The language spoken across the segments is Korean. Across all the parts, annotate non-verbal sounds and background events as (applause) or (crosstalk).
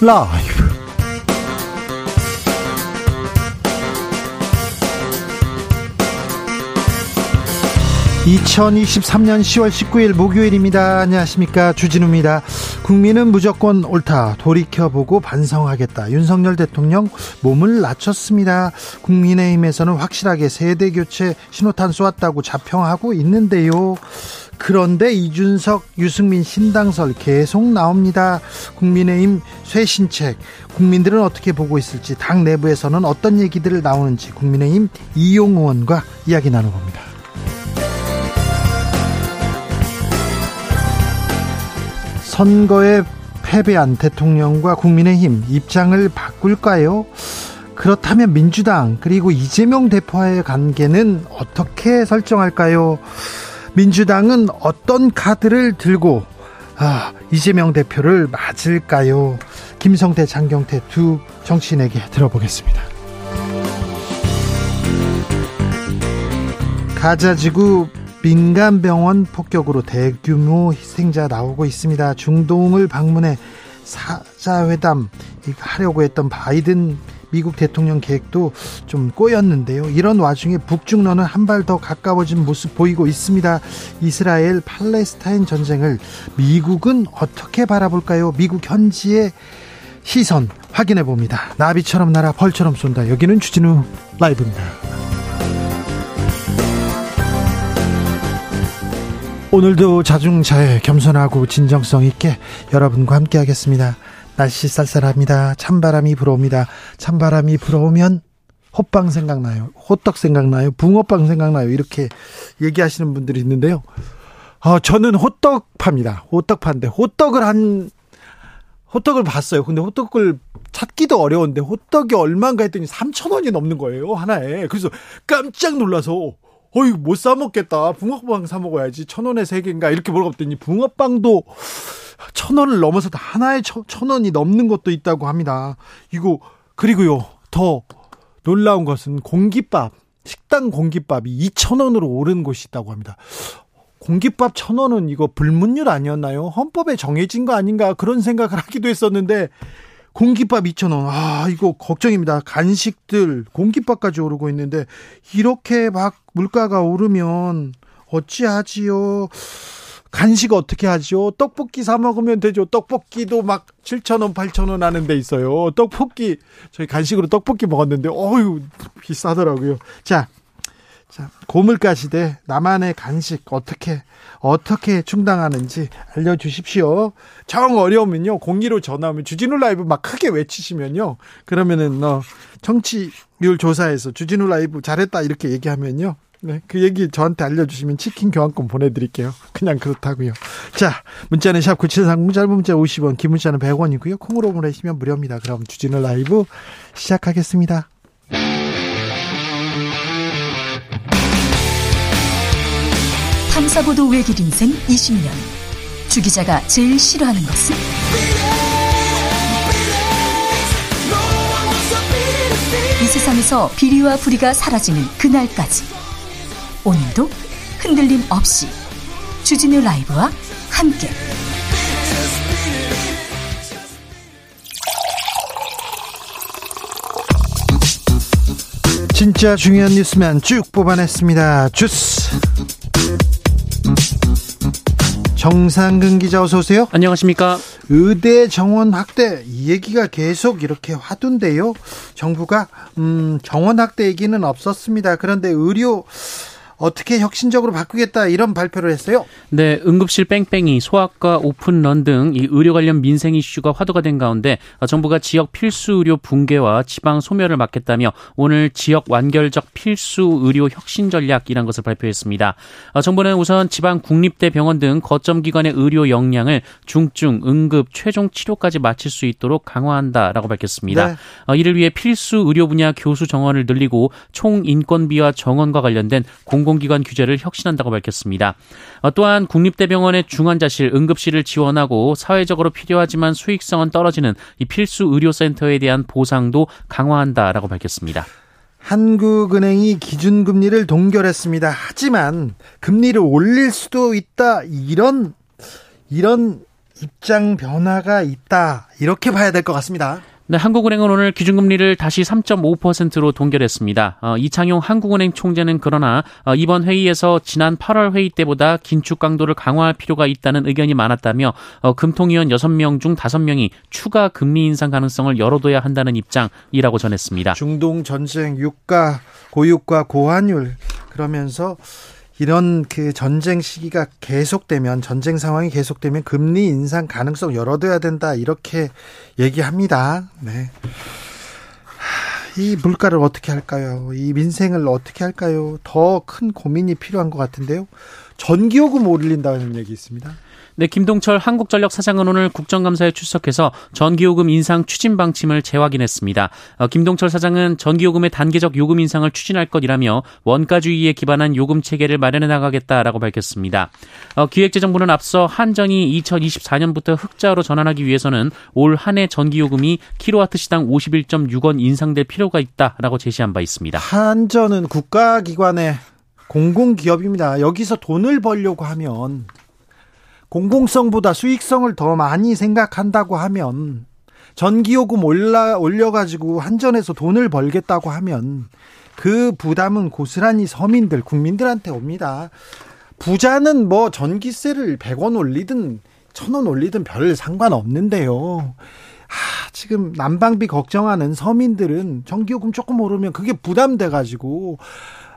라이브. 2023년 10월 19일 목요일입니다. 안녕하십니까. 주진우입니다. 국민은 무조건 옳다. 돌이켜보고 반성하겠다. 윤석열 대통령 몸을 낮췄습니다. 국민의힘에서는 확실하게 세대교체 신호탄 쏘았다고 자평하고 있는데요. 그런데 이준석, 유승민 신당설 계속 나옵니다. 국민의힘 쇄신책, 국민들은 어떻게 보고 있을지, 당 내부에서는 어떤 얘기들을 나오는지 국민의힘 이용 의원과 이야기 나눠봅니다. 선거에 패배한 대통령과 국민의힘 입장을 바꿀까요? 그렇다면 민주당 그리고 이재명 대표와의 관계는 어떻게 설정할까요? 민주당은 어떤 카드를 들고 아, 이재명 대표를 맞을까요? 김성태, 장경태 두 정치인에게 들어보겠습니다. 가자지구 민간병원 폭격으로 대규모 희생자 나오고 있습니다. 중동을 방문해 사자회담 하려고 했던 바이든 미국 대통령 계획도 좀 꼬였는데요. 이런 와중에 북중러는 한 발 더 가까워진 모습 보이고 있습니다. 이스라엘 팔레스타인 전쟁을 미국은 어떻게 바라볼까요? 미국 현지의 시선 확인해 봅니다. 나비처럼 날아 벌처럼 쏜다. 여기는 주진우 라이브입니다. 오늘도 자중자애 겸손하고 진정성 있게 여러분과 함께 하겠습니다. 날씨 쌀쌀합니다. 찬바람이 불어옵니다. 찬바람이 불어오면 호빵 생각나요. 호떡 생각나요. 붕어빵 생각나요. 이렇게 얘기하시는 분들이 있는데요. 어, 저는 호떡 팝니다. 호떡 파인데 호떡을 한 호떡을 봤어요. 근데 호떡을 찾기도 어려운데 호떡이 얼마인가 했더니 3,000원이 넘는 거예요. 하나에. 그래서 깜짝 놀라서 어이 못 사 먹겠다. 붕어빵 사 먹어야지. 천 원에 세 개인가 이렇게 물어봤더니 붕어빵도 천 원을 넘어서 하나에 천, 천 원이 넘는 것도 있다고 합니다. 이거 그리고요 더 놀라운 것은 공깃밥 식당 공깃밥이 이천 원으로 오른 곳이 있다고 합니다. 공깃밥 천 원은 이거 불문율 아니었나요? 헌법에 정해진 거 아닌가 그런 생각을 하기도 했었는데 공깃밥 2,000원. 아, 이거 걱정입니다. 간식들, 공깃밥까지 오르고 있는데, 이렇게 막 물가가 오르면 어찌하지요? 간식 어떻게 하죠? 떡볶이 사 먹으면 되죠. 떡볶이도 막 7,000원, 8,000원 하는 데 있어요. 떡볶이, 저희 간식으로 떡볶이 먹었는데, 어유 비싸더라고요. 자, 자, 고물가 시대 나만의 간식 어떻게 어떻게 충당하는지 알려 주십시오. 정 어려우면요 공기로 전화하면 주진우 라이브 막 크게 외치시면요 그러면은 어, 청취율 조사에서 주진우 라이브 잘했다 이렇게 얘기하면요 네, 그 얘기 저한테 알려주시면 치킨 교환권 보내드릴게요. 그냥 그렇다고요. 자, 문자는 샵 9730, 짧은 문자 50원, 긴 문자는 100원이고요. 콩으로 보내시면 무료입니다. 그럼 주진우 라이브 시작하겠습니다. 탐사보도 외길 인생 20년. 주 기자가 제일 싫어하는 것은? 이 세상에서 비리와 부리가 사라지는 그날까지. 오늘도 흔들림 없이 주진우 라이브와 함께. 진짜 중요한 뉴스만 쭉 뽑아냈습니다. 주스. 정상근 기자 어서 오세요. 안녕하십니까. 의대 정원 확대 이 얘기가 계속 이렇게 화두인데요. 정부가 음, 정원 확대 얘기는 없었습니다. 그런데 의료 어떻게 혁신적으로 바꾸겠다 이런 발표를 했어요. 네, 응급실 뺑뺑이, 소아과 오픈런 등 이 의료 관련 민생 이슈가 화두가 된 가운데 정부가 지역 필수 의료 붕괴와 지방 소멸을 막겠다며 오늘 지역 완결적 필수 의료 혁신 전략이란 것을 발표했습니다. 정부는 우선 지방 국립대 병원 등 거점 기관의 의료 역량을 중증, 응급, 최종 치료까지 마칠 수 있도록 강화한다라고 밝혔습니다. 네. 이를 위해 필수 의료 분야 교수 정원을 늘리고 총 인건비와 정원과 관련된 공 공공기관 규제를 혁신한다고 밝혔습니다. 어, 또한 국립대병원의 중환자실, 응급실을 지원하고 사회적으로 필요하지만 수익성은 떨어지는 이 필수 의료센터에 대한 보상도 강화한다라고 밝혔습니다. 한국은행이 기준금리를 동결했습니다. 하지만 금리를 올릴 수도 있다. 이런 이런 입장 변화가 있다. 이렇게 봐야 될 것 같습니다. 네, 한국은행은 오늘 기준금리를 다시 3.5%로 동결했습니다. 어, 이창용 한국은행 총재는 그러나 어, 이번 회의에서 지난 8월 회의 때보다 긴축 강도를 강화할 필요가 있다는 의견이 많았다며 어, 금통위원 6명 중 5명이 추가 금리 인상 가능성을 열어둬야 한다는 입장이라고 전했습니다. 중동 전쟁, 유가, 고유가, 고환율 그러면서 이런 그 전쟁 시기가 계속되면 전쟁 상황이 계속되면 금리 인상 가능성 열어둬야 된다 이렇게 얘기합니다. 네. 이 물가를 어떻게 할까요? 이 민생을 어떻게 할까요? 더 큰 고민이 필요한 것 같은데요. 전기요금 올린다는 얘기 있습니다. 네, 김동철 한국전력 사장은 오늘 국정감사에 출석해서 전기요금 인상 추진 방침을 재확인했습니다. 어, 김동철 사장은 전기요금의 단계적 요금 인상을 추진할 것이라며 원가주의에 기반한 요금 체계를 마련해 나가겠다라고 밝혔습니다. 어, 기획재정부는 앞서 한전이 2024년부터 흑자로 전환하기 위해서는 올 한 해 전기요금이 킬로와트 시당 51.6원 인상될 필요가 있다라고 제시한 바 있습니다. 한전은 국가기관의 공공기업입니다. 여기서 돈을 벌려고 하면 공공성보다 수익성을 더 많이 생각한다고 하면 전기요금 올라 올려가지고 한전에서 돈을 벌겠다고 하면 그 부담은 고스란히 서민들 국민들한테 옵니다. 부자는 뭐 전기세를 100원 올리든 1000원 올리든 별 상관없는데요. 아, 지금 난방비 걱정하는 서민들은 전기요금 조금 오르면 그게 부담돼 가지고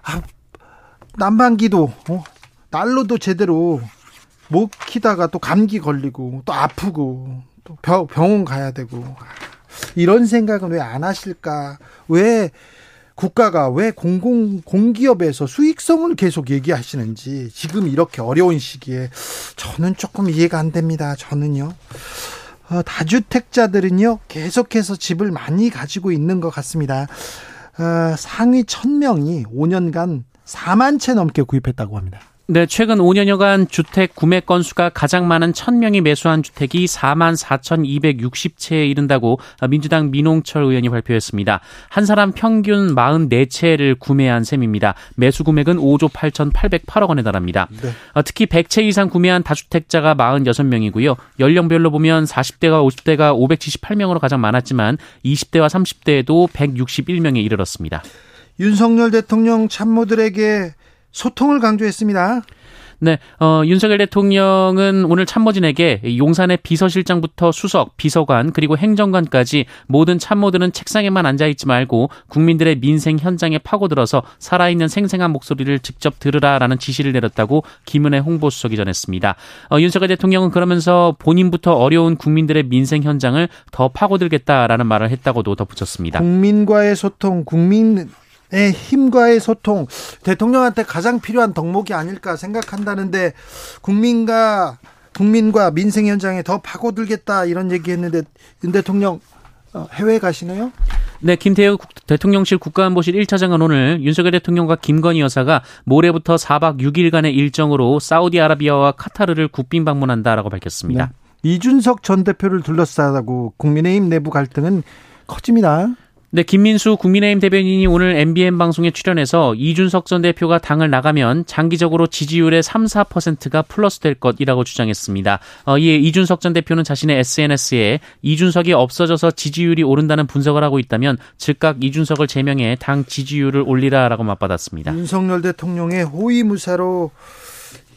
아, 난방기도 어, 난로도 제대로 못 키다가 또 감기 걸리고 또 아프고 또 병원 가야 되고 이런 생각은 왜 안 하실까? 왜 국가가 왜 공공 공기업에서 수익성을 계속 얘기하시는지 지금 이렇게 어려운 시기에 저는 조금 이해가 안 됩니다. 저는요. 어, 다주택자들은요 계속해서 집을 많이 가지고 있는 것 같습니다. 어, 상위 1000명이 5년간 4만 채 넘게 구입했다고 합니다. 네, 최근 5년여간 주택 구매 건수가 가장 많은 1000명이 매수한 주택이 4만 4,260채에 이른다고 민주당 민홍철 의원이 발표했습니다. 한 사람 평균 44채를 구매한 셈입니다. 매수 금액은 5조 8,808억 원에 달합니다. 네. 어, 특히 100채 이상 구매한 다주택자가 46명이고요. 연령별로 보면 40대가 50대가 578명으로 가장 많았지만 20대와 30대에도 161명에 이르렀습니다. 윤석열 대통령 참모들에게 소통을 강조했습니다. 네, 어, 윤석열 대통령은 오늘 참모진에게 용산의 비서실장부터 수석, 비서관, 그리고 행정관까지 모든 참모들은 책상에만 앉아있지 말고 국민들의 민생 현장에 파고들어서 살아있는 생생한 목소리를 직접 들으라라는 지시를 내렸다고 김은혜 홍보수석이 전했습니다. 어, 윤석열 대통령은 그러면서 본인부터 어려운 국민들의 민생 현장을 더 파고들겠다라는 말을 했다고도 덧붙였습니다. 국민과의 소통, 국민 의 힘과의 소통 대통령한테 가장 필요한 덕목이 아닐까 생각한다는데 국민과 국민과 민생 현장에 더 파고들겠다 이런 얘기했는데 윤 대통령 어, 해외 가시나요? 네, 김태우 대통령실 국가안보실 1차장은 오늘 윤석열 대통령과 김건희 여사가 모레부터 4박 6일간의 일정으로 사우디아라비아와 카타르를 국빈 방문한다라고 밝혔습니다. 네. 이준석 전 대표를 둘러싸고 국민의힘 내부 갈등은 커집니다. 네, 김민수 국민의힘 대변인이 오늘 MBN 방송에 출연해서 이준석 전 대표가 당을 나가면 장기적으로 지지율의 3, 4%가 플러스 될 것이라고 주장했습니다. 어, 이에 이준석 전 대표는 자신의 SNS에 이준석이 없어져서 지지율이 오른다는 분석을 하고 있다면 즉각 이준석을 제명해 당 지지율을 올리라라고 맞받았습니다. 윤석열 대통령의 호위무사로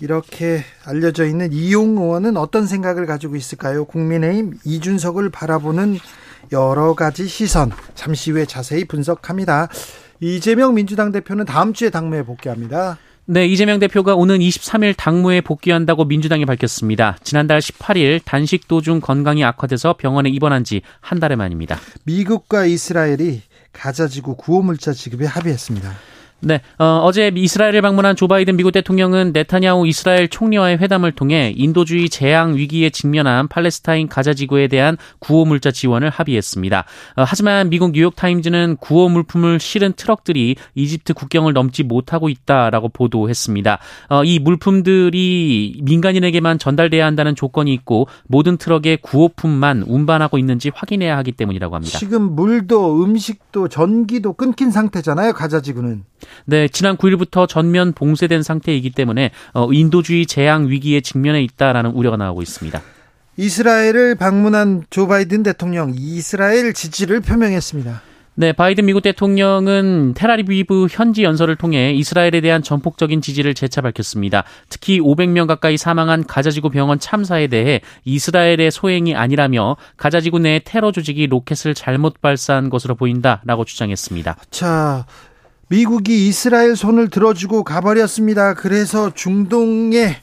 이렇게 알려져 있는 이용 의원은 어떤 생각을 가지고 있을까요? 국민의힘 이준석을 바라보는 여러 가지 시선 잠시 후에 자세히 분석합니다. 이재명 민주당 대표는 다음 주에 당무에 복귀합니다. 네, 이재명 대표가 오는 23일 당무에 복귀한다고 민주당이 밝혔습니다. 지난달 18일 단식 도중 건강이 악화돼서 병원에 입원한 지 한 달의 만입니다. 미국과 이스라엘이 가자지구 구호물자 지급에 합의했습니다. 네, 어, 제 이스라엘을 방문한 조 바이든 미국 대통령은 네타냐후 이스라엘 총리와의 회담을 통해 인도주의 재앙 위기에 직면한 팔레스타인 가자 지구에 대한 구호 물자 지원을 합의했습니다. 어, 하지만 미국 뉴욕 타임즈는 구호 물품을 실은 트럭들이 이집트 국경을 넘지 못하고 있다라고 보도했습니다. 어, 이 물품들이 민간인에게만 전달돼야 한다는 조건이 있고 모든 트럭에 구호품만 운반하고 있는지 확인해야 하기 때문이라고 합니다. 지금 물도 음식도 전기도 끊긴 상태잖아요, 가자 지구는. 네, 지난 9일부터 전면 봉쇄된 상태이기 때문에 어, 인도주의 재앙 위기에 직면해 있다라는 우려가 나오고 있습니다. 이스라엘을 방문한 조 바이든 대통령 이스라엘 지지를 표명했습니다. 네, 바이든 미국 대통령은 테라리비브 현지 연설을 통해 이스라엘에 대한 전폭적인 지지를 재차 밝혔습니다. 특히 500명 가까이 사망한 가자지구 병원 참사에 대해 이스라엘의 소행이 아니라며 가자지구 내 테러 조직이 로켓을 잘못 발사한 것으로 보인다라고 주장했습니다. 자, 미국이 이스라엘 손을 들어주고 가버렸습니다. 그래서 중동의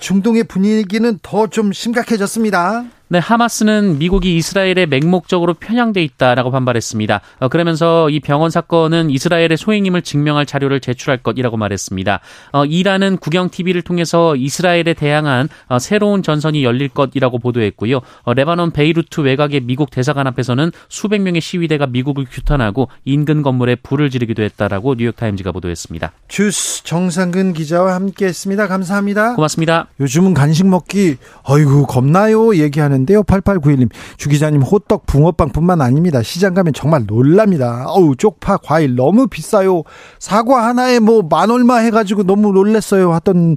중동의 분위기는 더 좀 심각해졌습니다. 네, 하마스는 미국이 이스라엘에 맹목적으로 편향돼 있다라고 반발했습니다. 어, 그러면서 이 병원 사건은 이스라엘의 소행임을 증명할 자료를 제출할 것이라고 말했습니다. 어, 이란은 국영 TV를 통해서 이스라엘에 대항한 어, 새로운 전선이 열릴 것이라고 보도했고요. 어, 레바논 베이루트 외곽의 미국 대사관 앞에서는 수백 명의 시위대가 미국을 규탄하고 인근 건물에 불을 지르기도 했다라고 뉴욕타임즈가 보도했습니다. 주스 정상근 기자와 함께했습니다. 감사합니다. 고맙습니다. 요즘은 간식 먹기 어이구 겁나요 얘기하는. 있는데요. 8891님, 주 기자님 호떡 붕어빵뿐만 아닙니다. 시장 가면 정말 놀랍니다. 어우, 쪽파, 과일 너무 비싸요. 사과 하나에 뭐 만 얼마 해가지고 너무 놀랬어요. 하던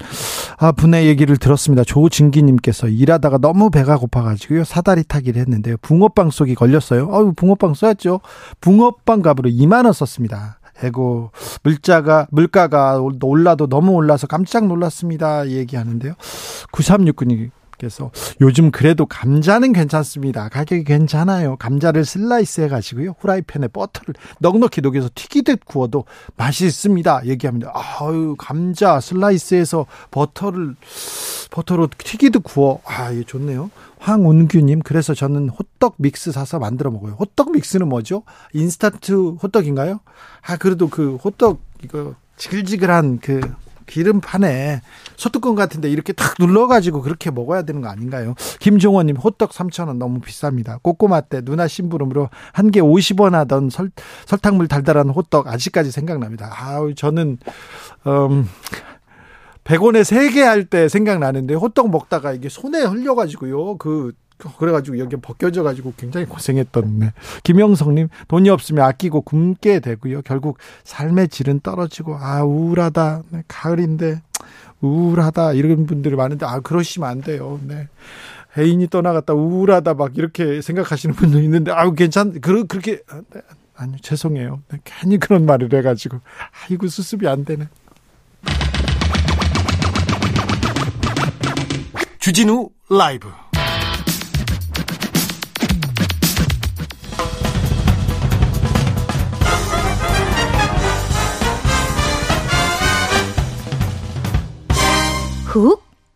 아, 분의 얘기를 들었습니다. 조진기님께서 일하다가 너무 배가 고파가지고요. 사다리 타기를 했는데요. 붕어빵 속이 걸렸어요. 어우, 붕어빵 써야죠. 붕어빵 값으로 2만 원 썼습니다. 에고 물자가 물가가 올라도 너무 올라서 깜짝 놀랐습니다. 얘기하는데요. 9369님 그래서 요즘 그래도 감자는 괜찮습니다. 가격이 괜찮아요. 감자를 슬라이스 해가지고요. 후라이팬에 버터를 넉넉히 녹여서 튀기듯 구워도 맛있습니다. 얘기합니다. 아유, 감자 슬라이스해서 버터를, 버터로 튀기듯 구워. 아, 예, 좋네요. 황운규님, 그래서 저는 호떡 믹스 사서 만들어 먹어요. 호떡 믹스는 뭐죠? 인스턴트 호떡인가요? 아, 그래도 그 호떡, 이거, 지글지글한 그 기름판에 소뚜껑 같은데 이렇게 탁 눌러가지고 그렇게 먹어야 되는 거 아닌가요? 김종원님 호떡 3,000원 너무 비쌉니다. 꼬꼬마 때 누나 심부름으로 한 개 50원 하던 설, 설탕물 달달한 호떡 아직까지 생각납니다. 아우 저는 음 100원에 3개 할 때 생각나는데 호떡 먹다가 이게 손에 흘려가지고요. 그 그래가지고 여기 벗겨져가지고 굉장히 고생했던 네. 김영성님 돈이 없으면 아끼고 굶게 되고요. 결국 삶의 질은 떨어지고 아 우울하다. 네. 가을인데 우울하다 이런 분들이 많은데 아 그러시면 안 돼요. 네. 애인이 떠나갔다 우울하다 막 이렇게 생각하시는 분도 있는데 아우 괜찮 그 그렇게 아, 네. 아니요 죄송해요. 네. 괜히 그런 말을 해가지고 아이고 수습이 안 되네. 주진우 라이브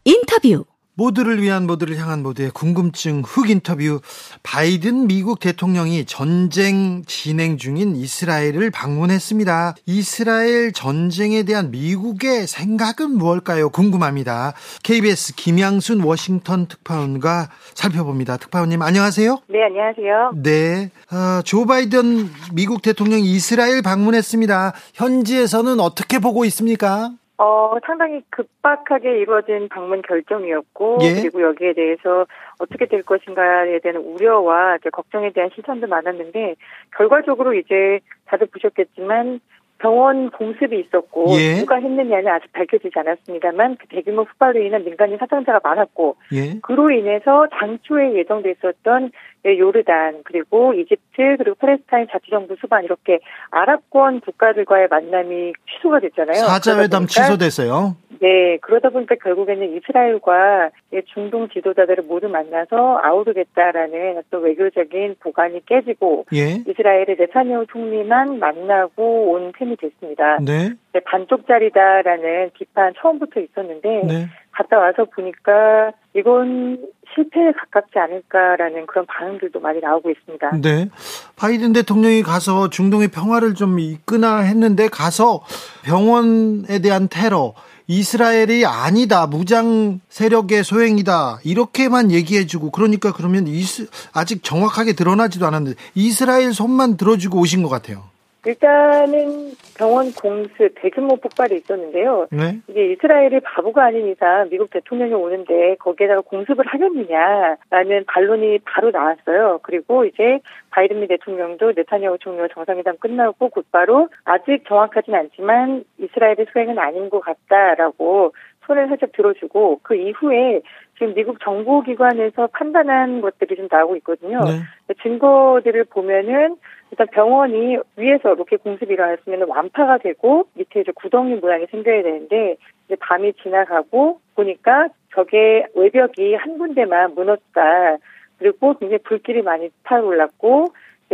인터뷰 모두를 위한 모두를 향한 모두의 궁금증 훅 인터뷰 바이든 미국 대통령이 전쟁 진행 중인 이스라엘을 방문했습니다. 이스라엘 전쟁에 대한 미국의 생각은 무엇일까요? 궁금합니다. KBS 김양순 워싱턴 특파원과 살펴봅니다. 특파원님 안녕하세요. 네 안녕하세요. 네, 어, 조 바이든 미국 대통령이 이스라엘 방문했습니다. 현지에서는 어떻게 보고 있습니까? 어, 상당히 급박하게 이루어진 방문 결정이었고, 예? 그리고 여기에 대해서 어떻게 될 것인가에 대한 우려와 이제 걱정에 대한 시선도 많았는데, 결과적으로 이제 다들 보셨겠지만, 병원 공습이 있었고 예. 누가 했느냐는 아직 밝혀지지 않았습니다만 그 대규모 폭발로 인한 민간인 사상자가 많았고 예. 그로 인해서 당초에 예정돼 있었던 요르단 그리고 이집트 그리고 팔레스타인 자치정부 수반 이렇게 아랍권 국가들과의 만남이 취소가 됐잖아요. 사자회담 취소됐어요. 네, 그러다 보니까 결국에는 이스라엘과 중동 지도자들을 모두 만나서 아우르겠다라는 또 외교적인 보관이 깨지고 예. 이스라엘의 네타냐후 총리만 만나고 온 셈이 됐습니다. 네. 네, 반쪽짜리다라는 비판 처음부터 있었는데 네. 갔다 와서 보니까 이건 실패에 가깝지 않을까라는 그런 반응들도 많이 나오고 있습니다. 네. 바이든 대통령이 가서 중동의 평화를 좀 이끄나 했는데 가서 병원에 대한 테러 이스라엘이 아니다. 무장 세력의 소행이다. 이렇게만 얘기해주고 그러니까 그러면 이스, 아직 정확하게 드러나지도 않았는데 이스라엘 손만 들어주고 오신 것 같아요. 일단은 병원 공습 대규모 폭발이 있었는데요. 네? 이게 이스라엘이 바보가 아닌 이상 미국 대통령이 오는데 거기에다가 공습을 하겠느냐라는 반론이 바로 나왔어요. 그리고 이제 바이든 미 대통령도 네타냐후 총리와 정상회담 끝나고 곧바로 아직 정확하진 않지만 이스라엘의 수행은 아닌 것 같다라고 손을 살짝 들어주고 그 이후에 지금 미국 정보기관에서 판단한 것들이 좀 나오고 있거든요. 네. 증거들을 보면은 일단 병원이 위에서 이렇게 공습이 일어났으면 완파가 되고 밑에 이제 구덩이 모양이 생겨야 되는데 이제 밤이 지나가고 보니까 저게 외벽이 한 군데만 무너졌다. 그리고 굉장히 불길이 많이 타올랐고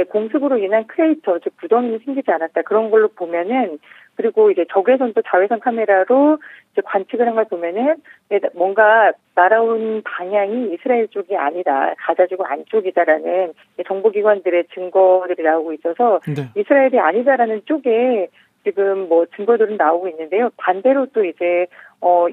공습으로 인한 크레이터, 즉 구덩이는 생기지 않았다. 그런 걸로 보면은 그리고 이제 적외선도 자외선 카메라로 이제 관측을 한 걸 보면은 뭔가 날아온 방향이 이스라엘 쪽이 아니다. 가자지구 안쪽이다라는 정보기관들의 증거들이 나오고 있어서 네. 이스라엘이 아니다라는 쪽에 지금 뭐 증거들은 나오고 있는데요. 반대로 또 이제 어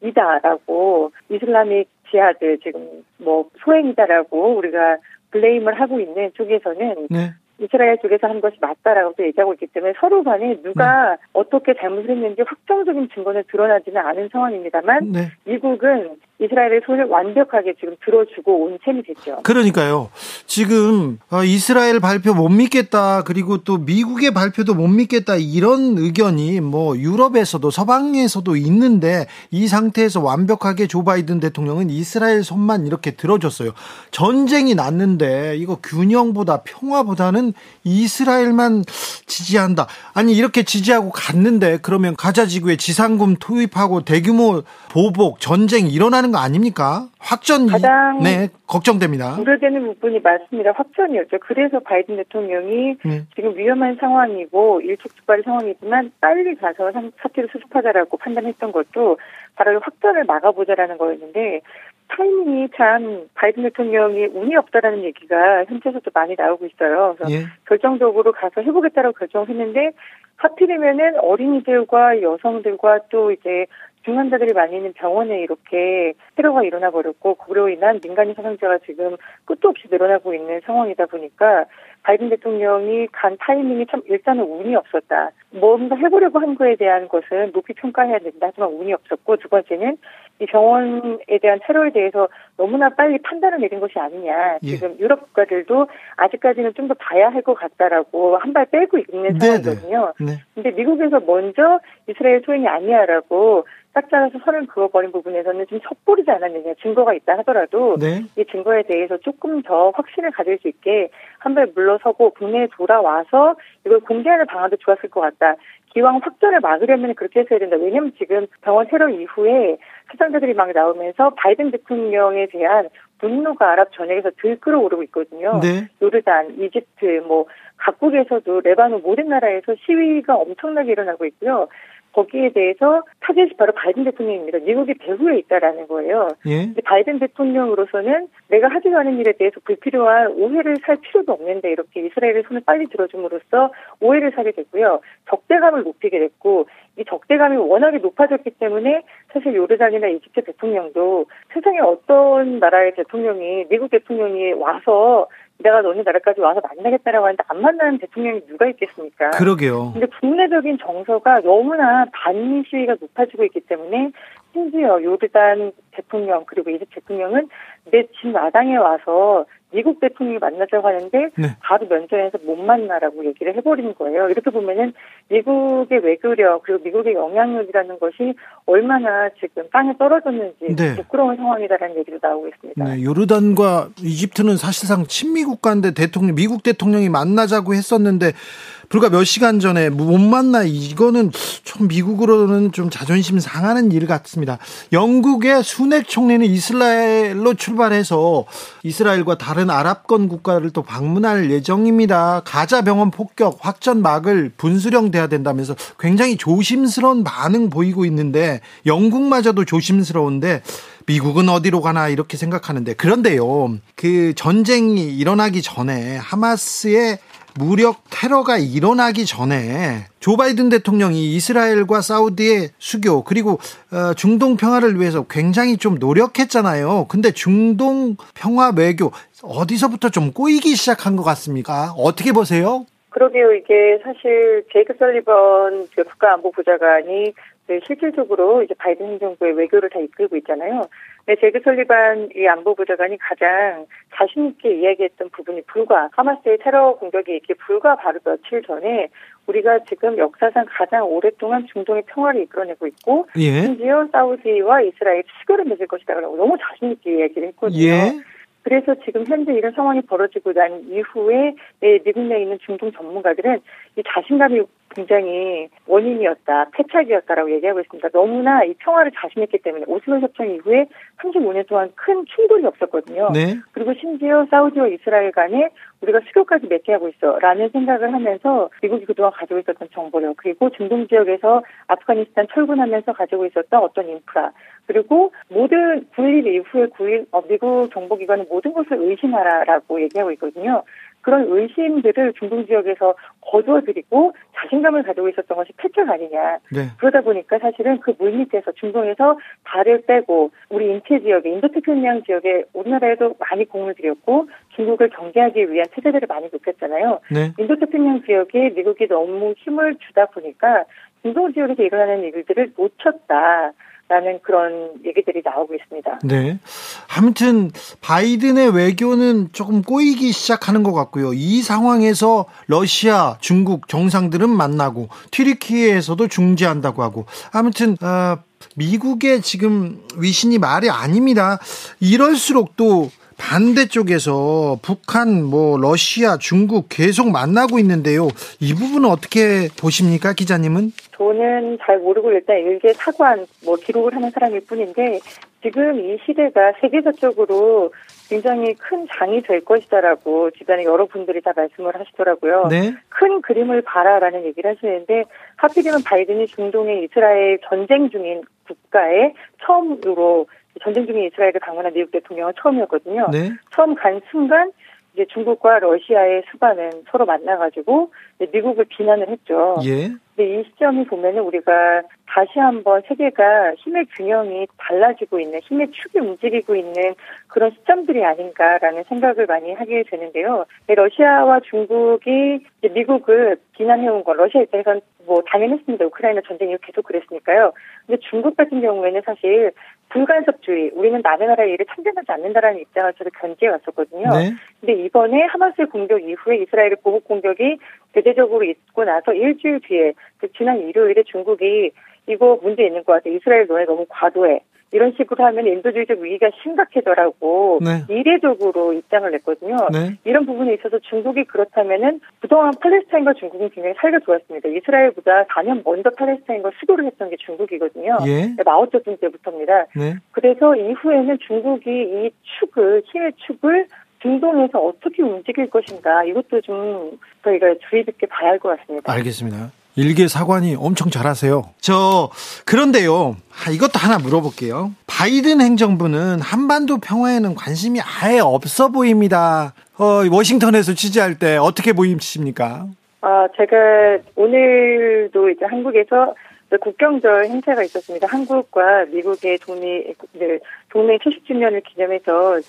이스라엘이다라고 이슬람ik 지하드 지금 뭐 소행이다라고 우리가 블레임을 하고 있는 쪽에서는 네. 이스라엘 쪽에서 한 것이 맞다라고 얘기하고 있기 때문에 서로 간에 누가 네. 어떻게 잘못을 했는지 확정적인 증거는 드러나지는 않은 상황입니다만 네. 미국은 이스라엘의 손을 완벽하게 지금 들어주고 온 셈이 됐죠. 그러니까요. 지금 어, 이스라엘 발표 못 믿겠다 그리고 또 미국의 발표도 못 믿겠다 이런 의견이 뭐 유럽에서도 서방에서도 있는데 이 상태에서 완벽하게 조 바이든 대통령은 이스라엘 손만 이렇게 들어줬어요. 전쟁이 났는데 이거 균형보다 평화보다는 이스라엘만 지지한다. 아니 이렇게 지지하고 갔는데 그러면 가자 지구에 지상군 투입하고 대규모 보복 전쟁 일어나는 거 아닙니까? 확전 가장 네 걱정됩니다. 우려되는 부분이 맞습니다. 확전이었죠. 그래서 바이든 대통령이 네. 지금 위험한 상황이고 일촉즉발의 상황이지만 빨리 가서 사태를 수습하자라고 판단했던 것도 바로 확전을 막아보자라는 거였는데 타이밍이 참 바이든 대통령이 운이 없다라는 얘기가 현지에서도 많이 나오고 있어요. 그래서 예. 결정적으로 가서 해보겠다라고 결정했는데 하필이면은 어린이들과 여성들과 또 이제 중환자들이 많이 있는 병원에 이렇게 테러가 일어나 버렸고 그로 인한 민간인 사상자가 지금 끝도 없이 늘어나고 있는 상황이다 보니까 바이든 대통령이 간 타이밍이 참 일단은 운이 없었다. 뭔가 해보려고 한 거에 대한 것은 높이 평가해야 된다. 하지만 운이 없었고 두 번째는 이 병원에 대한 테러에 대해서 너무나 빨리 판단을 내린 것이 아니냐. 예. 지금 유럽 국가들도 아직까지는 좀 더 봐야 할 것 같다라고 한 발 빼고 있는 네네. 상황이거든요. 네. 근데 미국에서 먼저 이스라엘 소행이 아니야라고 딱 잘라서 선을 그어버린 부분에서는 좀 섣부르지 않았느냐 증거가 있다 하더라도 네. 이 증거에 대해서 조금 더 확신을 가질 수 있게 한 발 물러 서고 국내에 돌아와서 이걸 공개하는 방안도 좋았을 것 같다. 기왕 확전을 막으려면 그렇게 했어야 된다. 왜냐하면 지금 병원 테러 이후에 수상자들이 막 나오면서 바이든 대통령에 대한 분노가 아랍 전역에서 들끓어오르고 있거든요. 네. 요르단, 이집트, 뭐 각국에서도 레바논 모든 나라에서 시위가 엄청나게 일어나고 있고요. 거기에 대해서 타겟이 바로 바이든 대통령입니다. 미국이 배후에 있다라는 거예요. 예? 바이든 대통령으로서는 내가 하지도 않은 일에 대해서 불필요한 오해를 살 필요도 없는데 이렇게 이스라엘의 손을 빨리 들어줌으로써 오해를 사게 됐고요. 적대감을 높이게 됐고 이 적대감이 워낙에 높아졌기 때문에 사실 요르단이나 이집트 대통령도 세상에 어떤 나라의 대통령이 미국 대통령이 와서 내가 너네 나라까지 와서 만나겠다라고 하는데 안 만나는 대통령이 누가 있겠습니까? 그러게요. 근데 국내적인 정서가 너무나 반미 시위가 높아지고 있기 때문에 심지어 요르단 대통령 그리고 이집 대통령은 내 집 마당에 와서 미국 대통령이 만나자고 하는데 네. 바로 면전에서 못 만나라고 얘기를 해버리는 거예요. 이렇게 보면은 미국의 외교력 그리고 미국의 영향력이라는 것이 얼마나 지금 땅에 떨어졌는지 네. 부끄러운 상황이다라는 얘기도 나오고 있습니다. 네, 요르단과 이집트는 사실상 친미 국가인데 대통령 미국 대통령이 만나자고 했었는데 불과 몇 시간 전에 못 만나 이거는 좀 미국으로는 좀 자존심 상하는 일 같습니다. 영국의 순핵 총리는 이스라엘로 출발해서 이스라엘과 다른 아랍권 국가를 또 방문할 예정입니다. 가자 병원 폭격 확전 막을 분수령돼야 된다면서 굉장히 조심스러운 반응 보이고 있는데 영국마저도 조심스러운데 미국은 어디로 가나 이렇게 생각하는데 그런데요. 그 전쟁이 일어나기 전에 하마스의 무력 테러가 일어나기 전에 조 바이든 대통령이 이스라엘과 사우디의 수교 그리고 어, 중동 평화를 위해서 굉장히 좀 노력했잖아요. 근데 중동 평화 외교 어디서부터 좀 꼬이기 시작한 것 같습니까? 어떻게 보세요? 그러게요. 이게 사실 제이크 설리번 그 국가안보부장관이 실질적으로 이제 바이든 행정부의 외교를 다 이끌고 있잖아요. 네, 제그 설리반 이 안보부장관이 가장 자신있게 이야기했던 부분이 불과 하마스의 테러 공격이 있기 불과 바로 며칠 전에 우리가 지금 역사상 가장 오랫동안 중동의 평화를 이끌어내고 있고 예. 심지어 사우디와 이스라엘 수교를 맺을 것이다라고 너무 자신 있게 이야기를 했거든요. 예. 그래서 지금 현재 이런 상황이 벌어지고 난 이후에 미국 내에 있는 중동 전문가들은 이 자신감이 굉장히 원인이었다, 패착이었다라고 얘기하고 있습니다. 너무나 이 평화를 자신했기 때문에 오슬로 협정 이후에 35년 동안 큰 충돌이 없었거든요. 네. 그리고 심지어 사우디와 이스라엘 간에 우리가 수교까지 맺게 하고 있어라는 생각을 하면서 미국이 그동안 가지고 있었던 정보력 그리고 중동 지역에서 아프가니스탄 철군하면서 가지고 있었던 어떤 인프라 그리고 모든 9.11 이후에 9.1 어, 미국 정보기관은 모든 것을 의심하라라고 얘기하고 있거든요. 그런 의심들을 중동 지역에서 거두어들이고 자신감을 가지고 있었던 것이 패착 아니냐. 네. 그러다 보니까 사실은 그 물밑에서 중동에서 발을 빼고 우리 인체 지역에 인도태평양 지역에 우리나라에도 많이 공을 들였고 중국을 경계하기 위한 체제들을 많이 높였잖아요. 네. 인도태평양 지역에 미국이 너무 힘을 주다 보니까 중동 지역에서 일어나는 일들을 놓쳤다. 라는 그런 얘기들이 나오고 있습니다. 네. 아무튼 바이든의 외교는 조금 꼬이기 시작하는 것 같고요. 이 상황에서 러시아, 중국 정상들은 만나고 튀르키예에서도 중재한다고 하고 아무튼 어, 미국의 지금 위신이 말이 아닙니다. 이럴수록 또 반대쪽에서 북한, 뭐 러시아, 중국 계속 만나고 있는데요. 이 부분은 어떻게 보십니까, 기자님은? 저는 잘 모르고 일단 일개 사관 뭐 기록을 하는 사람일 뿐인데 지금 이 시대가 세계사적으로 굉장히 큰 장이 될 것이다라고 주변에 여러분들이 다 말씀을 하시더라고요. 네. 큰 그림을 봐라라는 얘기를 하시는데 하필이면 바이든이 중동의 이스라엘 전쟁 중인 국가에 처음으로 전쟁 중인 이스라엘을 방문한 미국 대통령은 처음이었거든요. 네. 처음 간 순간 이제 중국과 러시아의 수반은 서로 만나가지고 미국을 비난을 했죠. 예. 근데 이 시점이 보면은 우리가 다시 한번 세계가 힘의 균형이 달라지고 있는 힘의 축이 움직이고 있는 그런 시점들이 아닌가라는 생각을 많이 하게 되는데요. 러시아와 중국이 미국을 비난해온 건 러시아 입장에서는 뭐 당연했습니다. 우크라이나 전쟁 이후 계속 그랬으니까요. 근데 중국 같은 경우에는 사실 불간섭주의, 우리는 남의 나라의 일을 참견하지 않는다라는 입장을 저도 견지해 왔었거든요. 네. 근데 이번에 하마스의 공격 이후에 이스라엘의 보복 공격이 대대적으로 있고 나서 일주일 뒤에 그 지난 일요일에 중국이 이거 문제 있는 것 같아. 이스라엘 너네 너무 과도해. 이런 식으로 하면 인도주의적 위기가 심각해져라고 네. 이례적으로 입장을 냈거든요. 네. 이런 부분에 있어서 중국이 그렇다면은 그동안 팔레스타인과 중국은 굉장히 사이가 좋았습니다. 이스라엘보다 4년 먼저 팔레스타인과 수교를 했던 게 중국이거든요. 예. 마오쩌둥 때부터입니다. 네. 그래서 이후에는 중국이 이 축을 힘의 축을 중동에서 어떻게 움직일 것인가 이것도 좀 저희가 주의 깊게 봐야 할 것 같습니다. 알겠습니다. 일개 사관이 엄청 잘하세요. 저 그런데요. 아, 이것도 하나 물어볼게요. 바이든 행정부는 한반도 평화에는 관심이 아예 없어 보입니다. 어, 워싱턴에서 취재할 때 어떻게 보이십니까? 아, 제가 오늘도 이제 한국에서 국경절 행사가 있었습니다. 한국과 미국의 동맹, 네, 동맹 70주년을 기념해서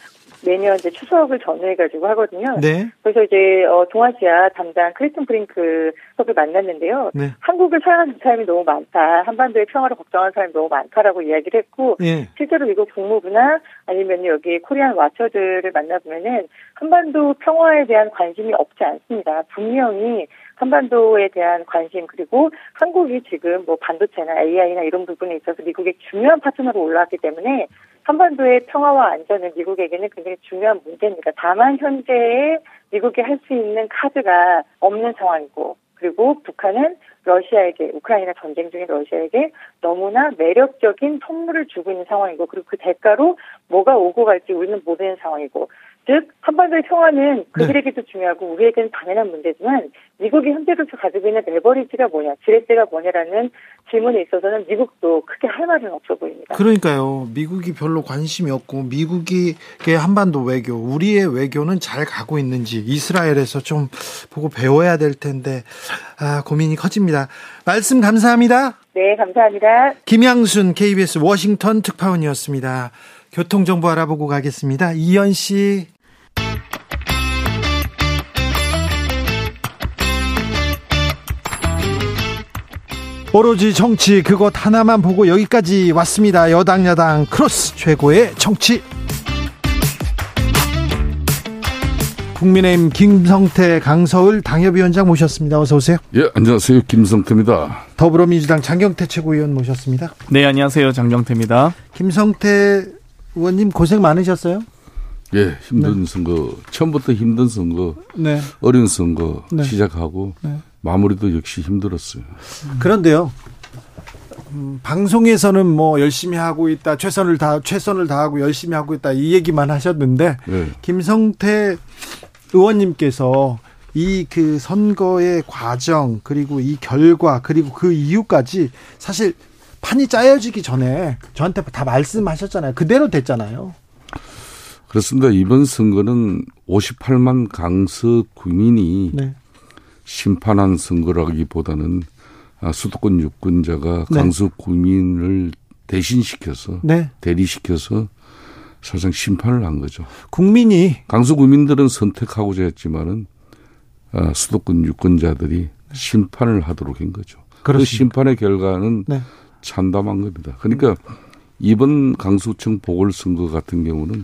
매년 이제 추석을 전후해가지고 하거든요. 네. 그래서 이제 어, 동아시아 담당 크리스틴 프링크 섭을 만났는데요. 네. 한국을 사랑하는 사람이 너무 많다. 한반도의 평화를 걱정하는 사람이 너무 많다라고 이야기를 했고 예. 실제로 미국 국무부나 아니면 여기 코리안 와처들을 만나보면은 한반도 평화에 대한 관심이 없지 않습니다. 분명히 한반도에 대한 관심 그리고 한국이 지금 뭐 반도체나 AI나 이런 부분에 있어서 미국의 중요한 파트너로 올라왔기 때문에 한반도의 평화와 안전은 미국에게는 굉장히 중요한 문제입니다. 다만 현재의 미국이 할 수 있는 카드가 없는 상황이고 그리고 북한은 러시아에게 우크라이나 전쟁 중인 러시아에게 너무나 매력적인 선물을 주고 있는 상황이고 그리고 그 대가로 뭐가 오고 갈지 우리는 모르는 상황이고 즉 한반도의 평화는 그들에게도 중요하고 우리에게는 당연한 문제지만 미국이 현재로서 가지고 있는 레버리지가 뭐냐, 지렛대가 뭐냐라는 질문에 있어서는 미국도 크게 할 말은 없어 보입니다. 그러니까요. 미국이 별로 관심이 없고 미국이 한반도 외교, 우리의 외교는 잘 가고 있는지 이스라엘에서 좀 보고 배워야 될 텐데 아, 고민이 커집니다. 말씀 감사합니다. 네, 감사합니다. 김양순 KBS 워싱턴 특파원이었습니다. 교통정보 알아보고 가겠습니다. 이현 씨. 오로지 정치 그것 하나만 보고 여기까지 왔습니다. 여당 야당 크로스 최고의 정치. 국민의힘 김성태 강서울 당협위원장 모셨습니다. 어서 오세요. 예, 안녕하세요. 김성태입니다. 더불어민주당 장경태 최고위원 모셨습니다. 네, 안녕하세요. 장경태입니다. 김성태 의원님 고생 많으셨어요? 예, 힘든 네. 선거, 처음부터 힘든 선거, 네. 어려운 선거 네. 시작하고 네. 마무리도 역시 힘들었어요. 그런데요, 음, 방송에서는 뭐 열심히 하고 있다, 최선을 다 최선을 다하고 열심히 하고 있다 이 얘기만 하셨는데 네. 김성태 의원님께서 이 그 선거의 과정 그리고 이 결과 그리고 그 이유까지 사실 판이 짜여지기 전에 저한테 다 말씀하셨잖아요. 그대로 됐잖아요. 그렇습니다. 이번 선거는 58만 강서 국민이 네. 심판한 선거라기보다는 아, 수도권 유권자가 네. 강서 국민을 대신시켜서 네. 대리시켜서 사실상 심판을 한 거죠. 국민이 강서 국민들은 선택하고자 했지만은 아, 수도권 유권자들이 심판을 하도록 한 거죠. 그 그렇습니까? 그 심판의 결과는 네. 참담한 겁니다. 그러니까 이번 강서청 보궐선거 같은 경우는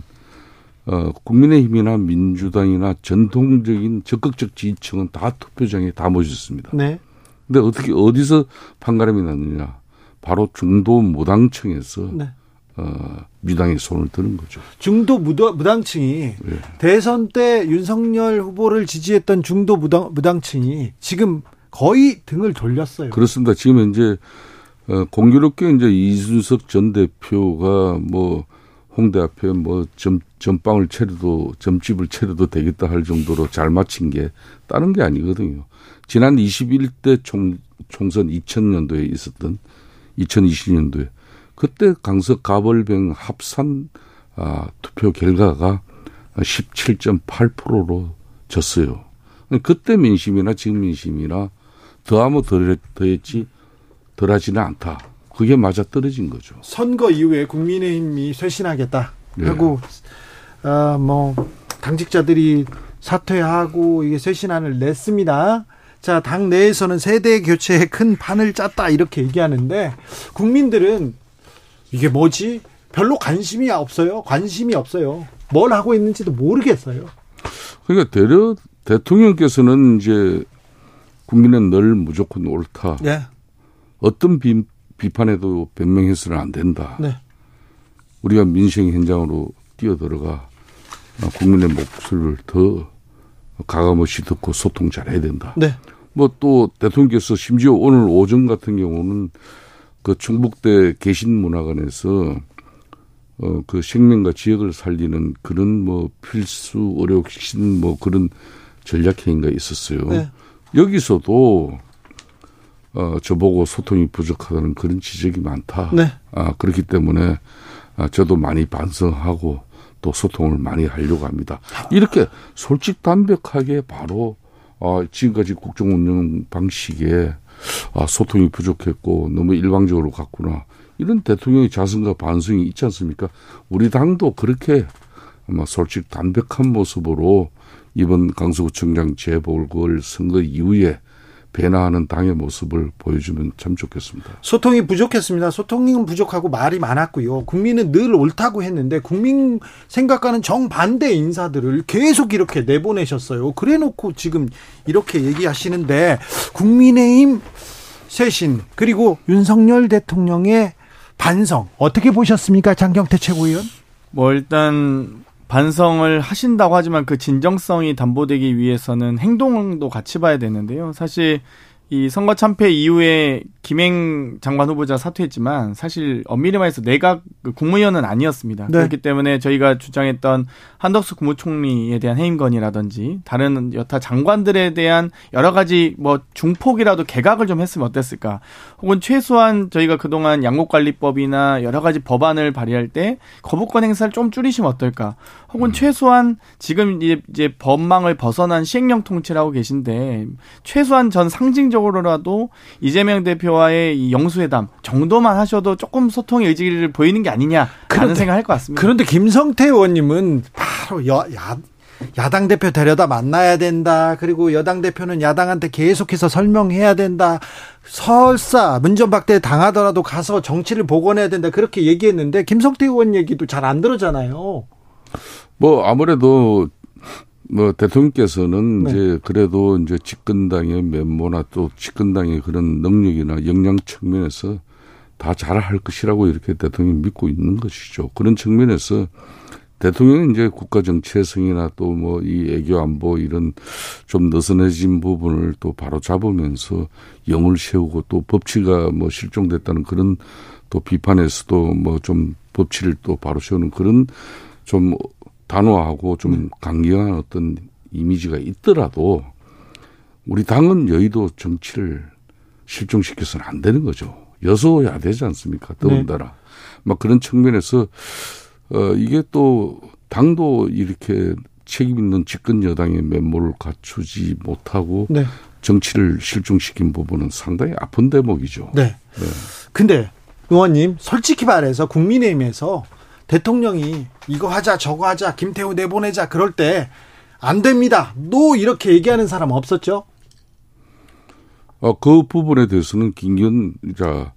어, 국민의힘이나 민주당이나 전통적인 적극적 지지층은 다 투표장에 다 모셨습니다. 네. 근데 어떻게 어디서 판가름이 났느냐? 바로 중도 무당층에서 네. 어, 민당의 손을 드는 거죠. 중도 무당, 무당층이 네. 대선 때 윤석열 후보를 지지했던 중도 무당, 무당층이 지금 거의 등을 돌렸어요. 그렇습니다. 지금 현재 어, 공교롭게 이제 이준석 전 대표가 뭐 홍대 앞에 뭐 점, 점빵을 차려도 점집을 차려도 되겠다 할 정도로 잘 맞힌 게 다른 게 아니거든요. 지난 21대 총, 총선 2000년도에 있었던 2020년도에 그때 강석 가벌병 합산 아, 투표 결과가 17.8%로 졌어요. 그때 민심이나 지금 민심이나 더하면 덜, 더했지 덜하지는 않다. 그게 맞아 떨어진 거죠. 선거 이후에 국민의힘이 쇄신하겠다 네. 하고 어, 뭐 당직자들이 사퇴하고 이게 쇄신안을 냈습니다. 자, 당 내에서는 세대 교체에 큰 판을 짰다 이렇게 얘기하는데 국민들은 이게 뭐지? 별로 관심이 없어요. 관심이 없어요. 뭘 하고 있는지도 모르겠어요. 그러니까 대려 대통령께서는 이제 국민은 늘 무조건 옳다. 네. 어떤 비, 비판에도 변명해서는 안 된다. 네. 우리가 민생 현장으로 뛰어들어가 국민의 목소리를 더 가감없이 듣고 소통 잘해야 된다. 네. 뭐 또 대통령께서 심지어 오늘 오전 같은 경우는 그 충북대 계신문화관에서 어 그 생명과 지역을 살리는 그런 뭐 필수 의료신 뭐 그런 전략회의가 있었어요. 네. 여기서도 어 저보고 소통이 부족하다는 그런 지적이 많다. 네. 아 그렇기 때문에 아 저도 많이 반성하고 또 소통을 많이 하려고 합니다. 이렇게 솔직 담백하게 바로 어, 지금까지 국정 운영 방식에 아, 소통이 부족했고 너무 일방적으로 갔구나. 이런 대통령의 자성과 반성이 있지 않습니까? 우리 당도 그렇게 아마 솔직 담백한 모습으로 이번 강서구청장 재보궐 선거 이후에 배나하는 당의 모습을 보여주면 참 좋겠습니다. 소통이 부족했습니다. 소통은 부족하고 말이 많았고요. 국민은 늘 옳다고 했는데 국민 생각과는 정반대 인사들을 계속 이렇게 내보내셨어요. 그래 놓고 지금 이렇게 얘기하시는데 국민의힘 쇄신 그리고 윤석열 대통령의 반성 어떻게 보셨습니까? 장경태 최고위원? 뭐 일단 반성을 하신다고 하지만 그 진정성이 담보되기 위해서는 행동도 같이 봐야 되는데요. 사실 이 선거 참패 이후에 김행 장관 후보자 사퇴했지만 사실 엄밀히 말해서 내각 그 국무위원은 아니었습니다. 네. 그렇기 때문에 저희가 주장했던 한덕수 국무총리에 대한 해임건이라든지 다른 여타 장관들에 대한 여러 가지 뭐 중폭이라도 개각을 좀 했으면 어땠을까? 혹은 최소한 저희가 그동안 양국관리법이나 여러 가지 법안을 발의할 때 거부권 행사를 좀 줄이시면 어떨까? 혹은 음. 최소한 지금 이제, 이제 법망을 벗어난 시행령 통치를 하고 계신데 최소한 전 상징적 으로라도 이재명 대표와의 이 영수회담 정도만 하셔도 조금 소통의 의지를 보이는 게 아니냐라는 그런데, 생각할 것 같습니다. 그런데 김성태 의원님은 바로 여, 야, 야당 대표 데려다 만나야 된다. 그리고 여당 대표는 야당한테 계속해서 설명해야 된다. 설사 문전박대 당하더라도 가서 정치를 복원해야 된다. 그렇게 얘기했는데 김성태 의원 얘기도 잘 안 들었잖아요. 뭐 아무래도 뭐 대통령께서는 네. 이제 그래도 이제 집권당의 면모나 또 집권당의 그런 능력이나 역량 측면에서 다 잘할 것이라고 이렇게 대통령이 믿고 있는 것이죠. 그런 측면에서 대통령은 이제 국가 정체성이나 또 뭐 이 애교 안보 이런 좀 느슨해진 부분을 또 바로 잡으면서 영을 세우고 또 법치가 뭐 실종됐다는 그런 또 비판에서도 뭐 좀 법치를 또 바로 세우는 그런 좀 단호하고 좀 네. 강경한 어떤 이미지가 있더라도 우리 당은 여의도 정치를 실종시켜서는 안 되는 거죠. 여소야 되지 않습니까? 더군다나. 네. 막 그런 측면에서 어 이게 또 당도 이렇게 책임 있는 집권 여당의 면모를 갖추지 못하고 네. 정치를 실종시킨 부분은 상당히 아픈 대목이죠. 네. 네. 근데 의원님 솔직히 말해서 국민의힘에서 대통령이 이거 하자 저거 하자 김태우 내보내자 그럴 때 안 됩니다. No 이렇게 얘기하는 사람 없었죠? 어, 그 부분에 대해서는 김기현 자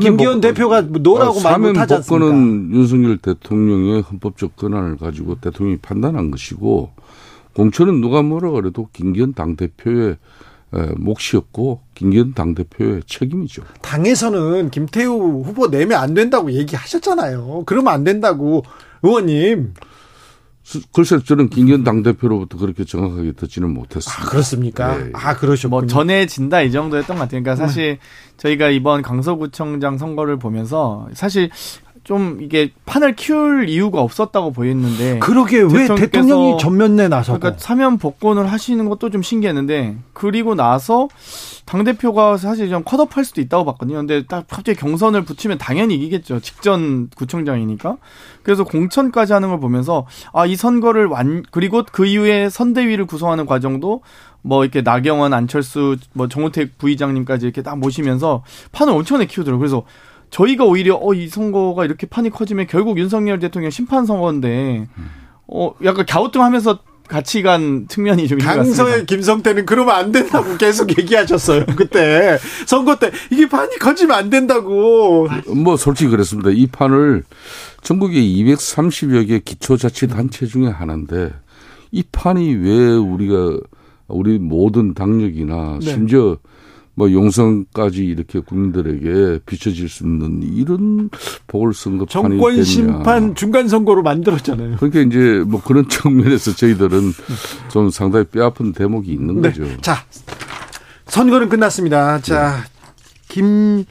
김기현 대표가 no라고 아, 말 못 하지 않습니까? 사면 윤석열 대통령의 헌법적 권한을 가지고 대통령이 판단한 것이고 공천은 누가 뭐라 그래도 김기현 당 대표의 몫이었고 김기현 당대표의 책임이죠. 당에서는 김태우 후보 내면 안 된다고 얘기하셨잖아요. 그러면 안 된다고 의원님. 글쎄 저는 김기현 당대표로부터 그렇게 정확하게 듣지는 못했습니다. 아, 그렇습니까? 네. 아, 그러셨군요. 뭐 전해진다 이 정도였던 것 같아요. 그러니까 사실 네. 저희가 이번 강서구청장 선거를 보면서 사실 좀 이게 판을 키울 이유가 없었다고 보였는데 그러게 왜 대통령이 전면에 나서고 그러니까 사면 복권을 하시는 것도 좀 신기했는데 그리고 나서 당 대표가 사실 좀 컷업할 수도 있다고 봤거든요. 근데 딱 갑자기 경선을 붙이면 당연히 이기겠죠. 직전 구청장이니까. 그래서 공천까지 하는 걸 보면서 아 이 선거를 완 그리고 그 이후에 선대위를 구성하는 과정도 뭐 이렇게 나경원, 안철수, 뭐 정우택 부의장님까지 이렇게 딱 모시면서 판을 엄청나게 키우더라고요. 그래서 저희가 오히려 어 이 선거가 이렇게 판이 커지면 결국 윤석열 대통령 심판 선거인데 어 약간 갸우뚱하면서 같이 간 측면이 좀 있는 강서의 김성태는 그러면 안 된다고 계속 얘기하셨어요. 그때 선거 때 이게 판이 커지면 안 된다고. 뭐 솔직히 그랬습니다. 이 판을 전국의 230여 개 기초자치단체 중에 하나인데 이 판이 왜 우리가 우리 모든 당력이나 네. 심지어 뭐 용성까지 이렇게 국민들에게 비춰질 수 있는 이런 보궐선거 정권 심판 중간 선거로 만들었잖아요. 그러니까 이제 뭐 그런 (laughs) 측면에서 저희들은 좀 상당히 뼈아픈 대목이 있는 네. 거죠. 자 선거는 끝났습니다. 자 김.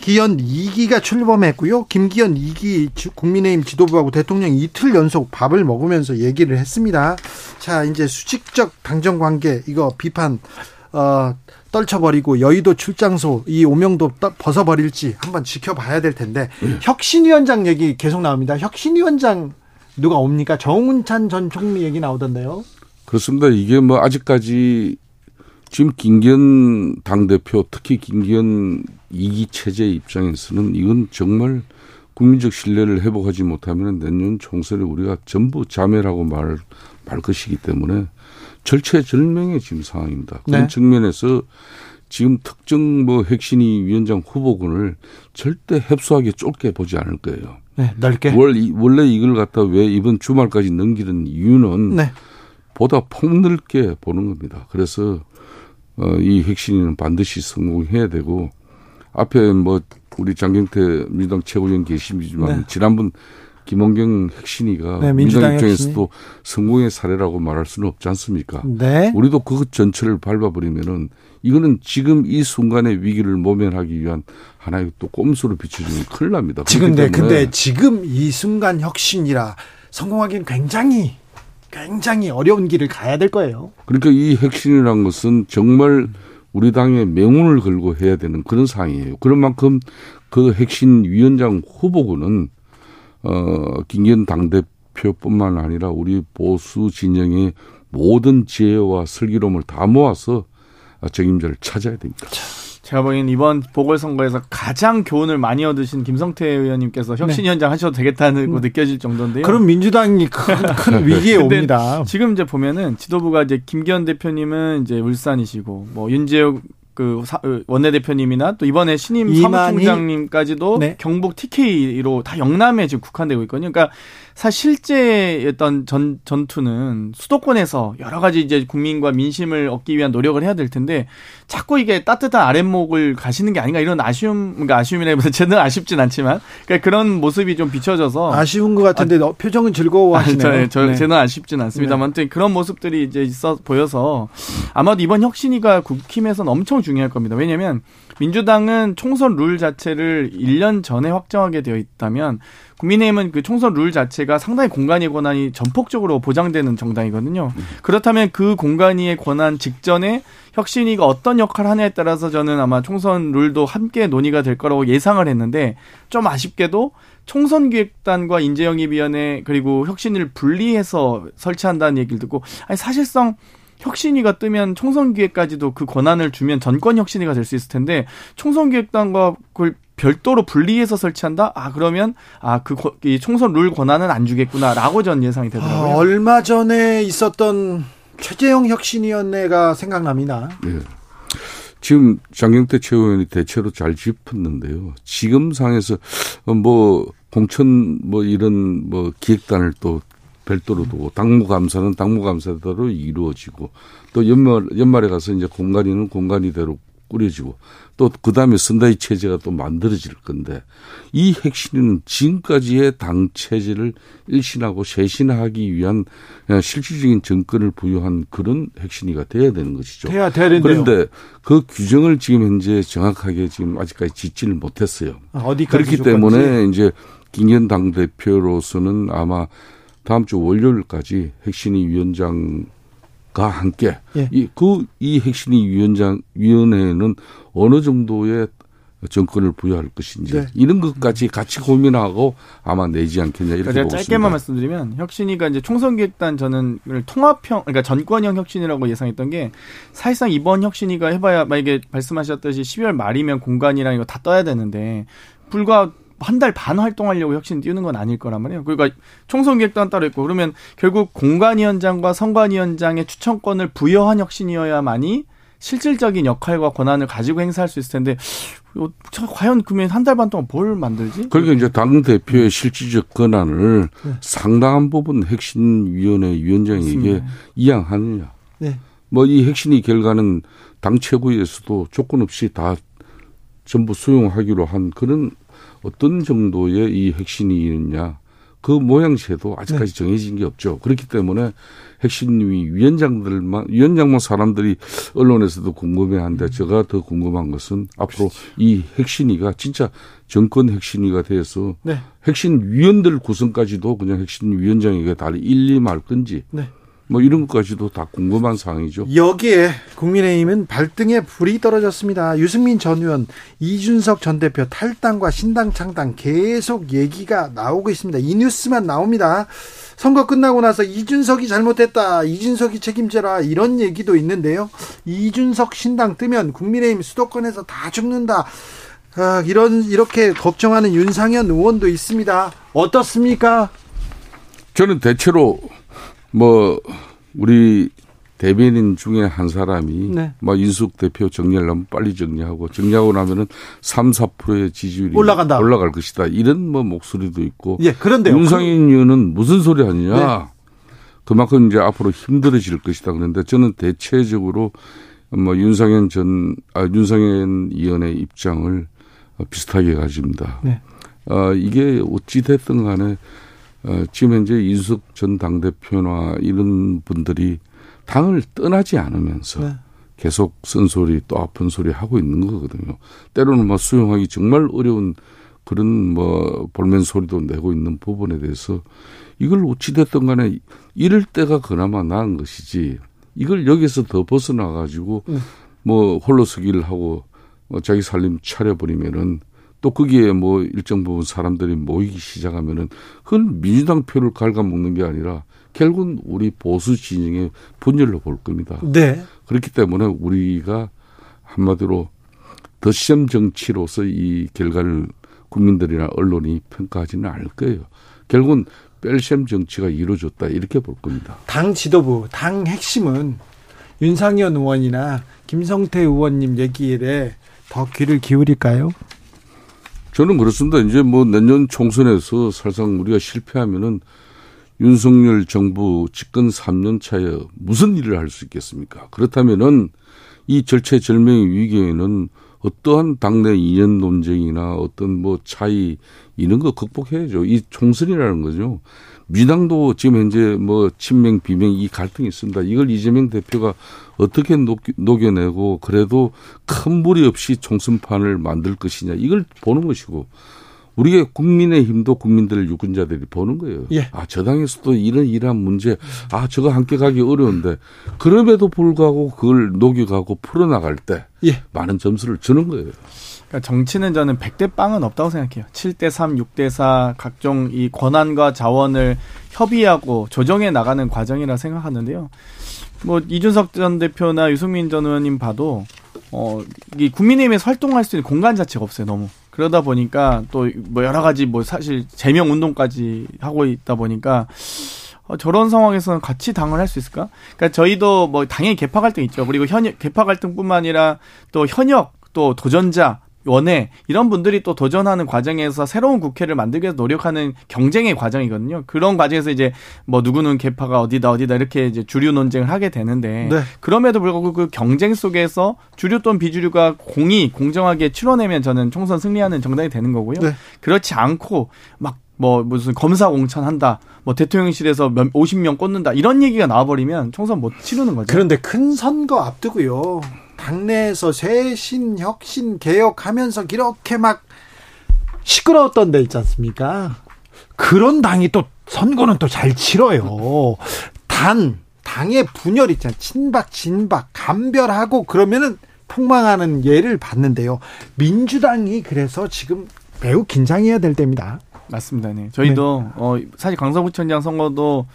기현 2기가 출범했고요. 김기현 2기 국민의힘 지도부하고 대통령 이틀 연속 밥을 먹으면서 얘기를 했습니다. 자, 이제 수직적 당정 관계 이거 비판 어 떨쳐버리고 여의도 출장소 이 오명도 벗어버릴지 한번 지켜봐야 될 텐데 네. 혁신위원장 얘기 계속 나옵니다. 혁신위원장 누가 옵니까? 정운찬 전 총리 얘기 나오던데요. 그렇습니다. 이게 뭐 아직까지 지금 김기현 당대표 특히 김기현 이기 체제 입장에서는 이건 정말 국민적 신뢰를 회복하지 못하면 내년 총선에 우리가 전부 자멸하고 말, 말 것이기 때문에 절체절명의 지금 상황입니다. 그런 네. 측면에서 지금 특정 뭐 핵심이 위원장 후보군을 절대 협소하게 좁게 보지 않을 거예요. 네, 넓게. 원래 이걸 갖다 왜 이번 주말까지 넘기는 이유는 네. 보다 폭넓게 보는 겁니다. 그래서 어, 이 핵심은 반드시 성공해야 되고 앞에 뭐 우리 장경태 민주당 최고위원 계시지만 네. 지난번 김원경 핵심이가 네, 민주당 입장에서도 성공의 사례라고 말할 수는 없지 않습니까? 네. 우리도 그 전체를 밟아버리면은 이거는 지금 이 순간의 위기를 모면하기 위한 하나의 또 꼼수로 비춰지면 큰일 납니다. 지금 네, 근데 지금 이 순간 혁신이라 성공하기는 굉장히 굉장히 어려운 길을 가야 될 거예요. 그러니까 이 핵심이라는 것은 정말 우리 당의 명운을 걸고 해야 되는 그런 상황이에요. 그런 만큼 그 핵심 위원장 후보군은 어, 김기현 당대표뿐만 아니라 우리 보수 진영의 모든 지혜와 슬기로움을 다 모아서 책임자를 찾아야 됩니다. 제가 보기엔 이번 보궐선거에서 가장 교훈을 많이 얻으신 김성태 의원님께서 혁신위원장 네. 하셔도 되겠다는 거 음. 느껴질 정도인데요. 그럼 민주당이 큰, 큰 (laughs) 위기에 옵니다. 지금 이제 보면은 지도부가 이제 김기현 대표님은 이제 울산이시고 뭐 윤재욱 그 원내대표님이나 또 이번에 신임 사무총장님까지도 네. 경북 TK로 다 영남에 지금 국한되고 있거든요. 그러니까 사실 실제 어떤 전, 전투는 수도권에서 여러 가지 이제 국민과 민심을 얻기 위한 노력을 해야 될 텐데 자꾸 이게 따뜻한 아랫목을 가시는 게 아닌가 이런 아쉬움, 그러니까 아쉬움이라기보다 저는 (laughs) 아쉽진 않지만 그러니까 그런 모습이 좀 비춰져서 아쉬운 것 같은데 아, 표정은 즐거워하시네요. 아, 저, 저, 네. 저는 아쉽진 않습니다만 네. 그런 모습들이 이제 있어 보여서 아마도 이번 혁신위가 국힘에서는 엄청 중요할 겁니다. 왜냐하면 민주당은 총선 룰 자체를 1년 전에 확정하게 되어 있다면 국민의힘은 그 총선 룰 자체가 상당히 공간의 권한이 전폭적으로 보장되는 정당이거든요. 그렇다면 그 공간의 권한 직전에 혁신위가 어떤 역할을 하냐에 따라서 저는 아마 총선 룰도 함께 논의가 될 거라고 예상을 했는데 좀 아쉽게도 총선기획단과 인재영입위원회 그리고 혁신위를 분리해서 설치한다는 얘기를 듣고 아니 사실상 혁신위가 뜨면 총선기획까지도 그 권한을 주면 전권 혁신위가 될 수 있을 텐데 총선기획단과 그걸 별도로 분리해서 설치한다? 아 그러면 아그 총선 룰 권한은 안 주겠구나라고 전 예상이 되더라고요. 아, 얼마 전에 있었던 최재형 혁신위원회가 생각납니다. 네. 지금 장경태 최고위원이 대체로 잘 짚었는데요. 지금 상에서 뭐 공천 뭐 이런 뭐 기획단을 또 별도로 두고 당무 감사는 당무 감사대로 이루어지고 또 연말 연말에 가서 이제 공간이는 공간이대로 꾸려지고 또 그 다음에 선다이 체제가 또 만들어질 건데 이 핵심은 지금까지의 당 체제를 일신하고 쇄신하기 위한 실질적인 정권을 부여한 그런 핵심이가 돼야 되는 것이죠. 돼야 되는데요. 그런데 그 규정을 지금 현재 정확하게 지금 아직까지 짓지를 못했어요. 아, 어디까지 그렇기 때문에 이제 김현 당 대표로서는 아마 다음 주 월요일까지 핵심이 위원장 과 함께 예. 이그이 이 핵심이 위원장 위원회는 어느 정도의 정권을 부여할 것인지 네. 이런 것까지 같이 고민하고 아마 내지 않겠냐 이렇게 그러니까 제가 짧게만 말씀드리면 혁신이가 이제 총선기획단 저는 통합형 그러니까 전권형 혁신이라고 예상했던 게 사실상 이번 혁신이가 해봐야 만약에 말씀하셨듯이 12월 말이면 공간이랑 이거 다 떠야 되는데 불과 한 달 반 활동하려고 혁신 띄우는 건 아닐 거란 말이에요. 그러니까 총선 계획도 따로 있고 그러면 결국 공관위원장과 선관위원장의 추천권을 부여한 혁신이어야만이 실질적인 역할과 권한을 가지고 행사할 수 있을 텐데 어, 과연 그러면 한 달 반 동안 뭘 만들지? 그러니까 이제 당 대표의 실질적 권한을 네. 상당한 부분 핵심위원회 위원장에게. 이양하느냐. 네. 뭐이 핵심이 결과는 당 최고위에서도 조건 없이 다 전부 수용하기로 한 그런 어떤 정도의 이 핵심이 있느냐 그 모양새도 아직까지 네. 정해진 게 없죠. 그렇기 때문에 핵심위 위원장들만 위원장만 사람들이 언론에서도 궁금해한데 음. 제가 더 궁금한 것은 앞으로 그렇죠. 이 핵심위가 진짜 정권 핵심위가 돼서 네. 핵심 위원들 구성까지도 그냥 핵심 위원장에게 다 일임할 건지 네. 뭐 이런 것까지도 다 궁금한 사항이죠. 여기에 국민의힘은 발등에 불이 떨어졌습니다. 유승민 전 의원, 이준석 전 대표 탈당과 신당 창당 계속 얘기가 나오고 있습니다. 이 뉴스만 나옵니다. 선거 끝나고 나서 이준석이 잘못했다. 이준석이 책임져라. 이런 얘기도 있는데요. 이준석 신당 뜨면 국민의힘 수도권에서 다 죽는다. 아, 이런 이렇게 걱정하는 윤상현 의원도 있습니다. 어떻습니까? 저는 대체로 뭐 우리 대변인 중에 한 사람이 네. 뭐 인숙 대표 정리하려면 빨리 정리하고 정리하고 나면은 3, 4%의 지지율이 올라간다. 올라갈 것이다. 이런 뭐 목소리도 있고. 예, 그런데 윤상인 의원은 무슨 소리 하느냐. 네. 그만큼 이제 앞으로 힘들어질 것이다. 그런데 저는 대체적으로 뭐 윤상현 전, 아, 윤상현 의원의 입장을 비슷하게 가집니다. 네. 어, 이게 어찌됐든 간에 어, 지금 현재 이수석 전 당대표나 이런 분들이 당을 떠나지 않으면서 네. 계속 쓴소리 또 아픈 소리 하고 있는 거거든요. 때로는 뭐 수용하기 정말 어려운 그런 뭐 볼멘 소리도 내고 있는 부분에 대해서 이걸 어찌됐든 간에 이럴 때가 그나마 나은 것이지 이걸 여기서 더 벗어나 가지고 네. 뭐 홀로 서기를 하고 뭐 자기 살림 차려버리면은 또 거기에 뭐 일정 부분 사람들이 모이기 시작하면은 그건 민주당 표를 갉아먹는 게 아니라 결국은 우리 보수 진영의 분열로 볼 겁니다. 네. 그렇기 때문에 우리가 한마디로 더 시험 정치로서 이 결과를 국민들이나 언론이 평가하지는 않을 거예요. 결국은 뺄셈 정치가 이루어졌다 이렇게 볼 겁니다. 당 지도부, 당 핵심은 윤상현 의원이나 김성태 의원님 얘기에 더 귀를 기울일까요? 저는 그렇습니다. 이제 뭐 내년 총선에서 사실상 우리가 실패하면은 윤석열 정부 집권 3년 차에 무슨 일을 할 수 있겠습니까? 그렇다면은 이 절체절명의 위기에는 어떠한 당내 이념 논쟁이나 어떤 뭐 차이 이런 거 극복해야죠. 이 총선이라는 거죠. 민당도 지금 현재 뭐 친명 비명 이 갈등이 있습니다. 이걸 이재명 대표가 어떻게 녹여내고 그래도 큰 무리 없이 총선판을 만들 것이냐 이걸 보는 것이고 우리의 국민의 힘도 국민들 유권자들이 보는 거예요. 예. 아, 저 당에서도 이런 이러한 문제, 아, 저거 함께 가기 어려운데, 그럼에도 불구하고 그걸 녹여가고 풀어나갈 때, 예. 많은 점수를 주는 거예요. 그러니까 정치는 저는 100대 빵은 없다고 생각해요. 7대 3, 6대 4 각종 이 권한과 자원을 협의하고 조정해 나가는 과정이라 생각하는데요. 뭐 이준석 전 대표나 유승민 전 의원님 봐도 어, 이 국민의힘에서 활동할 수 있는 공간 자체가 없어요, 너무. 그러다 보니까 또 뭐 여러 가지 뭐 사실 제명 운동까지 하고 있다 보니까 어, 저런 상황에서는 같이 당을 할 수 있을까? 그러니까 저희도 뭐 당연히 개파 갈등 있죠. 그리고 현역 개파 갈등뿐만 아니라 또 현역 또 도전자 원외 이런 분들이 또 도전하는 과정에서 새로운 국회를 만들기 위해서 노력하는 경쟁의 과정이거든요. 그런 과정에서 이제 뭐 누구는 개파가 어디다 어디다 이렇게 이제 주류 논쟁을 하게 되는데 네. 그럼에도 불구하고 그 경쟁 속에서 주류 또는 비주류가 공이 공정하게 치러내면 저는 총선 승리하는 정당이 되는 거고요. 네. 그렇지 않고 막뭐 무슨 검사 공천한다, 뭐 대통령실에서 몇 50명 꽂는다 이런 얘기가 나와버리면 총선 못 치르는 거죠. 그런데 큰 선거 앞두고요. 당내에서 쇄신, 혁 신, 개혁하면서 이렇게 막 시끄러웠던 데 있지 않습니까? 그런 당이 또 선거는 또 잘 치러요. 단, 당의 분열 있잖아요. 친박, 진박, 감별하고 그러면은 폭망하는 예를 봤는데요. 민주당이 그래서 지금 매우 긴장해야 될 때입니다. 맞습니다. 네. 저희도 네. 어 사실 강서구청장 선거도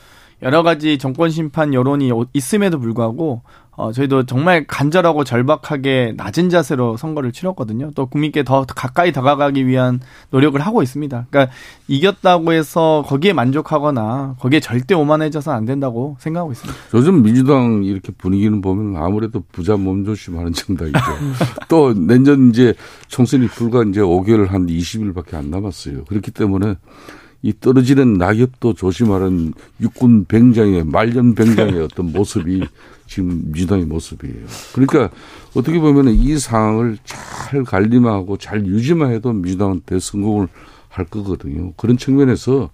여러 가지 정권 심판 여론이 있음에도 불구하고 어, 저희도 정말 간절하고 절박하게 낮은 자세로 선거를 치렀거든요. 또 국민께 더 가까이 다가가기 위한 노력을 하고 있습니다. 그러니까 이겼다고 해서 거기에 만족하거나 거기에 절대 오만해져서는 안 된다고 생각하고 있습니다. 요즘 민주당 이렇게 분위기는 보면 아무래도 부자 몸조심하는 정당이죠. (laughs) 또 내년 이제 총선이 불과 이제 5개월 한 20일밖에 안 남았어요. 그렇기 때문에 이 떨어지는 낙엽도 조심하는 육군 병장의 말년 병장의 어떤 모습이 지금 민주당의 모습이에요. 그러니까 어떻게 보면 이 상황을 잘 관리하고 잘 유지만 해도 민주당은 대성공을 할 거거든요. 그런 측면에서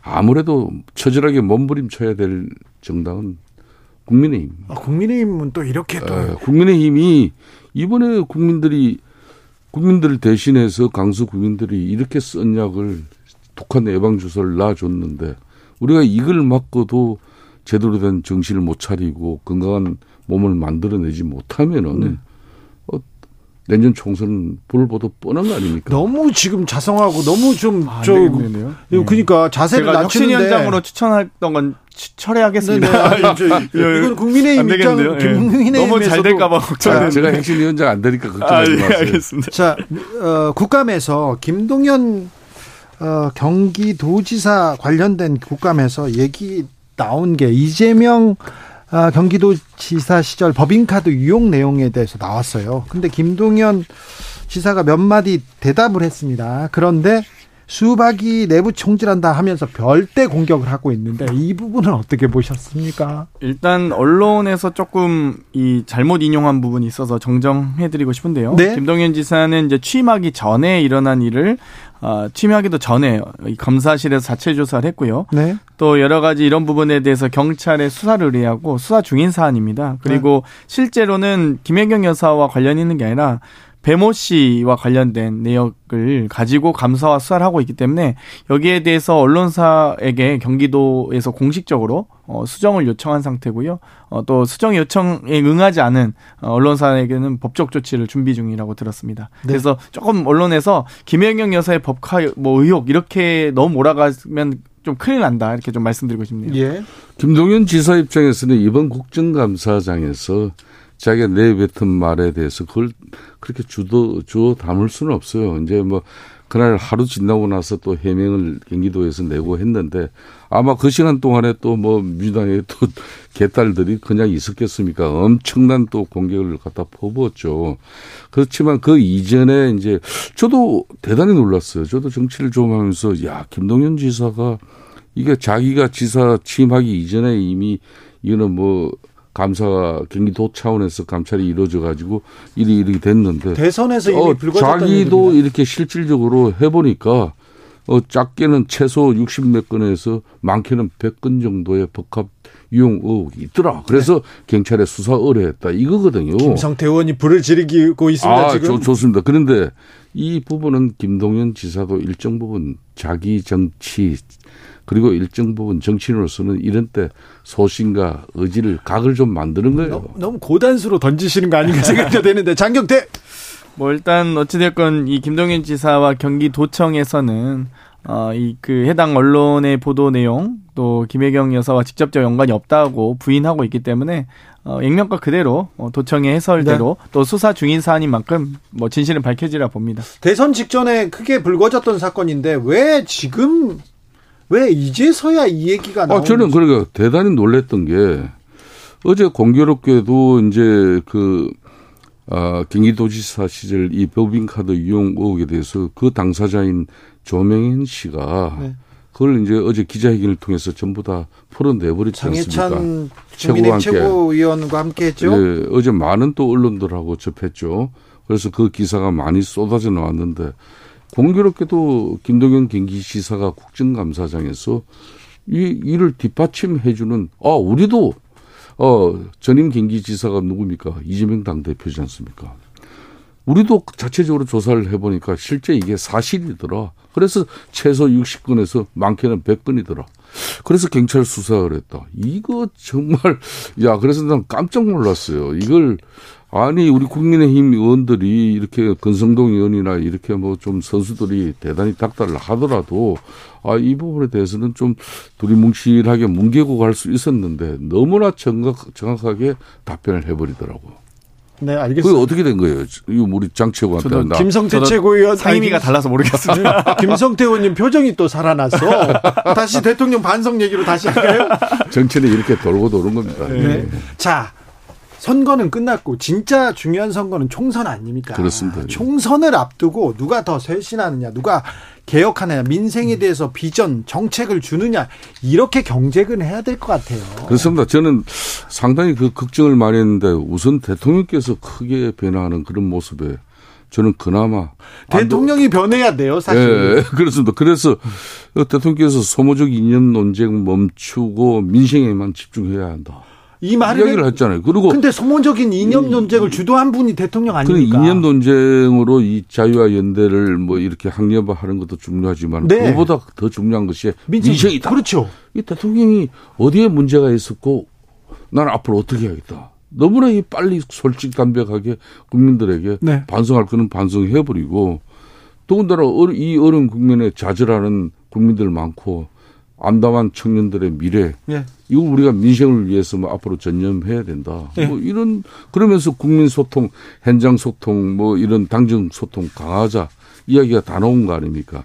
아무래도 처절하게 몸부림쳐야 될 정당은 국민의힘. 아, 국민의힘은 또 이렇게 또 에, 국민의힘이 이번에 국민들이 국민들을 대신해서 강수 국민들이 이렇게 쓴 약을 독한 예방 주사를 놔줬는데 우리가 이걸 맞고도 제대로 된 정신을 못 차리고 건강한 몸을 만들어내지 못하면은 네. 어, 내년 총선 불을 보도 뻔한 거 아닙니까? 너무 지금 자성하고 너무 좀 아, 좀, 네. 그러니까 자세를 낮추는데 혁신위원장으로 추천했던 건 철회하겠습니다. 네, 네. 이건 국민의힘 입장, 국민의힘 너무 잘 될까봐 걱정되는. 제가 혁신위원장 안 되니까 걱정하지 아, 예, 마세요. 알겠습니다. 자, 어, 국감에서 김동연 어, 경기도지사 관련된 국감에서 얘기 나온 게 이재명 아, 경기도지사 시절 법인카드 유용 내용에 대해서 나왔어요. 근데 김동연 지사가 몇 마디 대답을 했습니다. 그런데 수박이 내부 총질한다 하면서 별대 공격을 하고 있는데 이 부분은 어떻게 보셨습니까? 일단 언론에서 조금 이 잘못 인용한 부분이 있어서 정정해드리고 싶은데요. 네? 김동연 지사는 이제 취임하기 전에 일어난 일을 어, 취임하기도 전에 검사실에서 자체 조사를 했고요. 네. 또 여러 가지 이런 부분에 대해서 경찰에 수사를 의뢰하고 수사 중인 사안입니다. 그리고 네. 실제로는 김혜경 여사와 관련 있는 게 아니라 배모 씨와 관련된 내역을 가지고 감사와 수사를 하고 있기 때문에 여기에 대해서 언론사에게 경기도에서 공식적으로 어, 수정을 요청한 상태고요. 어, 또 수정 요청에 응하지 않은 어, 언론사에게는 법적 조치를 준비 중이라고 들었습니다. 네. 그래서 조금 언론에서 김혜경 여사의 법화 뭐 의혹 이렇게 너무 몰아가면 좀 큰일 난다 이렇게 좀 말씀드리고 싶네요. 예. 김동연 지사 입장에서는 이번 국정감사장에서 자기가 내뱉은 말에 대해서 그걸 그렇게 주도 주어 담을 수는 없어요. 이제 뭐 그날 하루 지나고 나서 또 해명을 경기도에서 내고 했는데 아마 그 시간 동안에 또 뭐 민주당의 또 (laughs) 개딸들이 그냥 있었겠습니까? 엄청난 또 공격을 갖다 퍼부었죠. 그렇지만 그 이전에 이제 저도 대단히 놀랐어요. 저도 정치를 좀 하면서 야 김동연 지사가 이게 자기가 지사 취임하기 이전에 이미 이거는 뭐 감사가 경기도 차원에서 감찰이 이루어져 가지고 일이 이렇게 됐는데 대선에서 어, 자기도 일입니다. 이렇게 실질적으로 해보니까 어 작게는 최소 60몇 건에서 많게는 100건 정도의 복합 유용 의혹이 있더라. 그래서 네. 경찰에 수사 의뢰했다 이거거든요. 김성태 의원이 불을 지르고 있습니다. 아, 지금. 좋, 좋습니다. 그런데 이 부분은 김동연 지사도 일정 부분 자기 정치 그리고 일정 부분 정치인으로서는 이런 때 소신과 의지를 각을 좀 만드는 거예요. 너무, 너무 고단수로 던지시는 거 아닌가 생각도 되는데 장경태. 뭐 일단 어찌됐건 이 김동연 지사와 경기도청에서는 어이 그 해당 언론의 보도 내용 또 김혜경 여사와 직접적 연관이 없다고 부인하고 있기 때문에 어 액면가 그대로 어, 도청의 해설대로 네. 또 수사 중인 사안인 만큼 뭐 진실은 밝혀지라 봅니다. 대선 직전에 크게 불거졌던 사건인데 왜 지금 왜 이제서야 이 얘기가 나오는 아, 저는 그러니까 대단히 놀랬던 게 어제 공교롭게도 이제 그 아, 경기도지사 시절 이 법인카드 이용 의혹에 대해서 그 당사자인 조명인 씨가 네. 그걸 이제 어제 기자회견을 통해서 전부 다 풀어내버렸지 않습니까? 최고와 함께. 최고위원과 함께 했죠. 예, 어제 많은 또 언론들하고 접했죠. 그래서 그 기사가 많이 쏟아져 나왔는데 공교롭게도 김동연 경기지사가 국정감사장에서 이 일을 뒷받침해주는 아 우리도 어 전임 경기지사가 누굽니까 이재명 당 대표지 않습니까? 우리도 자체적으로 조사를 해보니까 실제 이게 사실이더라. 그래서 최소 60건에서 많게는 100건이더라. 그래서 경찰 수사를 했다. 이거 정말 야 그래서 난 깜짝 놀랐어요. 이걸 아니 우리 국민의힘 의원들이 이렇게 건성동 의원이나 이렇게 뭐 좀 선수들이 대단히 닥달을 하더라도 아 이 부분에 대해서는 좀 두리뭉실하게 뭉개고 갈 수 있었는데 너무나 정확, 정확하게 답변을 해버리더라고. 네, 알겠습니다. 그게 어떻게 된 거예요? 이거 우리 장 최고한테. 김성태 최고위원 상임위가 달라서 모르겠습니다. 네, (laughs) 김성태 의원님 표정이 또 살아났어. 다시 대통령 반성 얘기로 다시 할까요? (laughs) 정치는 이렇게 돌고 도는 겁니다. 네. 네. 자, 선거는 끝났고 진짜 중요한 선거는 총선 아닙니까? 그렇습니다. 총선을 앞두고 누가 더 쇄신하느냐, 누가 개혁하느냐, 민생에 대해서 비전, 정책을 주느냐 이렇게 경쟁을 해야 될 것 같아요. 그렇습니다. 저는 상당히 그 걱정을 많이 했는데 우선 대통령께서 크게 변화하는 그런 모습에 저는 그나마 대통령이 변해야 돼요, 사실. 예, 그렇습니다. 그래서 대통령께서 소모적 이념 논쟁 멈추고 민생에만 집중해야 한다. 이 말을 이야기를 했잖아요. 그리고 근데 소모적인 이념 논쟁을 주도한 분이 대통령 아닙니까? 이념 논쟁으로 이 자유와 연대를 뭐 이렇게 학려하는 것도 중요하지만 네. 그보다 더 중요한 것이 민생. 민생이다. 그렇죠. 이 대통령이 어디에 문제가 있었고 나는 앞으로 어떻게 해야겠다. 너무나 이 빨리 솔직 담백하게 국민들에게 네. 반성할 거는 반성해 버리고 더군다나 이 어려운 국면에 좌절하는 국민들 많고 암담한 청년들의 미래 예. 이거 우리가 민생을 위해서 뭐 앞으로 전념해야 된다. 예. 뭐 이런 그러면서 국민 소통, 현장 소통, 뭐 이런 당정 소통 강화자 이야기가 다 나온 거 아닙니까?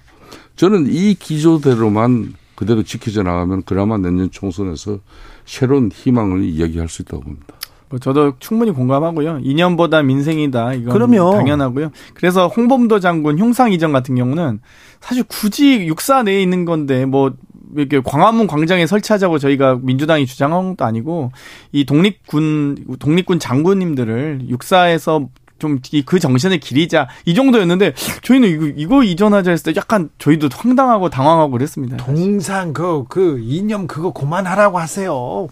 저는 이 기조대로만 그대로 지켜져 나가면 그나마 내년 총선에서 새로운 희망을 이야기할 수 있다고 봅니다. 뭐 저도 충분히 공감하고요. 이년보다 민생이다. 이건 그럼요. 당연하고요. 그래서 홍범도 장군 흉상 이전 같은 경우는 사실 굳이 육사 내에 있는 건데 뭐 이렇게 광화문 광장에 설치하자고 저희가 민주당이 주장한 것도 아니고 이 독립군 독립군 장군님들을 육사에서 좀 그 정신을 기리자 이 정도였는데 저희는 이거 이거 이전하자 했을 때 약간 저희도 황당하고 당황하고 그랬습니다. 동상 그그 그 이념 그거 그만하라고 하세요.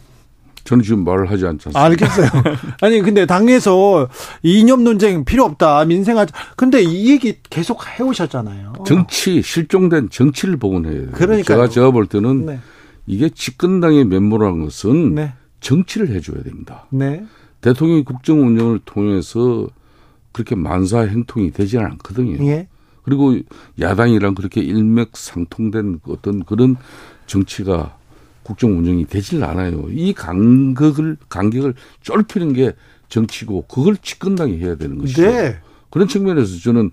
저는 지금 말을 하지 않잖습니까? 알겠어요. (laughs) 아니 근데 당에서 이념 논쟁 필요 없다 민생하자. 근데 이 얘기 계속 해 오셨잖아요. 정치 실종된 정치를 복원해야 돼요. 그러니까 제가 제가 볼 때는 네. 이게 집권당의 면모라는 것은 네. 정치를 해 줘야 됩니다. 네. 대통령이 국정 운영을 통해서 그렇게 만사 행통이 되지는 않거든요. 예. 그리고 야당이랑 그렇게 일맥상통된 어떤 그런 정치가 국정 운영이 되질 않아요. 이 간격을 간격을 좁히는 게 정치고 그걸 집권당이 해야 되는 것이죠. 네. 그런 측면에서 저는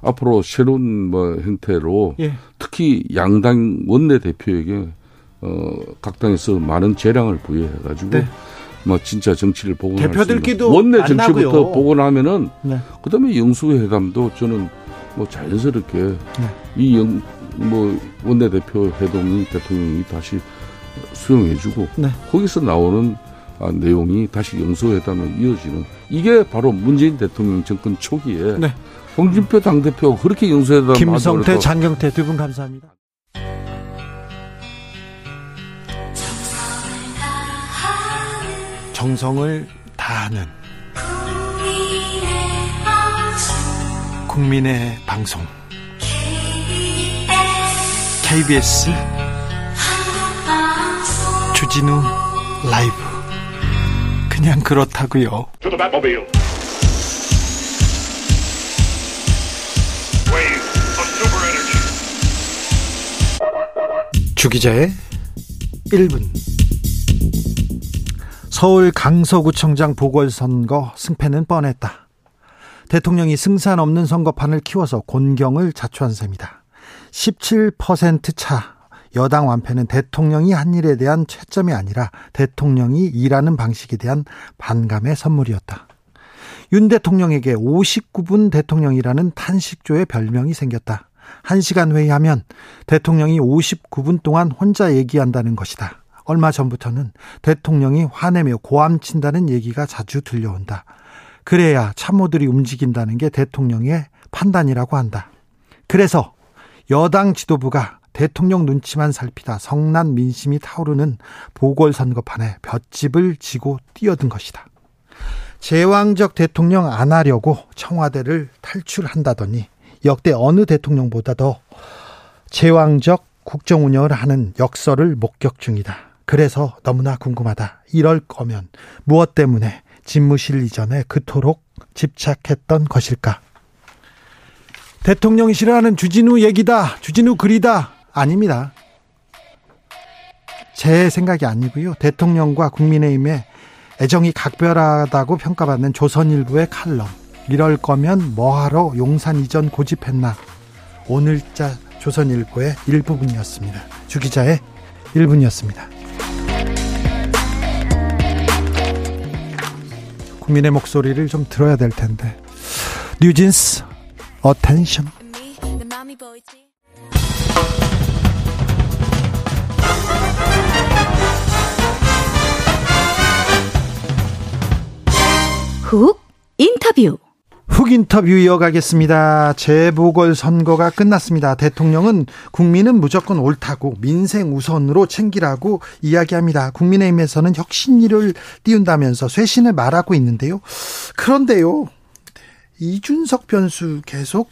앞으로 새로운 뭐 형태로 예. 특히 양당 원내 대표에게 어각 당에서 많은 재량을 부여해 가지고 네. 뭐 진짜 정치를 보고 대표들끼도 원내 정치부터 보고 나면은 네. 그다음에 영수회담도 저는 뭐 자연스럽게 네. 이영 뭐 원내 대표 회동이 대통령이 다시 수용해주고 네. 거기서 나오는 아, 내용이 다시 영수회담으로 이어지는 이게 바로 문재인 대통령 정권 초기에 네. 홍준표 당대표가 그렇게 영수회담 김성태, 장경태 두 분 감사합니다. 정성을 다하는 국민의 방송 KBS 주진우 라이브 그냥 그렇다고요. 주기자의 1분 서울 강서구청장 보궐선거 승패는 뻔했다. 대통령이 승산 없는 선거판을 키워서 곤경을 자초한 셈이다. 17%차 여당 완패는 대통령이 한 일에 대한 채점이 아니라 대통령이 일하는 방식에 대한 반감의 선물이었다. 윤 대통령에게 59분 대통령이라는 탄식조의 별명이 생겼다. 1시간 회의하면 대통령이 59분 동안 혼자 얘기한다는 것이다. 얼마 전부터는 대통령이 화내며 고함친다는 얘기가 자주 들려온다. 그래야 참모들이 움직인다는 게 대통령의 판단이라고 한다. 그래서 여당 지도부가 대통령 눈치만 살피다 성난 민심이 타오르는 보궐선거판에 볏집을 지고 뛰어든 것이다. 제왕적 대통령 안 하려고 청와대를 탈출한다더니 역대 어느 대통령보다 더 제왕적 국정 운영을 하는 역설을 목격 중이다. 그래서 너무나 궁금하다. 이럴 거면 무엇 때문에 집무실 이전에 그토록 집착했던 것일까? 대통령이 싫어하는 주진우 얘기다. 주진우 글이다. 아닙니다. 제 생각이 아니고요. 대통령과 국민의힘의 애정이 각별하다고 평가받는 조선일보의 칼럼. 이럴 거면 뭐하러 용산 이전 고집했나. 오늘자 조선일보의 일부분이었습니다. 주기자의 1분이었습니다. 국민의 목소리를 좀 들어야 될 텐데. 뉴진스 Attention. 훅 인터뷰. 훅 인터뷰 이어가겠습니다. 재보궐 선거가 끝났습니다. 대통령은 국민은 무조건 옳다고 민생 우선으로 챙기라고 이야기합니다. 국민의힘에서는 혁신일을 띄운다면서 쇄신을 말하고 있는데요. 그런데요. 이준석 변수 계속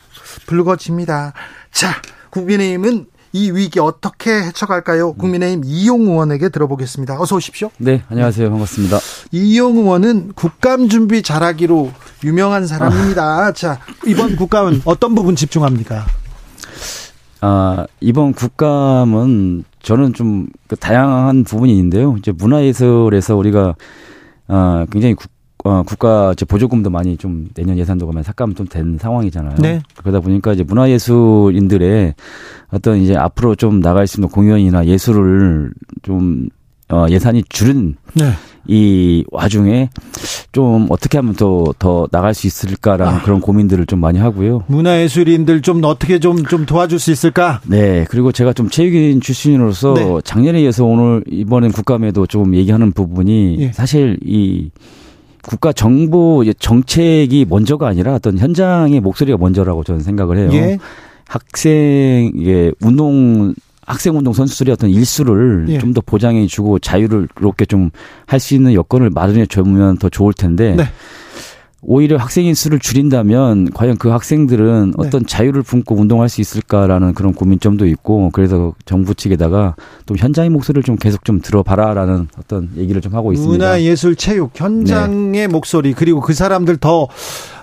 불거집니다. 자, 국민의힘은 이 위기 어떻게 헤쳐갈까요? 국민의힘 이용 의원에게 들어보겠습니다. 어서 오십시오. 네, 안녕하세요. 반갑습니다. 이용 의원은 국감 준비 잘하기로 유명한 사람입니다. 아. 자, 이번 국감은 어떤 부분 집중합니까? 아, 이번 국감은 저는 좀그 다양한 부분이 있는데요. 이제 문화예술에서 우리가 아, 굉장히 국, 어, 국가 이제 보조금도 많이 좀 내년 예산도 가면 삭감 좀 된 상황이잖아요. 네. 그러다 보니까 이제 문화예술인들의 어떤 이제 앞으로 좀 나갈 수 있는 공연이나 예술을 좀 어, 예산이 줄은 네. 이 와중에 좀 어떻게 하면 더, 더 나갈 수 있을까라는 아. 그런 고민들을 좀 많이 하고요. 문화예술인들 좀 어떻게 좀, 좀 도와줄 수 있을까? 네. 그리고 제가 좀 체육인 출신으로서 네. 작년에 이어서 오늘 이번엔 국감에도 좀 얘기하는 부분이 예. 사실 이 국가 정부 정책이 먼저가 아니라 어떤 현장의 목소리가 먼저라고 저는 생각을 해요. 예. 학생 예 운동 학생 운동 선수들의 어떤 일수를 예. 좀더 보장해 주고 자유를 그렇게 좀 할 수 있는 여건을 마련해 주면 더 좋을 텐데 네. 오히려 학생인 수를 줄인다면 과연 그 학생들은 네. 어떤 자유를 품고 운동할 수 있을까라는 그런 고민점도 있고 그래서 정부 측에다가 또 현장의 목소리를 좀 계속 좀 들어봐라라는 어떤 얘기를 좀 하고 있습니다. 문화 예술 체육 현장의 네. 목소리 그리고 그 사람들 더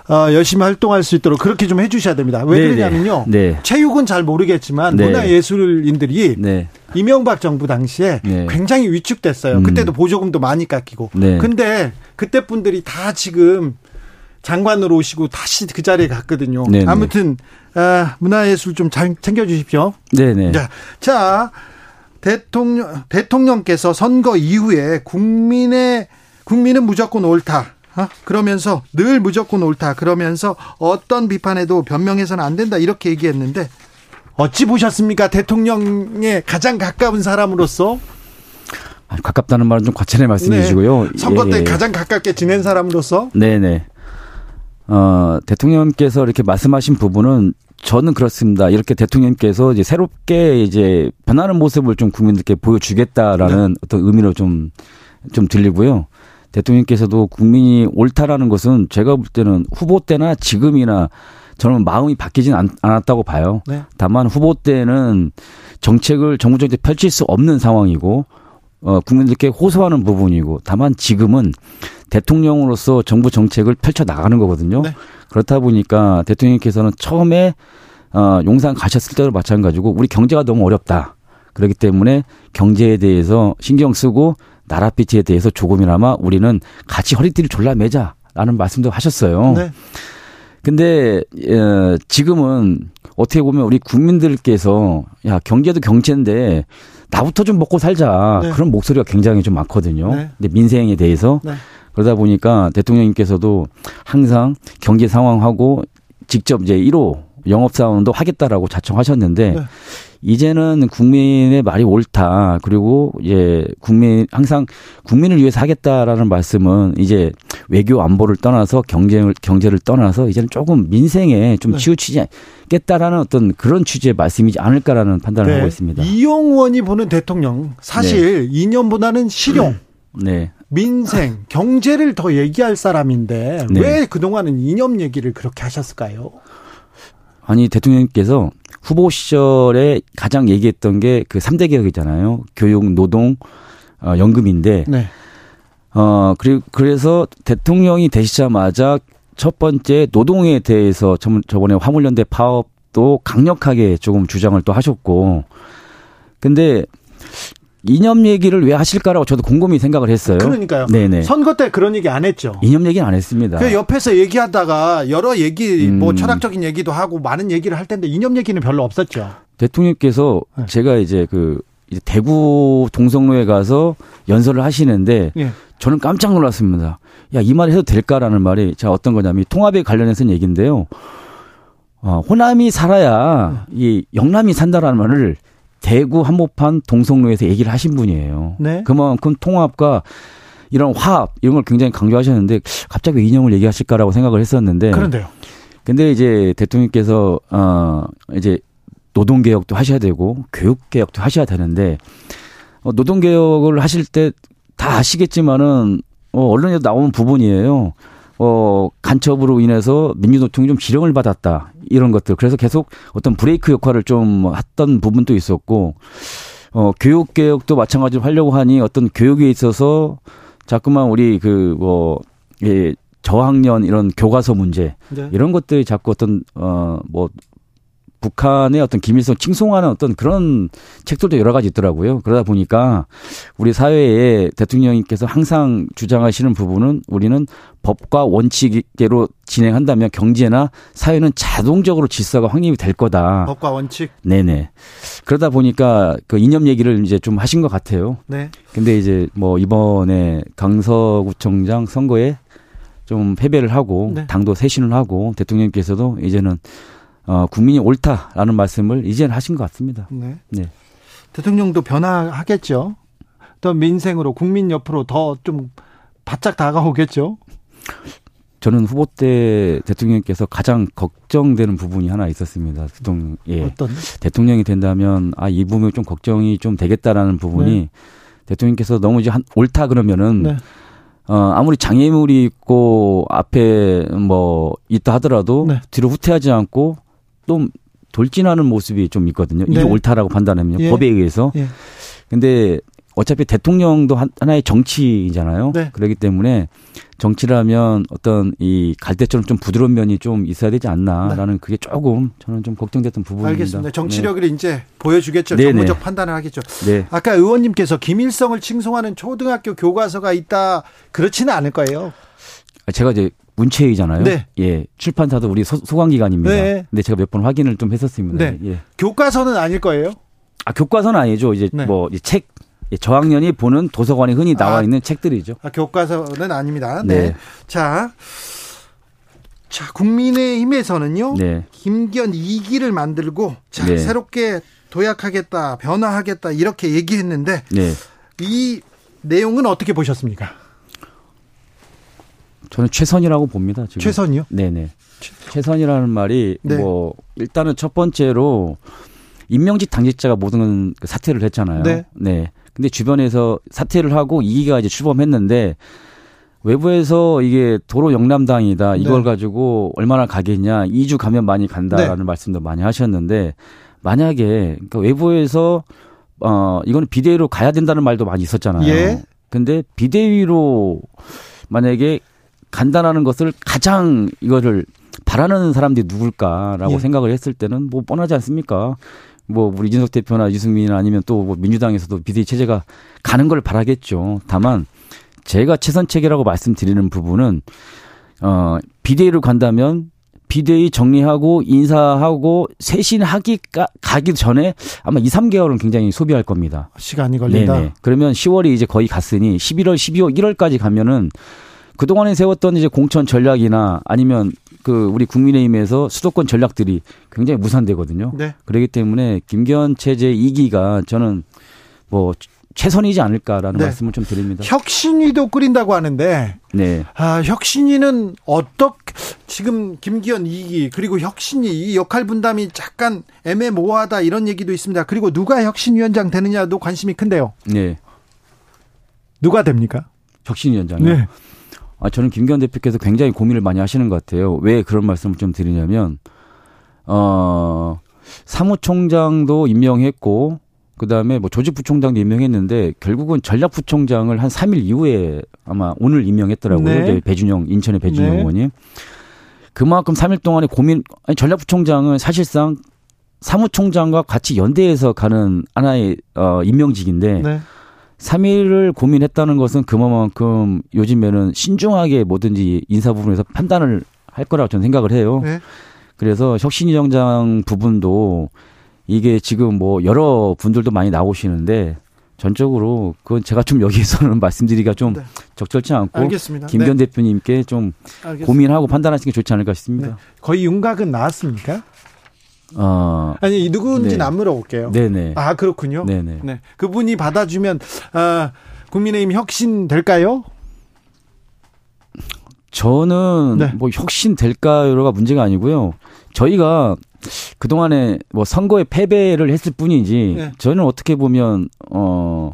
어, 열심히 활동할 수 있도록 그렇게 좀 해주셔야 됩니다. 왜 네네. 그러냐면요. 네. 체육은 잘 모르겠지만 네. 문화 예술인들이 네. 이명박 정부 당시에 네. 굉장히 위축됐어요. 음. 그때도 보조금도 많이 깎이고. 네. 근데 그때 분들이 다 지금 장관으로 오시고 다시 그 자리에 갔거든요. 네네. 아무튼 아, 문화예술 좀 잘 챙겨주십시오. 네네. 자, 자 대통령 대통령께서 선거 이후에 국민의 국민은 무조건 옳다. 어? 그러면서 늘 무조건 옳다. 그러면서 어떤 비판에도 변명해서는 안 된다. 이렇게 얘기했는데 어찌 보셨습니까? 대통령에 가장 가까운 사람으로서 가깝다는 말은 좀 과찬의 말씀이시고요. 네. 선거 때 예, 예. 가장 가깝게 지낸 사람으로서 네네. 어, 대통령께서 이렇게 말씀하신 부분은 저는 그렇습니다. 이렇게 대통령께서 이제 새롭게 이제 변하는 모습을 좀 국민들께 보여주겠다라는 네. 어떤 의미로 좀, 좀 들리고요. 대통령께서도 국민이 옳다라는 것은 제가 볼 때는 후보 때나 지금이나 저는 마음이 바뀌진 않, 았다고 봐요. 네. 다만 후보 때는 정책을 정부 정책 펼칠 수 없는 상황이고 어, 국민들께 호소하는 부분이고 다만 지금은 대통령으로서 정부 정책을 펼쳐 나가는 거거든요. 네. 그렇다 보니까 대통령께서는 처음에 어, 용산 가셨을 때도 마찬가지고 우리 경제가 너무 어렵다. 그렇기 때문에 경제에 대해서 신경 쓰고 나라 빛에 대해서 조금이나마 우리는 같이 허리띠를 졸라매자라는 말씀도 하셨어요. 네. 근데 어, 지금은 어떻게 보면 우리 국민들께서 야 경제도 경제인데 나부터 좀 먹고 살자 네. 그런 목소리가 굉장히 좀 많거든요. 네. 근데 민생에 대해서 네. 그러다 보니까 대통령님께서도 항상 경제 상황하고 직접 이제 1호 영업사원도 하겠다라고 자청하셨는데 네. 이제는 국민의 말이 옳다. 그리고 이제 국민 항상 국민을 위해서 하겠다라는 말씀은 이제 외교 안보를 떠나서 경쟁을 경제를 떠나서 이제는 조금 민생에 좀 네. 치우치겠다라는 어떤 그런 취지의 말씀이지 않을까라는 판단을 네. 하고 있습니다. 이용원이 보는 대통령 사실 네. 이념보다는 실용. 네. 민생, 경제를 더 얘기할 사람인데 네. 왜 그동안은 이념 얘기를 그렇게 하셨을까요? 아니 대통령께서 후보 시절에 가장 얘기했던 게 그 3대 개혁이잖아요. 교육, 노동, 어, 연금인데. 네. 어, 그리고 그래서 대통령이 되시자마자 첫 번째 노동에 대해서 저번에 화물연대 파업도 강력하게 조금 주장을 또 하셨고. 근데 이념 얘기를 왜 하실까라고 저도 곰곰이 생각을 했어요. 그러니까요. 네네. 선거 때 그런 얘기 안 했죠. 이념 얘기는 안 했습니다. 그 옆에서 얘기하다가 여러 얘기, 뭐 음. 뭐 철학적인 얘기도 하고 많은 얘기를 할 텐데 이념 얘기는 별로 없었죠. 대통령께서 네. 제가 이제 그 이제 대구 동성로에 가서 연설을 하시는데 네. 저는 깜짝 놀랐습니다. 야, 이 말 해도 될까라는 말이 자 어떤 거냐면 통합에 관련해서 얘기인데요. 어, 호남이 살아야 네. 이 영남이 산다라는 말을 대구 한복판 동성로에서 얘기를 하신 분이에요. 네. 그만큼 통합과 이런 화합 이런 걸 굉장히 강조하셨는데 갑자기 이념을 얘기하실까라고 생각을 했었는데 그런데요. 근데 이제 대통령께서 어 이제 노동 개혁도 하셔야 되고 교육 개혁도 하셔야 되는데 어 노동 개혁을 하실 때 다 아시겠지만은 어 언론에도 나오는 부분이에요. 어, 간첩으로 인해서 민주노총이 좀 지령을 받았다. 이런 것들. 그래서 계속 어떤 브레이크 역할을 좀 했던 부분도 있었고, 어, 교육 개혁도 마찬가지로 하려고 하니 어떤 교육에 있어서 자꾸만 우리 그, 뭐, 예, 저학년 이런 교과서 문제 네. 이런 것들이 자꾸 어떤 어뭐 북한의 어떤 기밀성 칭송하는 어떤 그런 책들도 여러 가지 있더라고요. 그러다 보니까 우리 사회에 대통령님께서 항상 주장하시는 부분은 우리는 법과 원칙대로 진행한다면 경제나 사회는 자동적으로 질서가 확립이 될 거다. 법과 원칙? 네네. 그러다 보니까 그 이념 얘기를 이제 좀 하신 것 같아요. 네. 근데 이제 뭐 이번에 강서구청장 선거에 좀 패배를 하고 네. 당도 쇄신을 하고 대통령께서도 이제는 어, 국민이 옳다라는 말씀을 이제는 하신 것 같습니다. 네. 네. 대통령도 변화하겠죠. 더 민생으로 국민 옆으로 더 좀 바짝 다가오겠죠. 저는 후보 때 대통령께서 가장 걱정되는 부분이 하나 있었습니다. 대통령, 예. 어떤? 대통령이 된다면 아 이 부분이 좀 걱정이 좀 되겠다라는 부분이 네. 대통령께서 너무 이제 한, 옳다 그러면은 네. 어, 아무리 장애물이 있고 앞에 뭐 있다 하더라도 네. 뒤로 후퇴하지 않고 또 돌진하는 모습이 좀 있거든요. 이게 네. 옳다라고 판단하면 예. 법에 의해서. 예. 근데 어차피 대통령도 하나의 정치이잖아요. 네. 그렇기 때문에 정치라면 어떤 이 갈대처럼 좀 부드러운 면이 좀 있어야 되지 않나라는 네. 그게 조금 저는 좀 걱정됐던 부분입니다. 알겠습니다. 정치력을 네. 이제 보여주겠죠. 네네. 정무적 판단을 하겠죠. 네. 아까 의원님께서 김일성을 칭송하는 초등학교 교과서가 있다 그렇지는 않을 거예요. 제가 이제 문체이잖아요. 네. 예. 출판사도 우리 소, 관기관입니다 네. 근데 제가 몇 번 확인을 좀 했었습니다. 네. 예. 교과서는 아닐 거예요? 아, 교과서는 아니죠. 이제 네. 뭐이 책, 저학년이 보는 도서관에 흔히 나와 아, 있는 책들이죠. 아, 교과서는 아닙니다. 네. 네. 자. 자, 국민의힘에서는요. 네. 김기현 2기를 만들고 자, 네. 새롭게 도약하겠다, 변화하겠다 이렇게 얘기했는데 네. 이 내용은 어떻게 보셨습니까? 저는 최선이라고 봅니다. 지금. 최선이요? 네네. 최선이라는 말이 네. 뭐 일단은 첫 번째로 임명직 당직자가 모든 그 사퇴를 했잖아요. 네. 네. 근데 주변에서 사퇴를 하고 이기가 이제 출범했는데 외부에서 이게 도로 영남당이다 이걸 네. 가지고 얼마나 가겠냐 2주 가면 많이 간다라는 네. 말씀도 많이 하셨는데 만약에 그러니까 외부에서 어 이거는 비대위로 가야 된다는 말도 많이 있었잖아요. 예. 근데 비대위로 만약에 간다라는 것을 가장 이거를 바라는 사람들이 누굴까라고 예. 생각을 했을 때는 뭐 뻔하지 않습니까? 뭐 우리 이준석 대표나 유승민이나 아니면 또 뭐 민주당에서도 비대위 체제가 가는 걸 바라겠죠. 다만 제가 최선책이라고 말씀드리는 부분은 어 비대위로 간다면 비대위 정리하고 인사하고 쇄신하기 가기 전에 아마 2, 3개월은 굉장히 소비할 겁니다. 시간이 걸린다. 네네. 그러면 10월이 이제 거의 갔으니 11월, 12월, 1월까지 가면은 그동안에 세웠던 이제 공천 전략이나 아니면 그 우리 국민의힘에서 수도권 전략들이 굉장히 무산되거든요. 네. 그렇기 때문에 김기현 체제 2기가 저는 뭐 최선이지 않을까라는 네. 말씀을 좀 드립니다. 혁신위도 꾸린다고 하는데, 네. 아, 혁신위는 어떻게 지금 김기현 2기 그리고 혁신위 이 역할 분담이 약간 애매모호하다 이런 얘기도 있습니다. 그리고 누가 혁신위원장 되느냐도 관심이 큰데요. 네. 누가 됩니까? 혁신위원장요. 네. 아, 저는 김기현 대표께서 굉장히 고민을 많이 하시는 것 같아요. 왜 그런 말씀을 좀 드리냐면, 어, 사무총장도 임명했고, 그 다음에 뭐 조직부총장도 임명했는데, 결국은 전략부총장을 한 3일 이후에 아마 오늘 임명했더라고요. 네. 배준영, 인천의 배준영 네. 의원님. 그만큼 3일 동안에 고민, 아니, 전략부총장은 사실상 사무총장과 같이 연대해서 가는 하나의 어, 임명직인데, 네. 3일을 고민했다는 것은 그만큼 요즘에는 신중하게 뭐든지 인사 부분에서 판단을 할 거라고 저는 생각을 해요. 네. 그래서 혁신위 정장 부분도 이게 지금 뭐 여러 분들도 많이 나오시는데 전적으로 그건 제가 좀 여기에서는 (laughs) 말씀드리기가 좀 네. 적절치 않고 알겠습니다. 김변 네. 대표님께 좀 알겠습니다. 고민하고 판단하시는 게 좋지 않을까 싶습니다. 네. 거의 윤곽은 나왔습니까? 어. 아니 누구인지는 네. 안 물어볼게요. 네네. 아 그렇군요. 네네. 네. 그분이 받아주면 아, 국민의힘 혁신 될까요? 저는 네. 뭐 혁신 될까요가 문제가 아니고요. 저희가 그 동안에 뭐 선거에 패배를 했을 뿐이지 네. 저는 어떻게 보면 어.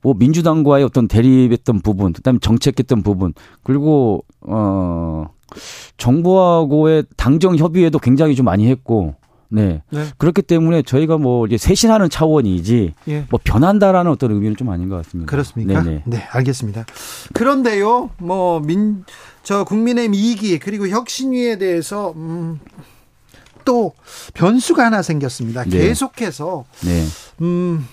뭐 민주당과의 어떤 대립했던 부분, 그다음에 정책했던 부분, 그리고 어 정부하고의 당정 협의에도 굉장히 좀 많이 했고 네. 네. 그렇기 때문에 저희가 뭐 이제 쇄신하는 차원이지 예. 뭐 변한다라는 어떤 의미는 좀 아닌 것 같습니다. 그렇습니까? 네네. 네, 알겠습니다. 그런데요, 뭐 민 저 국민의힘 이기 그리고 혁신위에 대해서 음, 또 변수가 하나 생겼습니다. 네. 계속해서 네. 음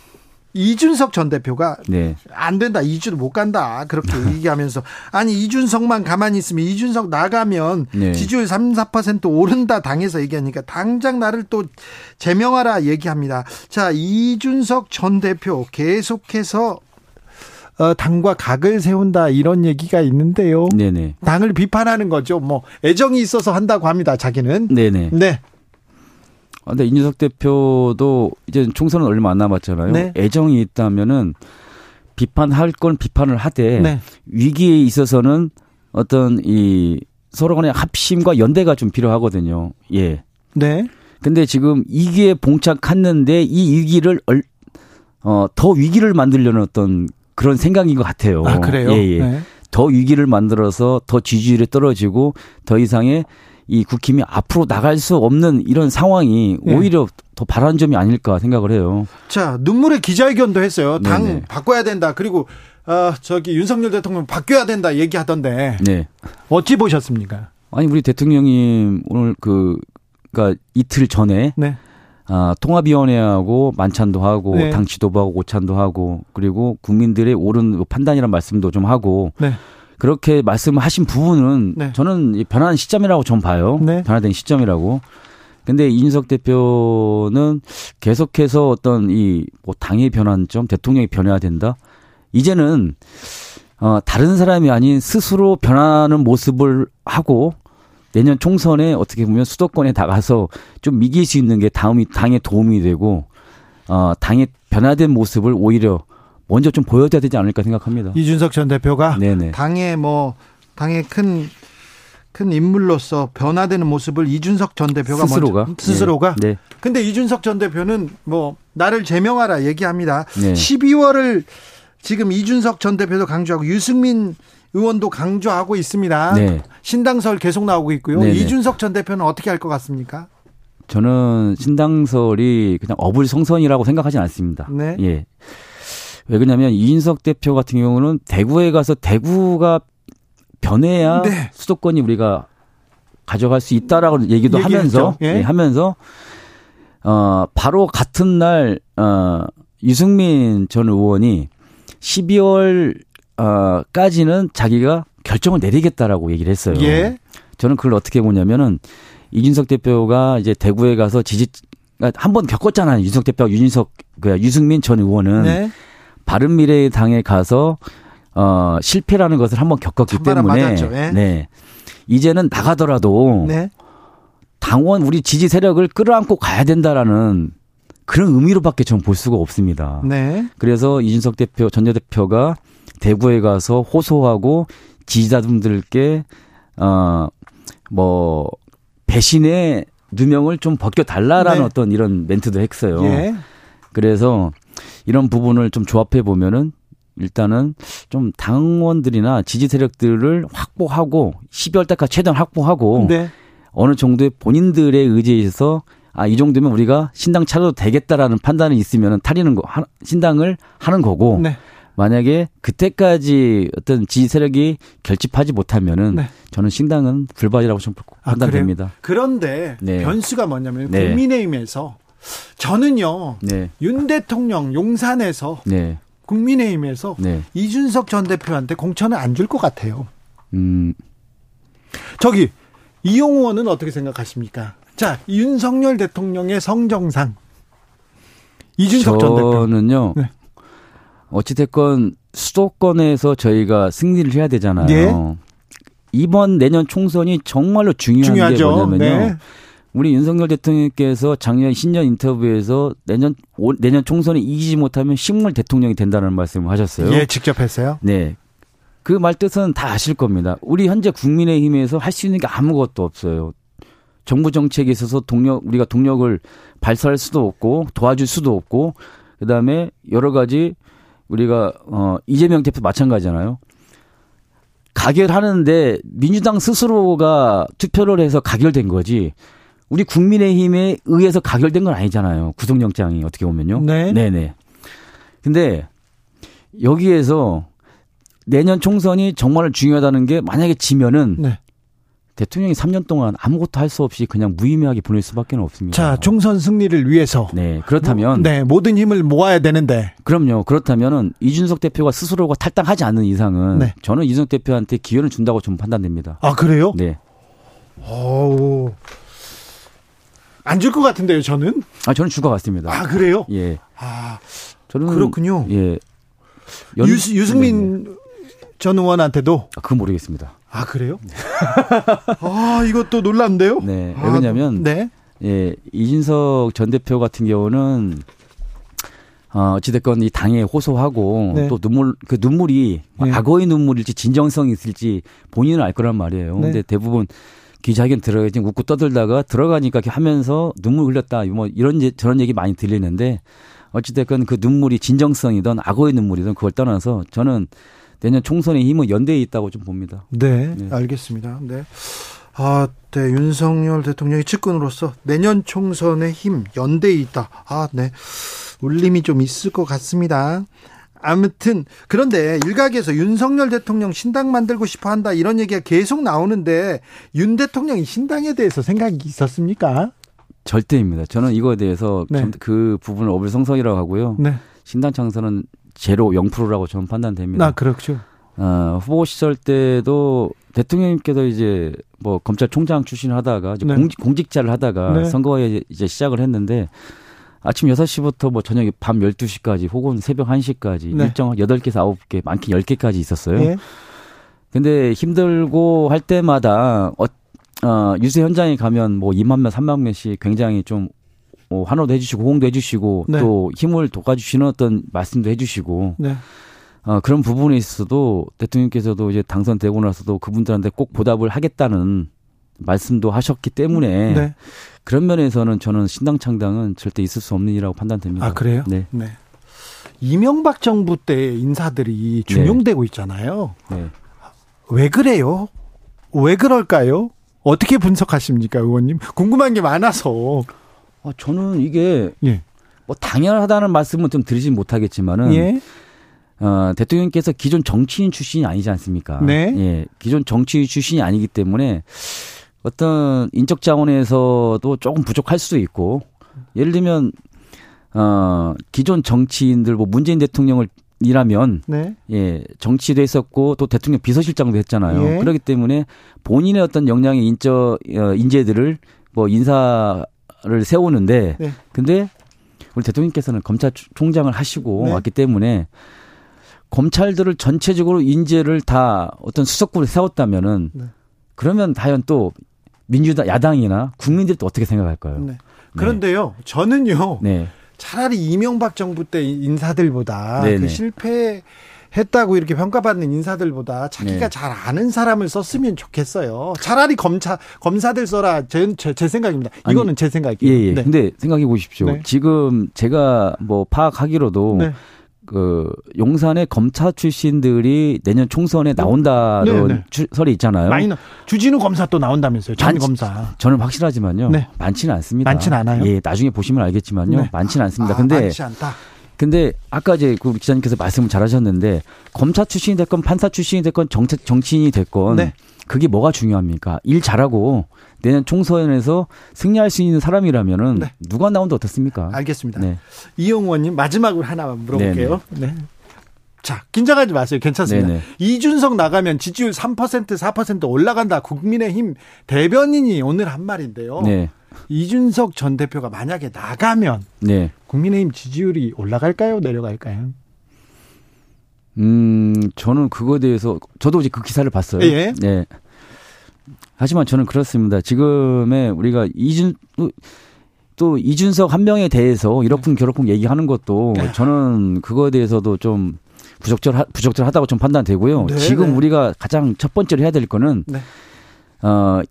이준석 전 대표가 네. 안 된다. 이주도 못 간다. 그렇게 (laughs) 얘기하면서 아니 이준석만 가만히 있으면 이준석 나가면 네. 지지율 3, 4% 오른다 당에서 얘기하니까 당장 나를 또 제명하라 얘기합니다. 자, 이준석 전 대표 계속해서 어, 당과 각을 세운다 이런 얘기가 있는데요. 네네. 당을 비판하는 거죠. 뭐 애정이 있어서 한다고 합니다. 자기는. 네네. 네. 아, 근데 이준석 대표도 이제 총선은 얼마 안 남았잖아요. 네. 애정이 있다면은 비판할 건 비판을 하되 네. 위기에 있어서는 어떤 이 서로 간의 합심과 연대가 좀 필요하거든요. 예. 네. 근데 지금 위기에 봉착했는데 이 위기를 얼, 어, 더 위기를 만들려는 어떤 그런 생각인 것 같아요. 아, 그래요? 예, 예. 네. 더 위기를 만들어서 더 지지율이 떨어지고 더 이상의 이 국힘이 앞으로 나갈 수 없는 이런 상황이 네. 오히려 더 바라는 점이 아닐까 생각을 해요. 자, 눈물의 기자회견도 했어요. 당 네네. 바꿔야 된다. 그리고 어, 저기 윤석열 대통령 바뀌어야 된다 얘기하던데. 네. 어찌 보셨습니까? 아니 우리 대통령님 오늘 그 그러니까 이틀 전에 네. 아, 통합위원회하고 만찬도 하고 네. 당 지도부하고 오찬도 하고 그리고 국민들의 옳은 판단이란 말씀도 좀 하고 네. 그렇게 말씀하신 부분은 네. 저는 변화한 시점이라고 좀 봐요. 네. 변화된 시점이라고. 근데 이준석 대표는 계속해서 어떤 이 뭐 당의 변환점, 대통령이 변해야 된다. 이제는 어 다른 사람이 아닌 스스로 변하는 모습을 하고 내년 총선에 어떻게 보면 수도권에 나가서 좀 이길 수 있는 게 다음이 당에 도움이 되고 어 당의 변화된 모습을 오히려 먼저 좀 보여줘야 되지 않을까 생각합니다. 이준석 전 대표가 네네. 당의 뭐 당의 큰큰 인물로서 변화되는 모습을 이준석 전 대표가 스스로가 먼저, 스스로가 네. 네. 근데 이준석 전 대표는 뭐 나를 제명하라 얘기합니다. 네. 12월을 지금 이준석 전 대표도 강조하고 유승민 의원도 강조하고 있습니다. 네. 신당설 계속 나오고 있고요. 네네. 네. 이준석 전 대표는 어떻게 할 것 같습니까? 저는 신당설이 그냥 어불성선이라고 생각하지 않습니다. 네. 예. 왜 그러냐면 이준석 대표 같은 경우는 대구에 가서 대구가 변해야 네. 수도권이 우리가 가져갈 수 있다라고 얘기도 얘기했죠. 하면서 예. 네, 하면서 어 바로 같은 날 어, 유승민 전 의원이 12월 어 까지는 자기가 결정을 내리겠다라고 얘기를 했어요. 예. 저는 그걸 어떻게 보냐면은 이준석 대표가 이제 대구에 가서 지지 그러니까 한번 겪었잖아요. 이준석 대표가 유진석 그 유승민 전 의원은 네. 바른미래당에 가서 어, 실패라는 것을 한번 겪었기 때문에 네. 네. 이제는 나가더라도 네. 당원 우리 지지 세력을 끌어안고 가야 된다라는 그런 의미로밖에 전볼 수가 없습니다. 네. 그래서 이준석 대표 전 대표가 대구에 가서 호소하고 지지자분들께 어뭐 배신의 누명을 좀 벗겨 달라라는 네. 어떤 이런 멘트도 했어요. 예. 그래서 이런 부분을 좀 조합해 보면은 일단은 좀 당원들이나 지지 세력들을 확보하고 12월 달까지 최대한 확보하고 네. 어느 정도의 본인들의 의지에 있어서 아, 이 정도면 우리가 신당 차려도 되겠다라는 판단이 있으면 탈리는 거, 신당을 하는 거고. 네. 만약에 그때까지 어떤 지지 세력이 결집하지 못하면은 네. 저는 신당은 불발이라고 좀 아, 판단됩니다. 아, 그런데 네. 변수가 뭐냐면 네. 국민의힘에서 저는요 네. 윤 대통령 용산에서 네. 국민의힘에서 네. 이준석 전 대표한테 공천을 안 줄 것 같아요. 음. 저기 이용 의원은 어떻게 생각하십니까? 자 윤석열 대통령의 성정상 이준석 전 대표. 저는요. 네. 어찌 됐건 수도권에서 저희가 승리를 해야 되잖아요. 네. 이번 내년 총선이 정말로 중요한 중요하죠. 게 뭐냐면요. 네. 우리 윤석열 대통령께서 작년 신년 인터뷰에서 내년 내년 총선에 이기지 못하면 식물 대통령이 된다는 말씀을 하셨어요. 예, 직접 했어요. 네. 그 말 뜻은 다 아실 겁니다. 우리 현재 국민의힘에서 할 수 있는 게 아무것도 없어요. 정부 정책에 있어서 동력 우리가 동력을 발사할 수도 없고 도와줄 수도 없고 그다음에 여러 가지 우리가 어 이재명 대표 마찬가지잖아요. 가결하는데 민주당 스스로가 투표를 해서 가결된 거지. 우리 국민의힘에 의해서 가결된 건 아니잖아요. 구속영장이 어떻게 보면요. 네. 네네. 근데 여기에서 내년 총선이 정말 중요하다는 게 만약에 지면은 네. 대통령이 3년 동안 아무것도 할 수 없이 그냥 무의미하게 보낼 수밖에 없습니다. 자, 총선 승리를 위해서. 네, 그렇다면. 네, 모든 힘을 모아야 되는데. 그럼요. 그렇다면은 이준석 대표가 스스로가 탈당하지 않는 이상은 네. 저는 이준석 대표한테 기회를 준다고 좀 판단됩니다. 아, 그래요? 네. 어우. 안 줄 것 같은데요, 저는? 아, 저는 줄 것 같습니다. 아, 그래요? 예. 아, 저는. 그렇군요. 예. 연... 유, 유승민 네네. 전 의원한테도? 아, 그건 모르겠습니다. 아, 그래요? (laughs) 네. 아, 이것도 놀랍는데요? 네. 아, 왜냐면, 아, 네. 예, 이진석 전 대표 같은 경우는 어, 어찌됐건 이 당에 호소하고 네. 또 눈물, 그 눈물이 네. 악어의 눈물일지 진정성이 있을지 본인은 알 거란 말이에요. 네. 근데 대부분 기자회견 들어가 지금 웃고 떠들다가 들어가니까 이렇게 하면서 눈물 흘렸다. 뭐 이런 저런 얘기 많이 들리는데 어찌됐건 그 눈물이 진정성이든 악어의 눈물이든 그걸 떠나서 저는 내년 총선의 힘은 연대에 있다고 좀 봅니다. 네, 네. 알겠습니다. 네. 아, 네. 윤석열 대통령의 측근으로서 내년 총선의 힘, 연대에 있다. 아, 네. 울림이 좀 있을 것 같습니다. 아무튼 그런데 일각에서 윤석열 대통령 신당 만들고 싶어 한다 이런 얘기가 계속 나오는데 윤 대통령이 신당에 대해서 생각이 있었습니까? 절대입니다. 저는 이거에 대해서 네. 그 부분을 어불성성이라고 하고요. 네. 신당 창설은 제로 0%라고 저는 판단됩니다. 아, 그렇죠. 어, 후보 시절 때도 대통령님께서 이제 뭐 검찰총장 출신을 하다가 이제 네. 공직, 공직자를 하다가 네. 선거에 이제 시작을 했는데 아침 6시부터 뭐 저녁 밤 12시까지 혹은 새벽 1시까지 네. 일정 8개에서 9개, 많게 10개까지 있었어요. 네. 근데 힘들고 할 때마다 어, 어, 유세 현장에 가면 뭐 2만 명, 3만 명씩 굉장히 좀 어, 환호도 해주시고 호응도 해주시고 네. 또 힘을 돋아주시는 어떤 말씀도 해주시고 네. 어, 그런 부분에 있어서도 대통령께서도 이제 당선되고 나서도 그분들한테 꼭 보답을 하겠다는 말씀도 하셨기 때문에 네. 그런 면에서는 저는 신당 창당은 절대 있을 수 없는 일이라고 판단됩니다. 아 그래요? 네. 네. 이명박 정부 때 인사들이 중용되고 네. 있잖아요. 네. 왜 그래요? 왜 그럴까요? 어떻게 분석하십니까, 의원님? 궁금한 게 많아서. 아, 저는 이게 예. 뭐 당연하다는 말씀은 좀 드리진 못하겠지만은 예. 어, 대통령께서 기존 정치인 출신이 아니지 않습니까? 네. 예. 기존 정치인 출신이 아니기 때문에 어떤 인적 자원에서도 조금 부족할 수도 있고 예를 들면 어 기존 정치인들 뭐 문재인 대통령을 이라면 네. 예 정치도 했었고 또 대통령 비서실장도 했잖아요. 예. 그렇기 때문에 본인의 어떤 역량의 인적 어, 인재들을 뭐 인사를 세우는데 네. 근데 우리 대통령께서는 검찰총장을 하시고 네. 왔기 때문에 검찰들을 전체적으로 인재를 다 어떤 수석구를 세웠다면은 네. 그러면 과연 또 민주당 야당이나 국민들이 또 어떻게 생각할까요? 네. 그런데요, 네. 저는요. 네. 차라리 이명박 정부 때 인사들보다 그 실패 했다고 이렇게 평가받는 인사들보다 자기가 네. 잘 아는 사람을 썼으면 좋겠어요. 차라리 검사 검사들 써라. 제, 제, 제 생각입니다. 이거는 아니, 제 생각이에요. 예, 예. 네. 근데 생각해 보십시오. 네. 지금 제가 뭐 파악하기로도 네. 그 용산의 검사 출신들이 내년 총선에 나온다는 네, 네. 설이 있잖아요. 많이 나, 주진우 검사 또 나온다면서요. 전 검사. 저는 확실하지만요. 네. 많지는 않습니다. 많지는 않아요. 예, 나중에 보시면 알겠지만요. 네. 많지는 않습니다. 아, 근데 많지 않다. 근데 아까 이제 그 기자님께서 말씀을 잘하셨는데 검사 출신이 됐건 판사 출신이 됐건 정책 정치인이 됐건 네. 그게 뭐가 중요합니까? 일 잘하고 내년 총선에서 승리할 수 있는 사람이라면은 네. 누가 나온다 어떻습니까? 알겠습니다. 네. 이용 의원님 마지막으로 하나 물어볼게요. 네네. 네. 자, 긴장하지 마세요. 괜찮습니다. 네네. 이준석 나가면 지지율 3% 4% 올라간다. 국민의힘 대변인이 오늘 한 말인데요. 네. 이준석 전 대표가 만약에 나가면 네. 국민의힘 지지율이 올라갈까요? 내려갈까요? 음, 저는 그거에 대해서 저도 이제 그 기사를 봤어요. 예. 네. 하지만 저는 그렇습니다. 지금의 우리가 이준 또 이준석 한 명에 대해서 이렇쿵 저렇쿵 얘기하는 것도 네. 저는 그거에 대해서도 좀 부적절 부적절하다고 좀 판단되고요. 네, 지금 네. 우리가 가장 첫 번째로 해야 될 거는 네. 어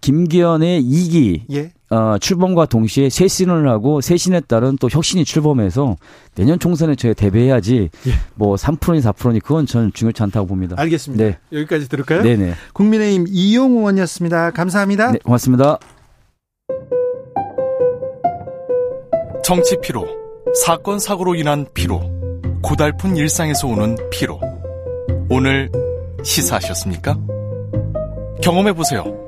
김기현의 2기 예. 어, 출범과 동시에 쇄신을 하고 쇄신에 따른 또 혁신이 출범해서 내년 총선에 저희 대비해야지 예. 뭐 3%니 4%니 그건 저는 중요치 않다고 봅니다. 알겠습니다. 네. 여기까지 들을까요? 네네. 국민의힘 이용 의원이었습니다. 감사합니다. 네, 고맙습니다. 정치 피로, 사건 사고로 인한 피로, 고달픈 일상에서 오는 피로. 오늘 시사하셨습니까? 경험해 보세요.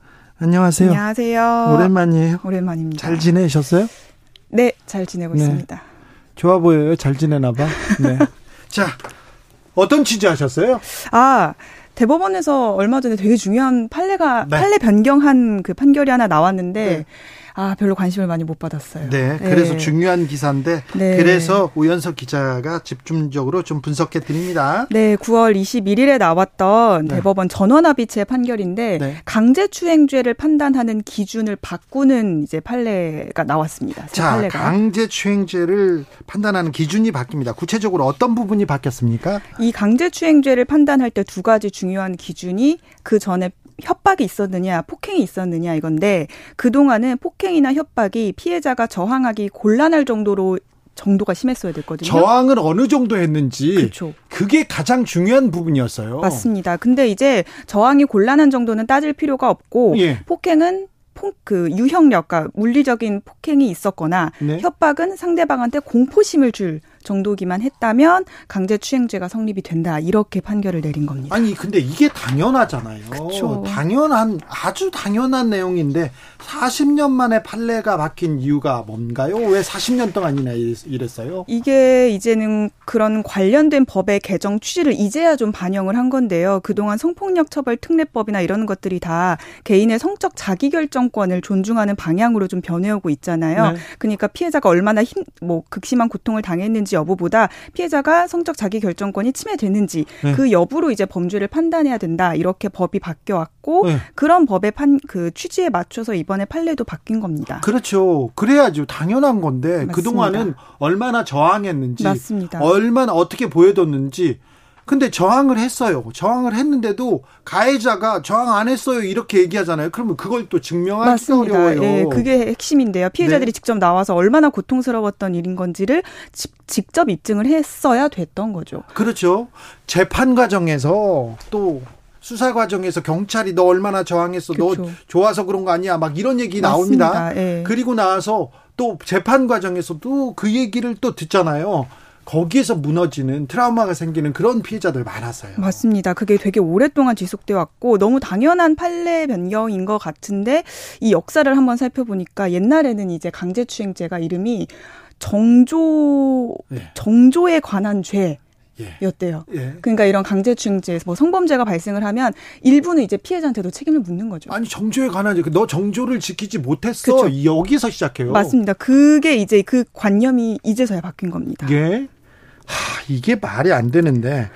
안녕하세요. 안녕하세요. 오랜만이에요. 오랜만입니다. 잘 지내셨어요? 네, 잘 지내고 네. 있습니다. 좋아 보여요. 잘 지내나 봐. 네. (laughs) 자, 어떤 취재 하셨어요? 아, 대법원에서 얼마 전에 되게 중요한 판례가 네. 판례 변경한 그 판결이 하나 나왔는데 네. 아, 별로 관심을 많이 못 받았어요. 네. 그래서 네. 중요한 기사인데 네. 그래서 우연석 기자가 집중적으로 좀 분석해 드립니다. 네. 9월 21일에 나왔던 네. 대법원 전원합의체 판결인데 네. 강제추행죄를 판단하는 기준을 바꾸는 이제 판례가 나왔습니다. 자, 판례가. 강제추행죄를 판단하는 기준이 바뀝니다. 구체적으로 어떤 부분이 바뀌었습니까? 이 강제추행죄를 판단할 때 두 가지 중요한 기준이 그 전에 협박이 있었느냐, 폭행이 있었느냐 이건데 그동안은 폭행이나 협박이 피해자가 저항하기 곤란할 정도로 정도가 심했어야 됐거든요. 저항을 어느 정도 했는지 그렇죠. 그게 가장 중요한 부분이었어요. 맞습니다. 근데 이제 저항이 곤란한 정도는 따질 필요가 없고 예. 폭행은 그 유형력, 그러니까 물리적인 폭행이 있었거나 네. 협박은 상대방한테 공포심을 줄 정도기만 했다면 강제추행죄가 성립이 된다 이렇게 판결을 내린 겁니다. 아니 근데 이게 당연하잖아요. 그쵸. 당연한 아주 당연한 내용인데 40년 만에 판례가 바뀐 이유가 뭔가요? 왜 40년 동안이나 이랬어요? 이게 이제는 그런 관련된 법의 개정 취지를 이제야 좀 반영을 한 건데요. 그동안 성폭력 처벌 특례법이나 이런 것들이 다 개인의 성적 자기결정권을 존중하는 방향으로 좀 변해오고 있잖아요. 네. 그러니까 피해자가 얼마나 힘, 뭐 극심한 고통을 당했는지 여부보다 피해자가 성적 자기 결정권이 침해되는지 네. 그 여부로 이제 범죄를 판단해야 된다. 이렇게 법이 바뀌어 왔고 네. 그런 법의 판 그 취지에 맞춰서 이번 이번에 판례도 바뀐 겁니다. 그렇죠. 그래야죠. 당연한 건데 맞습니다. 그동안은 얼마나 저항했는지 맞습니다. 얼마나 어떻게 보여줬는지 근데 저항을 했어요. 저항을 했는데도 가해자가 저항 안 했어요. 이렇게 얘기하잖아요. 그러면 그걸 또 맞습니다. 어려워요. 네, 그게 핵심인데요. 피해자들이 네. 직접 나와서 얼마나 고통스러웠던 일인 건지를 직접 입증을 했어야 됐던 거죠. 그렇죠. 재판 과정에서 또 수사 과정에서 경찰이 너 얼마나 저항했어, 그쵸. 너 좋아서 그런 거 아니야, 막 이런 얘기 맞습니다. 나옵니다. 예. 그리고 나와서 또 재판 과정에서도 그 얘기를 또 듣잖아요. 거기에서 무너지는 트라우마가 생기는 그런 피해자들 많았어요. 맞습니다. 그게 되게 오랫동안 지속돼 왔고 너무 당연한 판례 변경인 것 같은데 이 역사를 한번 살펴보니까 옛날에는 이제 강제추행죄가 이름이 정조 네. 정조에 관한 죄 였대요. 예. 그러니까 이런 강제추행죄에서 뭐 성범죄가 발생을 하면 일부는 이제 피해자한테도 책임을 묻는 거죠. 아니 정조에 관한 너 정조를 지키지 못했어. 그쵸. 여기서 시작해요. 맞습니다. 그게 이제 그 관념이 이제서야 바뀐 겁니다. 예. 하, 이게 말이 안 되는데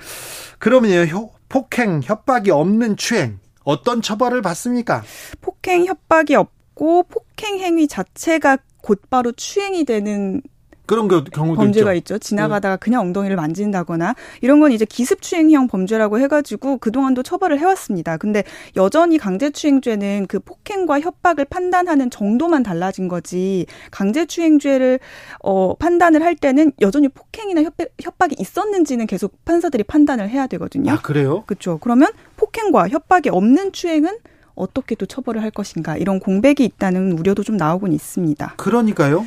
그러면요 폭행 협박이 없는 추행 어떤 처벌을 받습니까? 폭행 협박이 없고 폭행 행위 자체가 곧바로 추행이 되는 그런 경우도 범죄가 있죠. 있죠. 지나가다가 네. 그냥 엉덩이를 만진다거나 이런 건 이제 기습추행형 범죄라고 해가지고 그동안도 처벌을 해왔습니다. 근데 여전히 강제추행죄는 그 폭행과 협박을 판단하는 정도만 달라진 거지 강제추행죄를 어, 판단을 할 때는 여전히 폭행이나 협박, 협박이 있었는지는 계속 판사들이 판단을 해야 되거든요. 아 그래요? 그렇죠. 그러면 폭행과 협박이 없는 추행은 어떻게 또 처벌을 할 것인가 이런 공백이 있다는 우려도 좀 나오곤 있습니다. 그러니까요.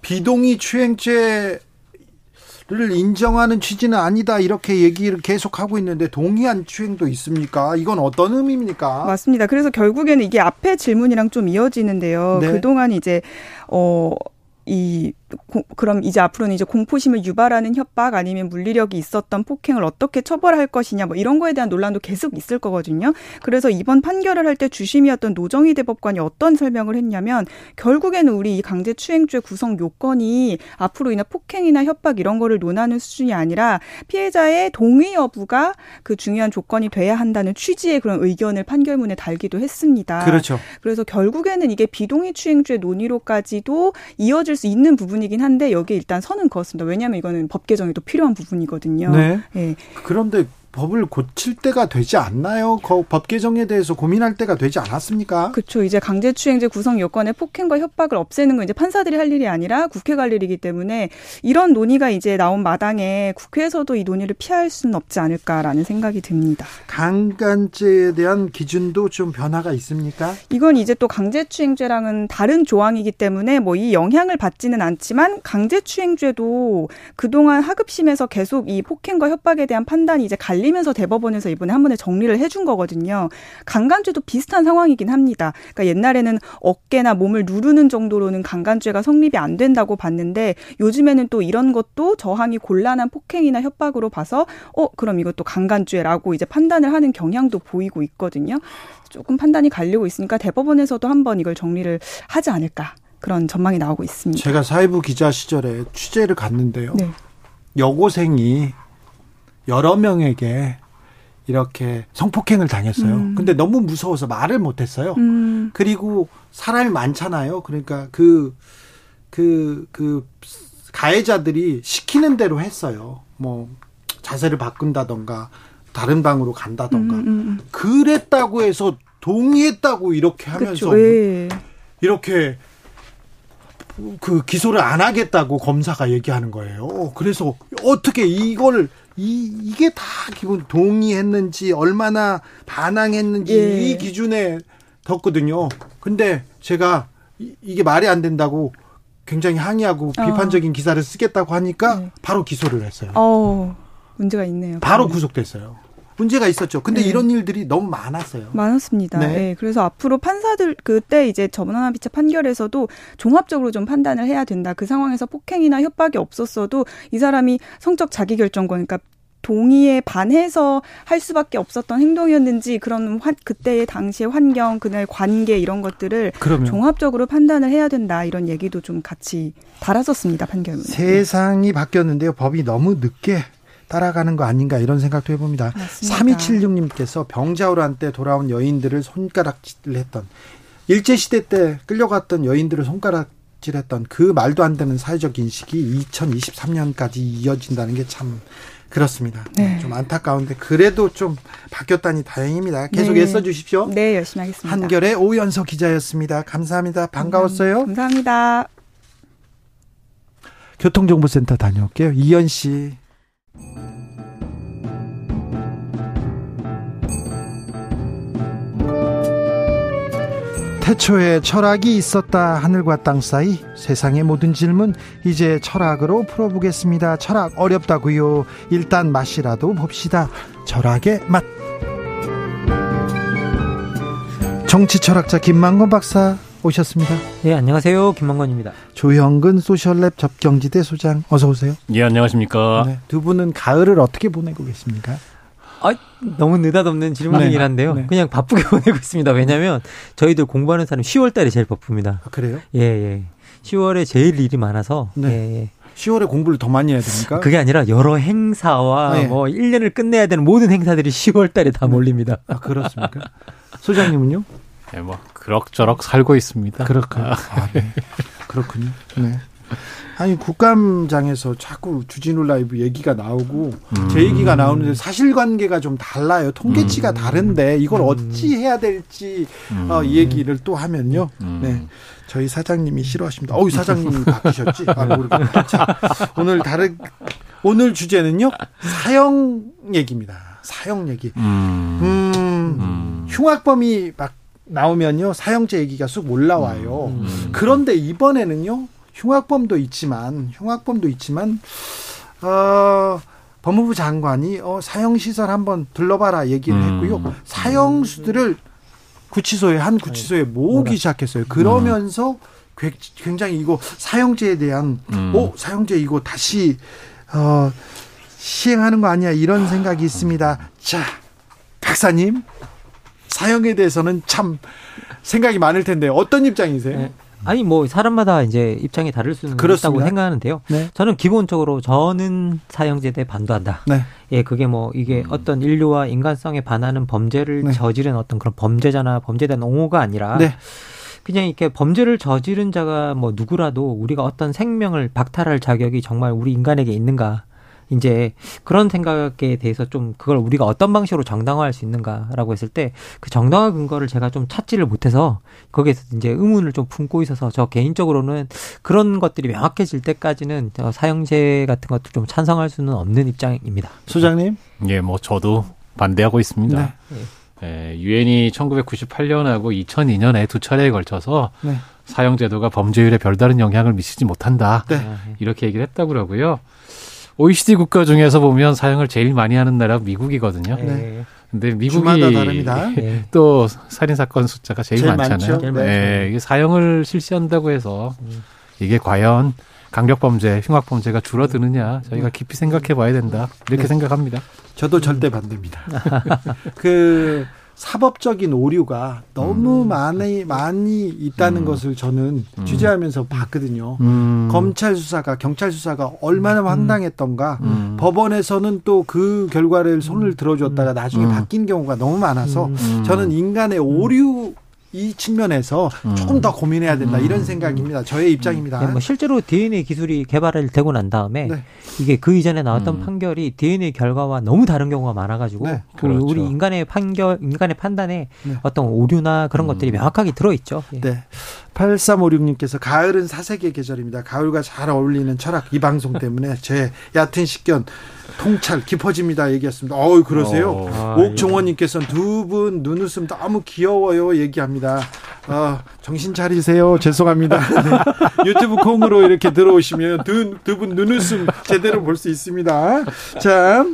비동의 추행죄 를 인정하는 취지는 아니다 이렇게 얘기를 계속 하고 있는데 동의한 추행도 있습니까? 이건 어떤 의미입니까? 맞습니다. 그래서 결국에는 이게 앞에 질문이랑 좀 이어지는데요. 네. 그동안 이제 어이 고, 그럼 이제 앞으로는 이제 공포심을 유발하는 협박 아니면 물리력이 있었던 폭행을 어떻게 처벌할 것이냐 뭐 이런 거에 대한 논란도 계속 있을 거거든요. 그래서 이번 판결을 할 때 주심이었던 노정희 대법관이 어떤 설명을 했냐면 결국에는 우리 이 강제추행죄 구성 요건이 앞으로 인한 폭행이나 협박 이런 거를 논하는 수준이 아니라 피해자의 동의 여부가 그 중요한 조건이 돼야 한다는 취지의 그런 의견을 판결문에 달기도 했습니다. 그렇죠. 그래서 결국에는 이게 비동의 추행죄 논의로까지도 이어질 수 있는 부분 이긴 한데 여기에 일단 선은 그었습니다. 왜냐하면 이거는 법 개정이 또 필요한 부분이거든요. 네. 네. 그런데 법을 고칠 때가 되지 않나요? 법 개정에 대해서 고민할 때가 되지 않았습니까? 그렇죠. 이제 강제추행제 구성 요건의 폭행과 협박을 없애는 건 이제 판사들이 할 일이 아니라 국회가 할 일이기 때문에 이런 논의가 이제 나온 마당에 국회에서도 이 논의를 피할 수는 없지 않을까라는 생각이 듭니다. 강간죄에 대한 기준도 좀 변화가 있습니까? 이건 이제 또 강제추행죄랑은 다른 조항이기 때문에 뭐 이 영향을 받지는 않지만 강제추행죄도 그동안 하급심에서 계속 이 폭행과 협박에 대한 판단이 이제 갈리 알리면서 대법원에서 이번에 한 번에 정리를 해준 거거든요. 강간죄도 비슷한 상황이긴 합니다. 그러니까 옛날에는 어깨나 몸을 누르는 정도로는 강간죄가 성립이 안 된다고 봤는데 요즘에는 또 이런 것도 저항이 곤란한 폭행이나 협박으로 봐서 어 그럼 이것도 강간죄라고 이제 판단을 하는 경향도 보이고 있거든요. 조금 판단이 갈리고 있으니까 대법원에서도 한번 이걸 정리를 하지 않을까. 그런 전망이 나오고 있습니다. 제가 사회부 기자 시절에 취재를 갔는데요. 네. 여고생이 여러 명에게 이렇게 성폭행을 당했어요. 음. 근데 너무 무서워서 말을 못 했어요. 음. 그리고 사람이 많잖아요. 그러니까 그, 그, 그, 가해자들이 시키는 대로 했어요. 뭐, 자세를 바꾼다던가, 다른 방으로 간다던가. 음, 음, 음. 그랬다고 해서 동의했다고 이렇게 하면서, 그쵸, 이렇게 그 기소를 안 하겠다고 검사가 얘기하는 거예요. 그래서 어떻게 이걸 이 이게 다 기본 동의했는지 얼마나 반항했는지 예. 이 기준에 뒀거든요. 근데 제가 이, 게 말이 안 된다고 굉장히 항의하고 어. 비판적인 기사를 쓰겠다고 하니까 네. 바로 기소를 했어요. 어, 문제가 있네요. 바로 구속됐어요. 문제가 있었죠. 근데 네. 이런 일들이 너무 많았어요. 많았습니다. 네. 네. 그래서 앞으로 판사들 그때 이제 전원합의체 판결에서도 종합적으로 좀 판단을 해야 된다. 그 상황에서 폭행이나 협박이 없었어도 이 사람이 성적 자기결정권, 그러니까 동의에 반해서 할 수밖에 없었던 행동이었는지 그런 환, 그때의 당시의 환경, 그날 관계 이런 것들을 그러면. 종합적으로 판단을 해야 된다 이런 얘기도 좀 같이 달았었습니다 판결문에. 세상이 바뀌었는데요. 법이 너무 늦게 따라가는 거 아닌가 이런 생각도 해봅니다. 맞습니다. 3276님께서 병자호로 한때 돌아온 여인들을 손가락질을 했던 일제시대 때 끌려갔던 여인들을 손가락질했던 그 말도 안 되는 사회적 인식이 2023년까지 이어진다는 게 참 그렇습니다. 네. 좀 안타까운데 그래도 좀 바뀌었다니 다행입니다. 계속 네. 애써 주십시오. 네, 열심히 하겠습니다. 한결의 오연서 기자였습니다. 감사합니다. 반가웠어요. 감사합니다. 교통정보센터 다녀올게요. 이현 씨. 태초에 철학이 있었다 하늘과 땅 사이 세상의 모든 질문 이제 철학으로 풀어보겠습니다. 철학 어렵다고요. 일단 맛이라도 봅시다. 철학의 맛. 정치 철학자 김만건 박사 오셨습니다. 네, 안녕하세요. 김만건입니다. 조형근 소셜랩 접경지대 소장 어서 오세요. 예, 안녕하십니까. 네, 두 분은 가을을 어떻게 보내고 계십니까? 아, 너무 느닷없는 질문이긴 네. 한데요. 네. 그냥 바쁘게 (laughs) 보내고 있습니다. 왜냐하면 저희들 공부하는 사람 10월 달이 제일 바쁩니다. 아, 그래요? 예, 예. 10월에 제일 일이 많아서. 네. 예, 예. 10월에 공부를 더 많이 해야 됩니까? 그게 아니라 여러 행사와 네. 뭐 1년을 끝내야 되는 모든 행사들이 10월 달에 다 몰립니다. 아, 그렇습니까? 소장님은요? (laughs) 네, 뭐 그럭저럭 살고 있습니다. 그렇군요. 아, 네. 그렇군요. 네. 아니 국감장에서 자꾸 주진우 라이브 얘기가 나오고 음. 제 얘기가 나오는데 사실관계가 좀 달라요. 통계치가 음. 다른데 이걸 음. 어찌 해야 될지 음. 어, 이 얘기를 또 하면요. 음. 네. 저희 사장님이 싫어하십니다. 어우 사장님이 (laughs) 바뀌셨지? 아, 모르겠다. 자, 오늘 다른 오늘 주제는요 사형 얘기입니다. 사형 얘기. 음, 흉악범이 막 나오면요 사형제 얘기가 쑥 올라와요. 그런데 이번에는요 흉악범도 있지만 흉악범도 있지만 어 법무부 장관이 어 사형 시설 한번 둘러봐라 얘기를 음. 했고요. 사형수들을 구치소에 한 구치소에 모으기 시작했어요. 그러면서 굉장히 이거 사형제에 대한 음. 어 사형제 이거 다시 어 시행하는 거 아니야 이런 생각이 있습니다. 자 박사님 사형에 대해서는 참 생각이 많을 텐데 어떤 입장이세요? 네. 아니 뭐 사람마다 이제 입장이 다를 수는 그렇습니다. 있다고 생각하는데요. 네. 저는 기본적으로 저는 사형제대 반도한다. 네. 예, 그게 뭐 이게 음. 어떤 인류와 인간성에 반하는 범죄를 네. 저지른 어떤 그런 범죄자나 범죄된 옹호가 아니라 네. 그냥 이렇게 범죄를 저지른 자가 뭐 누구라도 우리가 어떤 생명을 박탈할 자격이 정말 우리 인간에게 있는가 이제 그런 생각에 대해서 좀 그걸 우리가 어떤 방식으로 정당화할 수 있는가라고 했을 때 그 정당화 근거를 제가 좀 찾지를 못해서 거기에서 이제 의문을 좀 품고 있어서 저 개인적으로는 그런 것들이 명확해질 때까지는 사형제 같은 것도 좀 찬성할 수는 없는 입장입니다. 소장님? 예, 뭐 저도 반대하고 있습니다. 네. 예, 유엔이 1998년하고 2002년에 두 차례에 걸쳐서 네. 사형제도가 범죄율에 별다른 영향을 미치지 못한다. 네. 이렇게 얘기를 했다고 그러고요. OECD 국가 중에서 보면 사용을 제일 많이 하는 나라가 미국이거든요. 네. 근데 미국이 (laughs) 네. 또 살인 사건 숫자가 제일, 제일 많잖아요. 네. 네. 이게 사형을 실시한다고 해서 이게 과연 강력 범죄, 흉악 범죄가 줄어드느냐 저희가 깊이 생각해 봐야 된다. 이렇게 네. 생각합니다. 저도 절대 반대입니다. (laughs) 그 사법적인 오류가 너무 음. 많이 많이 있다는 음. 것을 저는 음. 취재하면서 봤거든요. 음. 검찰 수사가 경찰 수사가 얼마나 음. 황당했던가 음. 법원에서는 또 그 결과를 손을 들어줬다가 나중에 바뀐 경우가 너무 많아서 저는 인간의 오류 이 측면에서 음. 조금 더 고민해야 된다 이런 음. 생각입니다. 저의 입장입니다. 네, 뭐 실제로 DNA 기술이 개발을 되고 난 다음에 네. 이게 그 이전에 나왔던 음. 판결이 DNA 결과와 너무 다른 경우가 많아가지고 네. 그 그렇죠. 우리 인간의 판결, 인간의 판단에 네. 어떤 오류나 그런 음. 것들이 명확하게 들어 있죠. 예. 네. 8356님께서 가을은 사색의 계절입니다. 가을과 잘 어울리는 철학 이 방송 때문에 제 얕은 식견 통찰 깊어집니다 얘기했습니다. 어우 그러세요? 어, 아, 옥종원님께서는 두 분 눈웃음 너무 귀여워요 얘기합니다. 어, 정신 차리세요. 죄송합니다. (laughs) 네. 유튜브 콩으로 이렇게 들어오시면 두 분 눈웃음 제대로 볼 수 있습니다. 자.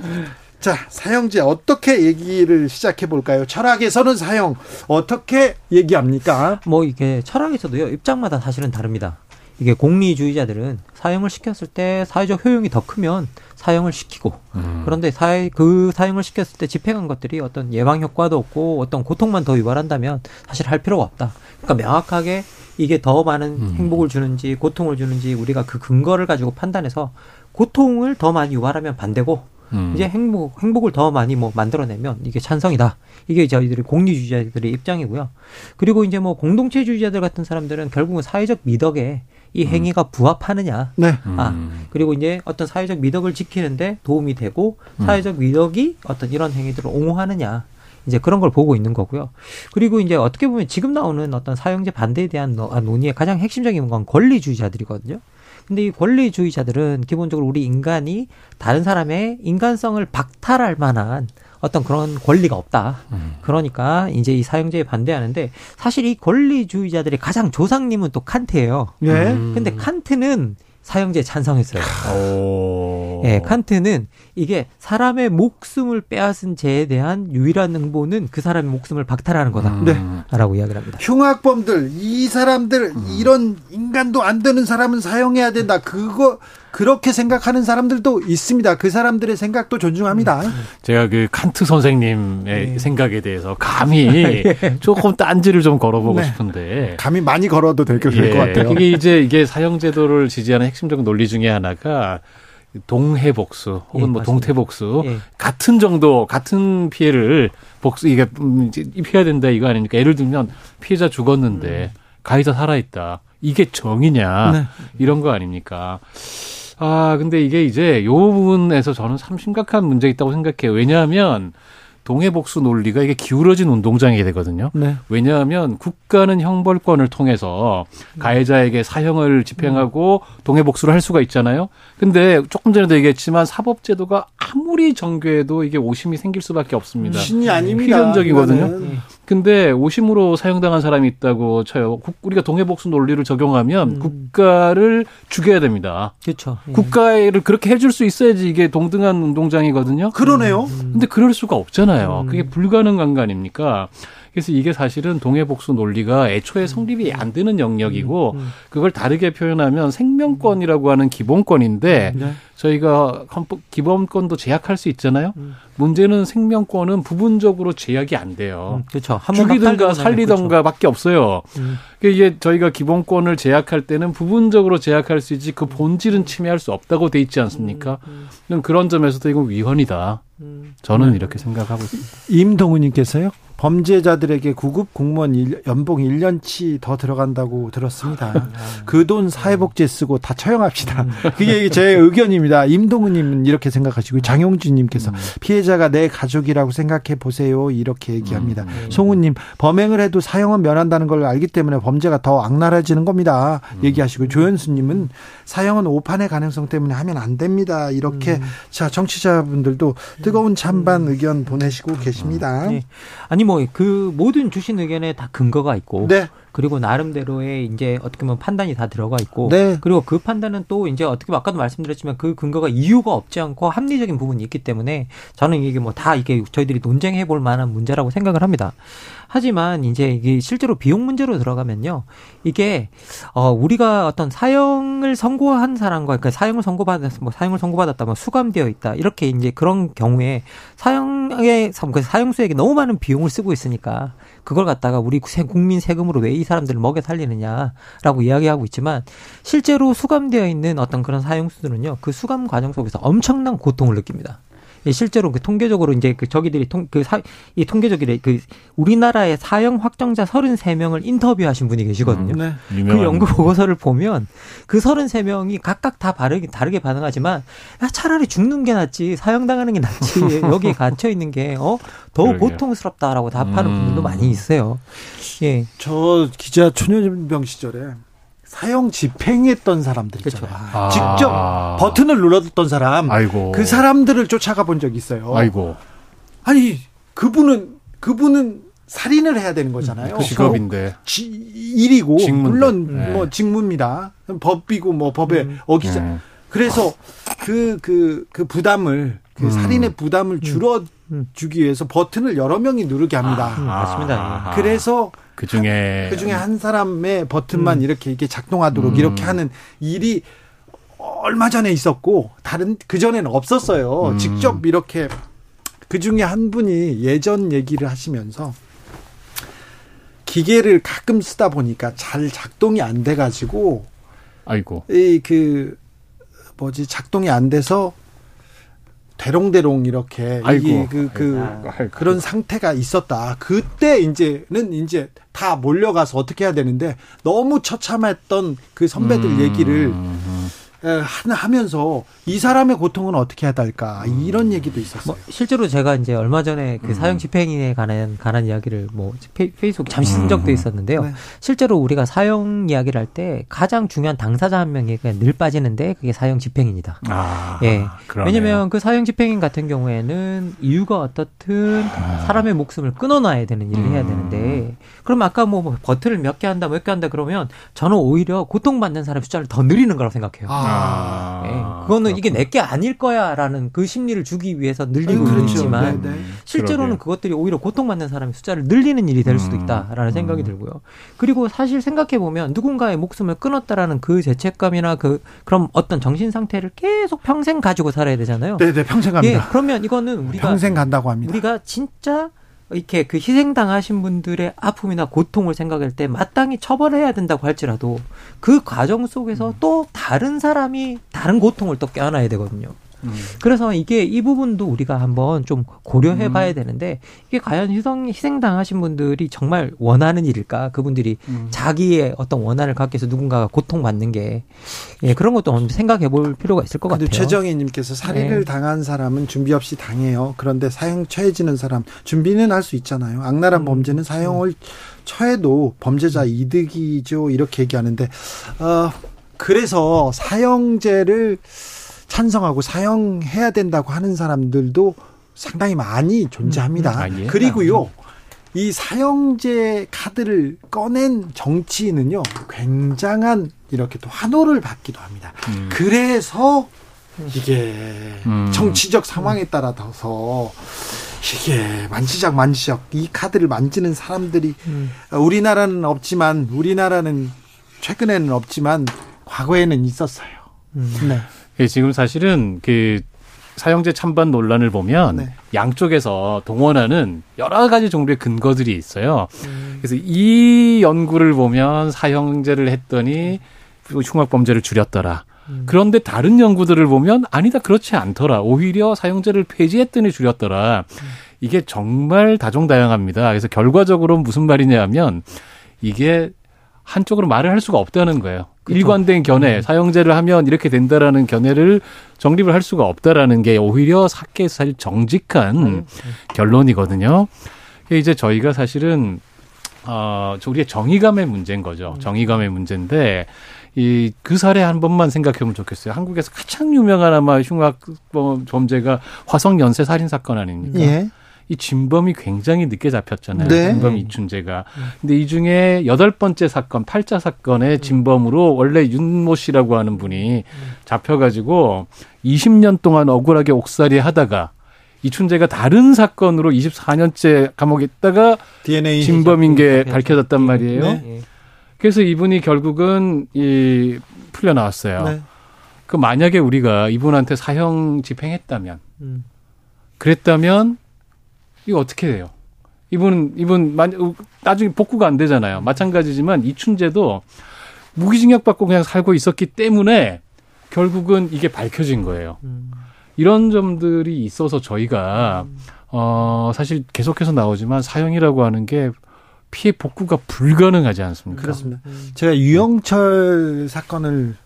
자, 사형제 어떻게 얘기를 시작해 볼까요? 철학에서는 사형 어떻게 얘기합니까? 뭐 이게 철학에서도요. 입장마다 사실은 다릅니다. 이게 공리주의자들은 사형을 시켰을 때 사회적 효용이 더 크면 사형을 시키고 음. 그런데 사회 그 사형을 시켰을 때 집행한 것들이 어떤 예방 효과도 없고 어떤 고통만 더 유발한다면 사실 할 필요가 없다. 그러니까 명확하게 이게 더 많은 음. 행복을 주는지 고통을 주는지 우리가 그 근거를 가지고 판단해서 고통을 더 많이 유발하면 반대고 음. 이제 행복 행복을 더 많이 뭐 만들어내면 이게 찬성이다. 이게 저희들이 공리주의자들의 입장이고요. 그리고 이제 뭐 공동체주의자들 같은 사람들은 결국은 사회적 미덕에 이 음. 행위가 음. 부합하느냐. 네. 아, 음. 그리고 이제 어떤 사회적 미덕을 지키는데 도움이 되고 음. 사회적 미덕이 어떤 이런 행위들을 옹호하느냐. 이제 그런 걸 보고 있는 거고요. 그리고 이제 어떻게 보면 지금 나오는 어떤 사형제 반대에 대한 아, 논의의 가장 핵심적인 건 권리주의자들이거든요. 근데 이 권리주의자들은 기본적으로 우리 인간이 다른 사람의 인간성을 박탈할 만한 어떤 그런 권리가 없다. 음. 그러니까 이제 이 사형제에 반대하는데 사실 이 권리주의자들의 가장 조상님은 또 칸트예요. 예. 음. 근데 칸트는 사형제에 찬성했어요. 예, 네, 칸트는 이게 사람의 목숨을 빼앗은 죄에 대한 유일한 응보는 그 사람의 목숨을 박탈하는 거다라고 음. 이야기를 합니다. 흉악범들 이 사람들 음. 이런 인간도 안 되는 사람은 사형해야 된다. 그거 그렇게 생각하는 사람들도 있습니다. 그 사람들의 생각도 존중합니다. 음. 제가 그 칸트 선생님의 네. 생각에 대해서 감히 (laughs) 예. 조금 딴지를 좀 걸어보고 네. 싶은데 감히 많이 걸어도 될것 예. 같아요. 이게 이제 이게 사형제도를 지지하는 핵심적 논리 중에 하나가 동해복수 혹은 예, 뭐 동태복수 예. 같은 정도 같은 피해를 복수 이게 음, 입혀야 된다 이거 아닙니까? 예를 들면 피해자 죽었는데 음. 가해자 살아 있다 이게 정이냐 네. 이런 거 아닙니까? 아, 근데 이게 이제 요 부분에서 저는 참 심각한 문제 있다고 생각해요. 왜냐하면 동해복수 논리가 이게 기울어진 운동장이 되거든요. 네. 왜냐하면 국가는 형벌권을 통해서 가해자에게 사형을 집행하고 동해복수를 할 수가 있잖아요. 근데 조금 전에도 얘기했지만 사법제도가 아무리 정교해도 이게 오심이 생길 수밖에 없습니다. 신이 아닙니다. 필연적이거든요. 근데 오심으로 사형당한 사람이 있다고 쳐요. 우리가 동해복수 논리를 적용하면 음. 국가를 죽여야 됩니다. 그렇죠. 예. 국가를 그렇게 해줄 수 있어야지 이게 동등한 운동장이거든요. 그러네요. 음. 근데 그럴 수가 없잖아요. 음. 그게 불가능한 거 아닙니까? 그래서 이게 사실은 동해복수 논리가 애초에 성립이 안 되는 영역이고 음, 음. 그걸 다르게 표현하면 생명권이라고 하는 기본권인데 네. 저희가 기본권도 제약할 수 있잖아요. 음. 문제는 생명권은 부분적으로 제약이 안 돼요. 음, 그렇죠. 죽이든가 살리든가밖에 그렇죠. 없어요. 음. 그러니까 이게 저희가 기본권을 제약할 때는 부분적으로 제약할 수 있지 그 본질은 침해할 수 없다고 돼 있지 않습니까? 음, 그런 점에서도 이건 위헌이다. 저는 네. 이렇게 생각하고 있습니다. 임동훈님께서요. 범죄자들에게 구급 공무원 일, 연봉 1년치 더 들어간다고 들었습니다. 아. 그돈 사회복지에 쓰고 다 처형합시다. 음. (laughs) 그게 제 의견입니다. 임동훈님은 이렇게 생각하시고 장용준님께서 음. 피해자가 내 가족이라고 생각해 보세요. 이렇게 얘기합니다. 음. 송우님 범행을 해도 사형은 면한다는 걸 알기 때문에 범죄가 더 악랄해지는 겁니다. 얘기하시고 조현수님은 사형은 오판의 가능성 때문에 하면 안 됩니다. 이렇게 자 정치자분들도 뜨거운 찬반 의견 보내시고 계십니다. 네. 아니 뭐 그 모든 주신 의견에 다 근거가 있고 네. 그리고 나름대로의 이제 어떻게 보면 판단이 다 들어가 있고 네. 그리고 그 판단은 또 이제 어떻게 보면 아까도 말씀드렸지만 그 근거가 이유가 없지 않고 합리적인 부분이 있기 때문에 저는 이게 뭐 다 이게 저희들이 논쟁해 볼 만한 문제라고 생각을 합니다. 하지만 이제 이게 실제로 비용 문제로 들어가면요. 이게 어 우리가 어떤 사형을 선고한 사람과 그러니까 사형을 선고받았 뭐 사형을 선고받았다 뭐 수감되어 있다. 이렇게 이제 그런 경우에 사형의 그 사형수에게 너무 많은 비용을 쓰고 있으니까 그걸 갖다가 우리 국민 세금으로 왜이 사람들을 먹여 살리느냐라고 이야기하고 있지만 실제로 수감되어 있는 어떤 그런 사형수들은요 그 수감 과정 속에서 엄청난 고통을 느낍니다. 예, 실제로 그 통계적으로 이제 그 저기들이 통그사이 통계적이래 그 우리나라의 사형 확정자 33명을 인터뷰하신 분이 계시거든요. 음, 네. 그 연구 보고서를 보면 그 33명이 각각 다 다르게 다르게 반응하지만 야, 차라리 죽는 게 낫지 사형 당하는 게 낫지 (laughs) 여기에 갇혀 있는 게어 더욱 고통스럽다라고 답하는 음. 분들도 많이 있어요. 예. 저 기자 초년병 시절에 사형 집행했던 사람들 있잖아요. 그렇죠. 아. 직접 버튼을 눌렀던 사람. 아이고. 그 사람들을 쫓아가 본 적이 있어요. 아이고. 아니, 그분은, 그분은 살인을 해야 되는 거잖아요. 그 직업인데. 지, 일이고, 직문데. 물론 네. 뭐 직무입니다. 법이고 뭐 법에 음. 어기자. 음. 그래서 그, 그, 그 부담을, 그 음. 살인의 부담을 음. 줄여 주기 위해서 버튼을 여러 명이 누르게 합니다. 아, 맞습니다. 그래서 그 중에 그 중에 한 사람의 버튼만 음. 이렇게 이게 작동하도록 음. 이렇게 하는 일이 얼마 전에 있었고 다른 그 전에는 없었어요. 음. 직접 이렇게 그 중에 한 분이 예전 얘기를 하시면서 기계를 가끔 쓰다 보니까 잘 작동이 안 돼 가지고 아이고 이 그 뭐지 작동이 안 돼서 대롱대롱 이렇게 아이고. 그, 그, 아이고. 그런 상태가 있었다. 그때 이제는 이제 다 몰려가서 어떻게 해야 되는데 너무 처참했던 그 선배들 음. 얘기를 하면서 이 사람의 고통은 어떻게 해야 될까 이런 얘기도 있었어요. 뭐 실제로 제가 이제 얼마 전에 그 음. 사형 집행에 관한 관한 이야기를 뭐 페이스북 잠시 쓴 적도 음. 있었는데요. 네. 실제로 우리가 사형 이야기를 할 때 가장 중요한 당사자 한 명이 늘 빠지는데 그게 사형 집행입니다. 아, 예. 왜냐면 그 사형 집행인 같은 경우에는 이유가 어떻든 아. 사람의 목숨을 끊어놔야 되는 일을 음. 해야 되는데 그럼 아까 뭐, 뭐 버튼을 몇 개 한다 몇 개 한다 그러면 저는 오히려 고통받는 사람 숫자를 더 늘리는 거라고 생각해요. 아. 아. 네. 그거는 그렇구나. 이게 내게 아닐 거야라는 그 심리를 주기 위해서 늘리고 그렇죠. 있지만 네, 네. 실제로는. 그것들이 오히려 고통받는 사람의 숫자를 늘리는 일이 될 수도 음. 있다라는 음. 생각이 들고요. 그리고 사실 생각해 보면 누군가의 목숨을 끊었다라는 그 죄책감이나 그 그럼 어떤 정신 상태를 계속 평생 가지고 살아야 되잖아요. 네, 네, 평생 갑니다. 예, 그러면 이거는 우리가 평생 간다고 합니다. 우리가 진짜 이렇게 그 희생당하신 분들의 아픔이나 고통을 생각할 때 마땅히 처벌해야 된다고 할지라도 그 과정 속에서 음. 또 다른 사람이 다른 고통을 또 껴안아야 되거든요. 음. 그래서 이게 이 부분도 우리가 한번 좀 고려해 봐야 음. 되는데 이게 과연 희생, 희생당하신 분들이 정말 원하는 일일까? 그분들이 음. 자기의 어떤 원한을 갖기 위해서 누군가가 고통받는 게 예, 그런 것도 생각해 볼 필요가 있을 것 같아요. 최정희 님께서 살인을 네. 당한 사람은 준비 없이 당해요. 그런데 사형 처해지는 사람 준비는 할 수 있잖아요. 악랄한 음. 범죄는 사형을 처해도 범죄자 이득이죠. 이렇게 얘기하는데 어 그래서 사형제를 찬성하고 사용해야 된다고 하는 사람들도 상당히 많이 존재합니다. 음, 음. 아, 예. 그리고요. 이 사형제 카드를 꺼낸 정치인은요, 굉장한 이렇게 또 환호를 받기도 합니다. 음. 그래서 이게 음. 정치적 상황에 따라서 이게 만지작 만지작 이 카드를 만지는 사람들이 음. 우리나라는 없지만 우리나라는 최근에는 없지만 과거에는 있었어요. 음. 네. 예, 지금 사실은 그 사형제 찬반 논란을 보면 네. 양쪽에서 동원하는 여러 가지 종류의 근거들이 있어요. 음. 그래서 이 연구를 보면 사형제를 했더니 흉악 범죄를 줄였더라. 음. 그런데 다른 연구들을 보면 아니다 그렇지 않더라. 오히려 사형제를 폐지했더니 줄였더라. 음. 이게 정말 다종다양합니다. 그래서 결과적으로 무슨 말이냐 하면 이게 한쪽으로 말을 할 수가 없다는 거예요. 그렇죠. 일관된 견해, 음. 사형제를 하면 이렇게 된다라는 견해를 정립을 할 수가 없다라는 게 오히려 사케에서 사실 정직한 음. 결론이거든요. 이제 저희가 사실은 어, 우리의 정의감의 문제인 거죠. 음. 정의감의 문제인데 이 그 사례 한 번만 생각해 보면 좋겠어요. 한국에서 가장 유명한 아마 흉악 범죄가 화성 연쇄 살인 사건 아닙니까? 예. 이 진범이 굉장히 늦게 잡혔잖아요. 네. 진범 이춘재가. 근데 이 중에 여덟 번째 사건, 팔자 사건의 진범으로 원래 윤모 씨라고 하는 분이 잡혀가지고 20년 동안 억울하게 옥살이 하다가 이춘재가 다른 사건으로 24년째 감옥에 있다가 DNA 진범인 게 밝혀졌단 말이에요. 네. 그래서 이분이 결국은 이 풀려 나왔어요. 네. 그 만약에 우리가 이분한테 사형 집행했다면, 음. 그랬다면 이거 어떻게 돼요? 이분은 이분 나중에 복구가 안 되잖아요. 마찬가지지만 이춘재도 무기징역 받고 그냥 살고 있었기 때문에 결국은 이게 밝혀진 거예요. 이런 점들이 있어서 저희가 어 사실 계속해서 나오지만 사형이라고 하는 게 피해 복구가 불가능하지 않습니까? 그렇습니다. 제가 유영철 사건을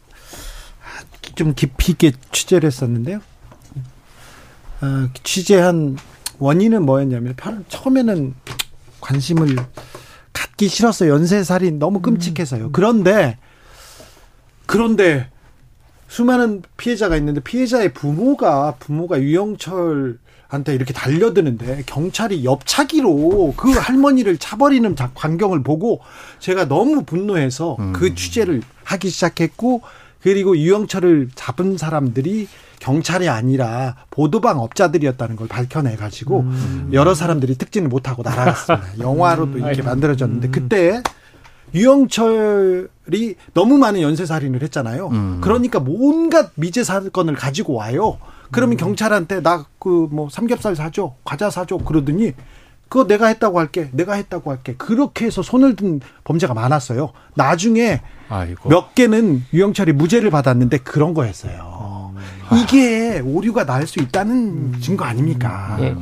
좀 깊이 있게 취재를 했었는데요. 어, 취재한 원인은 뭐였냐면 처음에는 관심을 갖기 싫었어요. 연쇄살인 너무 끔찍해서요. 그런데 그런데 수많은 피해자가 있는데 피해자의 부모가 부모가 유영철 한테 이렇게 달려드는데 경찰이 옆차기로 그 할머니를 차버리는 광경을 보고 제가 너무 분노해서 음. 그 취재를 하기 시작했고 그리고 유영철을 잡은 사람들이 경찰이 아니라 보도방 업자들이었다는 걸 밝혀내 가지고 음. 여러 사람들이 특진을 못하고 날아갔습니다. 영화로도 이렇게 만들어졌는데 음. 그때 유영철이 너무 많은 연쇄살인을 했잖아요. 음. 그러니까 온갖 미제 사건을 가지고 와요. 그러면 음. 경찰한테 나 그 뭐 삼겹살 사줘, 과자 사줘 그러더니 그거 내가 했다고 할게, 내가 했다고 할게. 그렇게 해서 손을 든 범죄가 많았어요. 나중에 아이고. 몇 개는 유영철이 무죄를 받았는데 그런 거였어요. 어. 이게 오류가 날 수 있다는 음. 증거 아닙니까? 예.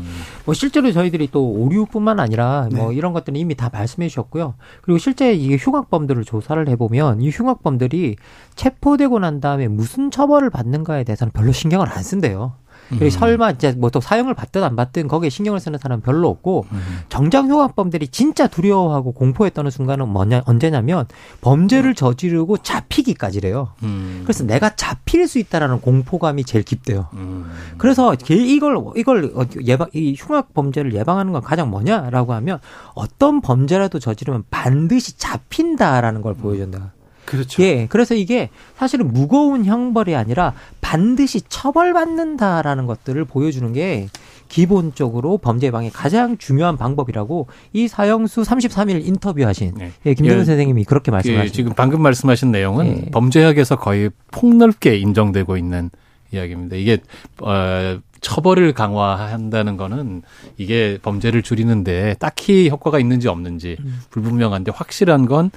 뭐 실제로 저희들이 또 오류뿐만 아니라 뭐 네. 이런 것들은 이미 다 말씀해 주셨고요. 그리고 실제 이게 흉악범들을 조사를 해보면 이 흉악범들이 체포되고 난 다음에 무슨 처벌을 받는가에 대해서는 별로 신경을 안 쓴대요. 음. 설마 이제 뭐 또 사형을 받든 안 받든 거기에 신경을 쓰는 사람은 별로 없고 음. 정장 흉악범들이 진짜 두려워하고 공포에 떠는 순간은 뭐냐 언제냐면 범죄를 저지르고 잡히기까지래요. 음. 그래서 내가 잡힐 수 있다라는 공포감이 제일 깊대요. 음. 그래서 이걸 이걸 예방 이 흉악 범죄를 예방하는 건 가장 뭐냐라고 하면 어떤 범죄라도 저지르면 반드시 잡힌다라는 걸 보여준다. 그렇죠. 예. 그래서 이게 사실은 무거운 형벌이 아니라 반드시 처벌받는다라는 것들을 보여주는 게 기본적으로 범죄 예방의 가장 중요한 방법이라고 이 사형수 33일 인터뷰하신 네. 예, 김정은 예, 선생님이 그렇게 말씀하셨습니다. 지금 방금 말씀하신 내용은 예. 범죄학에서 거의 폭넓게 인정되고 있는 이야기입니다. 이게 어 처벌을 강화한다는 거는 이게 범죄를 줄이는데 딱히 효과가 있는지 없는지 음. 불분명한데 확실한 건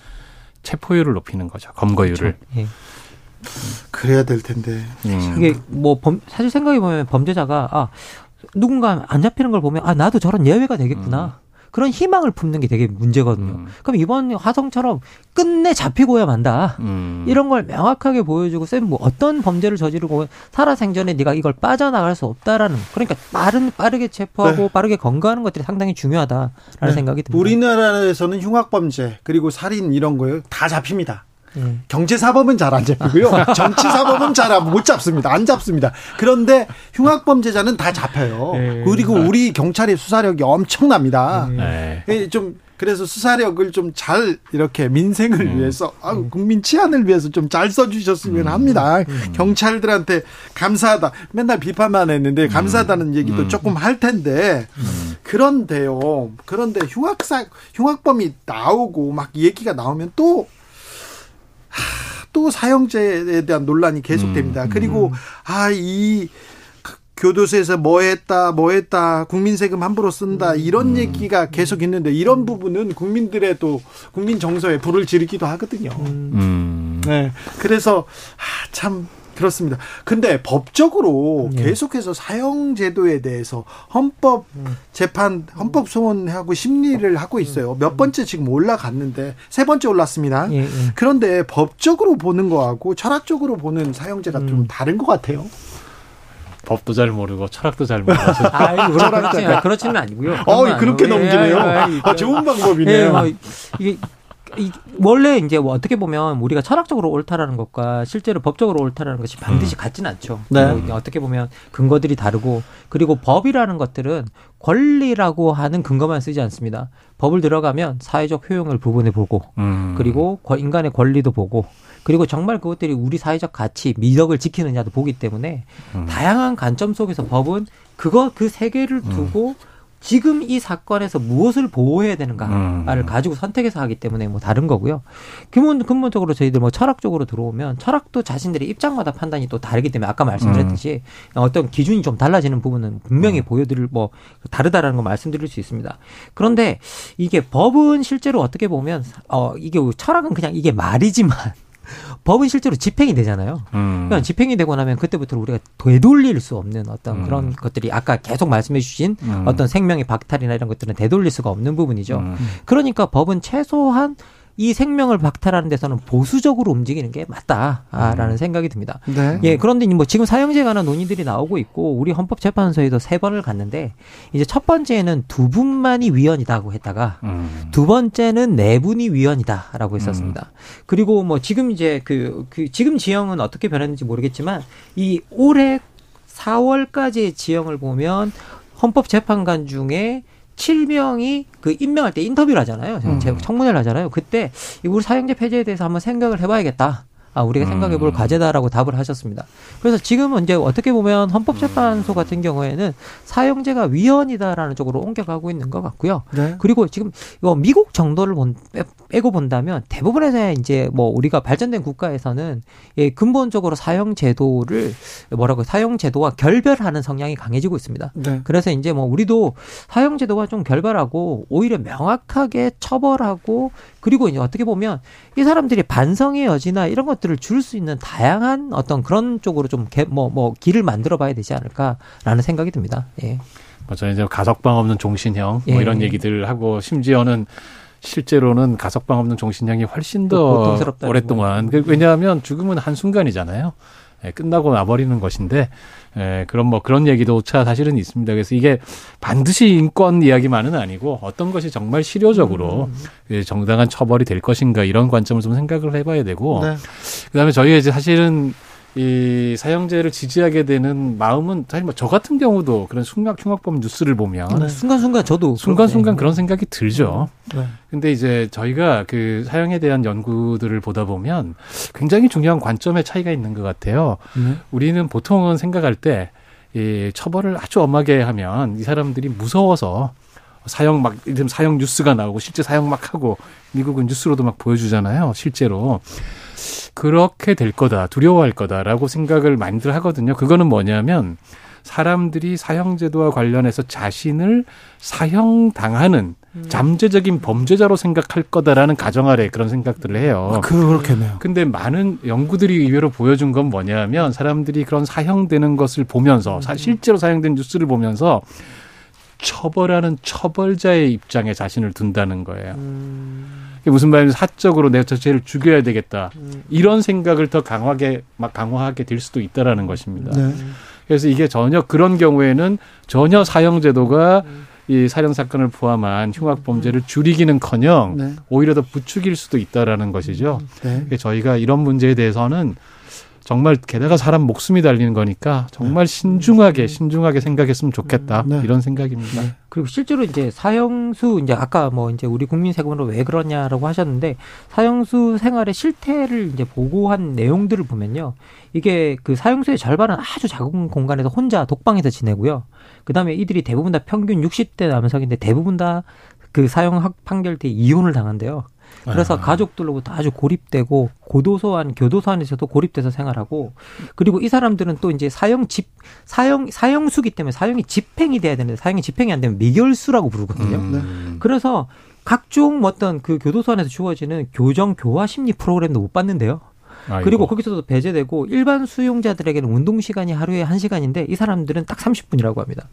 체포율을 높이는 거죠. 검거율을. 그렇죠. 예. 그래야 될 텐데. 음. 이게 뭐 범, 사실 생각해 보면 범죄자가 아 누군가 안 잡히는 걸 보면 아 나도 저런 예외가 되겠구나. 음. 그런 희망을 품는 게 되게 문제거든요. 음. 그럼 이번 화성처럼 끝내 잡히고야 만다. 음. 이런 걸 명확하게 보여주고 쌤뭐 어떤 범죄를 저지르고 살아생전에 네가 이걸 빠져나갈 수 없다라는 그러니까 빠른 빠르게 체포하고 네. 빠르게 건거하는 것들이 상당히 중요하다라는 네. 생각이 듭니다. 우리나라에서는 흉악범죄 그리고 살인 이런 거요 다 잡힙니다. 음. 경제사법은 잘 안 잡히고요. (laughs) 정치사법은 잘 못 잡습니다. 안 잡습니다. 그런데 흉악 범죄자는 다 잡혀요. 네. 그리고 우리 경찰의 수사력이 엄청납니다. 네. 예, 좀 그래서 수사력을 좀 잘 이렇게 민생을 음. 위해서 아, 국민 치안을 위해서 좀 잘 써주셨으면 음. 합니다. 음. 경찰들한테 감사하다. 맨날 비판만 했는데 음. 감사하다는 얘기도 음. 조금 할 텐데 그런데요. 그런데 흉악사 흉악범이 나오고 막 얘기가 나오면 또 또 사형제에 대한 논란이 계속됩니다. 음, 그리고 음. 아이 교도소에서 뭐 했다, 뭐 했다, 국민 세금 함부로 쓴다, 이런 음. 얘기가 계속 있는데, 이런 부분은 국민들의 또, 국민 정서에 불을 지르기도 하거든요. 음. 네. 그래서, 아, 참, 그렇습니다. 근데 법적으로 네. 계속해서 사형 제도에 대해서 헌법 재판 헌법 소원하고 심리를 하고 있어요. 몇 번째 지금 올라갔는데 세 번째 올랐습니다. 예, 예. 그런데 법적으로 보는 거하고 철학적으로 보는 사형제가 음. 좀 다른 것 같아요. 법도 잘 모르고 철학도 잘 모르고. (laughs) 아, 그렇지는, 그렇지는 아니고요. 어, 그렇게 넘기네요. 아, 좋은 방법이네요. 예, 뭐, 이게 이, 원래 이제 뭐 어떻게 보면 우리가 철학적으로 옳다라는 것과 실제로 법적으로 옳다라는 것이 반드시 음. 같지는 않죠. 네. 뭐 어떻게 보면 근거들이 다르고 그리고 법이라는 것들은 권리라고 하는 근거만 쓰지 않습니다. 법을 들어가면 사회적 효용을 부분에 보고 음. 그리고 인간의 권리도 보고 그리고 정말 그것들이 우리 사회적 가치, 미덕을 지키느냐도 보기 때문에 음. 다양한 관점 속에서 법은 그거 그 세 개를 두고 음. 지금 이 사건에서 무엇을 보호해야 되는가를 음. 가지고 선택해서 하기 때문에 뭐 다른 거고요. 근본, 근본적으로 저희들 뭐 철학적으로 들어오면 철학도 자신들의 입장마다 판단이 또 다르기 때문에 아까 말씀드렸듯이 음. 어떤 기준이 좀 달라지는 부분은 분명히 음. 보여드릴 뭐 다르다라는 거 말씀드릴 수 있습니다. 그런데 이게 법은 실제로 어떻게 보면 어 이게 철학은 그냥 이게 말이지만 (laughs) 법은 실제로 집행이 되잖아요. 음. 그러니까 집행이 되고 나면 그때부터 우리가 되돌릴 수 없는 어떤 음. 그런 것들이 아까 계속 말씀해 주신 음. 어떤 생명의 박탈이나 이런 것들은 되돌릴 수가 없는 부분이죠. 음. 그러니까 법은 최소한 이 생명을 박탈하는 데서는 보수적으로 움직이는 게 맞다라는 음. 생각이 듭니다. 네. 예, 그런데 뭐 지금 사형제에 관한 논의들이 나오고 있고 우리 헌법재판소에도 세 번을 갔는데 이제 첫 번째는 두 분만이 위원이다고 했다가 음. 두 번째는 네 분이 위원이다라고 했었습니다. 음. 그리고 뭐 지금 이제 그, 그 지금 지형은 어떻게 변했는지 모르겠지만 이 올해 4월까지의 지형을 보면 헌법재판관 중에 7명이 그 임명할 때 인터뷰를 하잖아요. 음. 청문회를 하잖아요. 그때 우리 사형제 폐지에 대해서 한번 생각을 해봐야겠다. 아, 우리가 생각해 볼 음. 과제다라고 답을 하셨습니다. 그래서 지금은 이제 어떻게 보면 헌법재판소 같은 경우에는 사형제가 위헌이다라는 쪽으로 옮겨가고 있는 것 같고요. 네. 그리고 지금 이거 미국 정도를 본, 빼 고 본다면 대부분의 이제 뭐 우리가 발전된 국가에서는 예, 근본적으로 사형 제도를 뭐라고 사형 제도와 결별하는 성향이 강해지고 있습니다. 네. 그래서 이제 뭐 우리도 사형 제도가 좀 결별하고 오히려 명확하게 처벌하고 그리고 이제 어떻게 보면 이 사람들이 반성의 여지나 이런 것 들을 줄 수 있는 다양한 어떤 그런 쪽으로 좀 뭐뭐 뭐 길을 만들어 봐야 되지 않을까라는 생각이 듭니다. 예. 맞아요. 이제 가석방 없는 종신형 뭐 예. 이런 얘기들 하고 심지어는 실제로는 가석방 없는 종신형이 훨씬 더 오랫동안 그 왜냐하면 죽음은 한 순간이잖아요. 예, 끝나고 나버리는 것인데 예, 그런 뭐 그런 얘기도 차 사실은 있습니다. 그래서 이게 반드시 인권 이야기만은 아니고 어떤 것이 정말 실효적으로 음. 정당한 처벌이 될 것인가 이런 관점을 좀 생각을 해봐야 되고 네. 그다음에 저희가 이제 사실은 이 사형제를 지지하게 되는 마음은 사실 뭐 저 같은 경우도 그런 흉악 흉악범 뉴스를 보면 네. 순간순간 저도 순간순간 그런 생각이 들죠. 네. 근데 이제 저희가 그 사형에 대한 연구들을 보다 보면 굉장히 중요한 관점의 차이가 있는 것 같아요. 네. 우리는 보통은 생각할 때 이 처벌을 아주 엄하게 하면 이 사람들이 무서워서 사형 막 이름 사형 뉴스가 나오고 실제 사형 막 하고 미국은 뉴스로도 막 보여주잖아요. 실제로 그렇게 될 거다, 두려워할 거다라고 생각을 많이들 하거든요. 그거는 뭐냐면 사람들이 사형제도와 관련해서 자신을 사형당하는 음. 잠재적인 범죄자로 생각할 거다라는 가정 아래 그런 생각들을 해요. 아, 그렇겠네요. 근데 많은 연구들이 의외로 보여준 건 뭐냐면 사람들이 그런 사형되는 것을 보면서 음. 실제로 사형된 뉴스를 보면서 처벌하는 처벌자의 입장에 자신을 둔다는 거예요. 음. 무슨 말이냐면 사적으로 내가 저 죄를 죽여야 되겠다. 음. 이런 생각을 더 강하게 막 강화하게 될 수도 있다라는 것입니다. 네. 그래서 이게 전혀 그런 경우에는 전혀 사형 제도가 음. 이 살인 사건을 포함한 흉악 범죄를 줄이기는커녕 네. 오히려 더 부추길 수도 있다라는 것이죠. 네. 저희가 이런 문제에 대해서는 정말 게다가 사람 목숨이 달리는 거니까 정말 네. 신중하게 신중하게 생각했으면 좋겠다 네. 이런 생각입니다. 네. 그리고 실제로 이제 사형수 이제 아까 뭐 이제 우리 국민 세금으로 왜 그러냐라고 하셨는데 사형수 생활의 실태를 이제 보고한 내용들을 보면요. 이게 그 사형수의 절반은 아주 작은 공간에서 혼자 독방에서 지내고요. 그다음에 이들이 대부분 다 평균 60대 남성인데 대부분 다 그 사형 판결 때 이혼을 당한대요. 그래서 아. 가족들로부터 아주 고립되고 고도소 안 교도소 안에서도 고립돼서 생활하고 그리고 이 사람들은 또 이제 사형 집 사형 사형수기 때문에 사형이 집행이 돼야 되는데 사형이 집행이 안 되면 미결수라고 부르거든요. 음. 네. 그래서 각종 어떤 그 교도소 안에서 주어지는 교정 교화 심리 프로그램도 못 받는데요. 아이고. 그리고 거기서도 배제되고 일반 수용자들에게는 운동 시간이 하루에 1시간인데 이 사람들은 딱 30분이라고 합니다.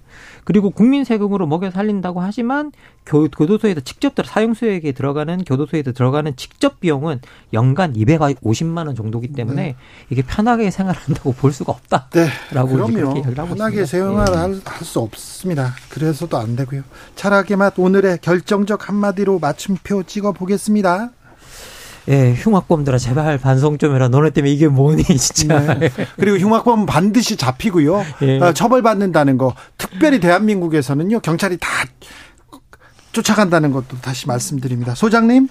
그리고 국민 세금으로 먹여 살린다고 하지만 교, 교도소에서 직접 사용수에게 들어가는 교도소에서 들어가는 직접 비용은 연간 250만 원 정도기 때문에 네. 이게 편하게 생활한다고 볼 수가 없다라고 네. 그럼요. 편하게 생활할 네. 수 없습니다. 그래서도 안 되고요. 차라리 맛 오늘의 결정적 한마디로 맞춤표 찍어 보겠습니다. 예, 흉악범들아 제발 반성 좀 해라. 너네 때문에 이게 뭐니 (laughs) 진짜. 네. 그리고 흉악범 반드시 잡히고요. 예. 어, 처벌받는다는 거. 특별히 대한민국에서는요 경찰이 다 쫓아간다는 것도 다시 말씀드립니다. 소장님.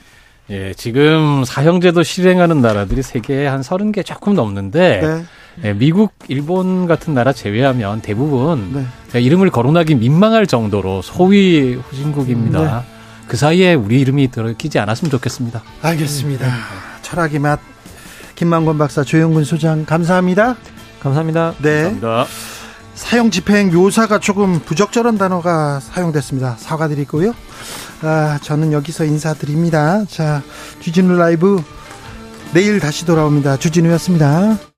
예, 지금 사형제도 실행하는 나라들이 세계에 한 서른 개 조금 넘는데 네. 예, 미국, 일본 같은 나라 제외하면 대부분 네. 이름을 거론하기 민망할 정도로 소위 후진국입니다. 네. 그 사이에 우리 이름이 들어끼지 않았으면 좋겠습니다. 알겠습니다. 음. 철학의 맛 김만권 박사 조영근 소장 감사합니다. 감사합니다. 네. 감사합니다. 사형 집행 묘사가 조금 부적절한 단어가 사용됐습니다. 사과드리고요. 아, 저는 여기서 인사드립니다. 자, 주진우 라이브 내일 다시 돌아옵니다. 주진우였습니다.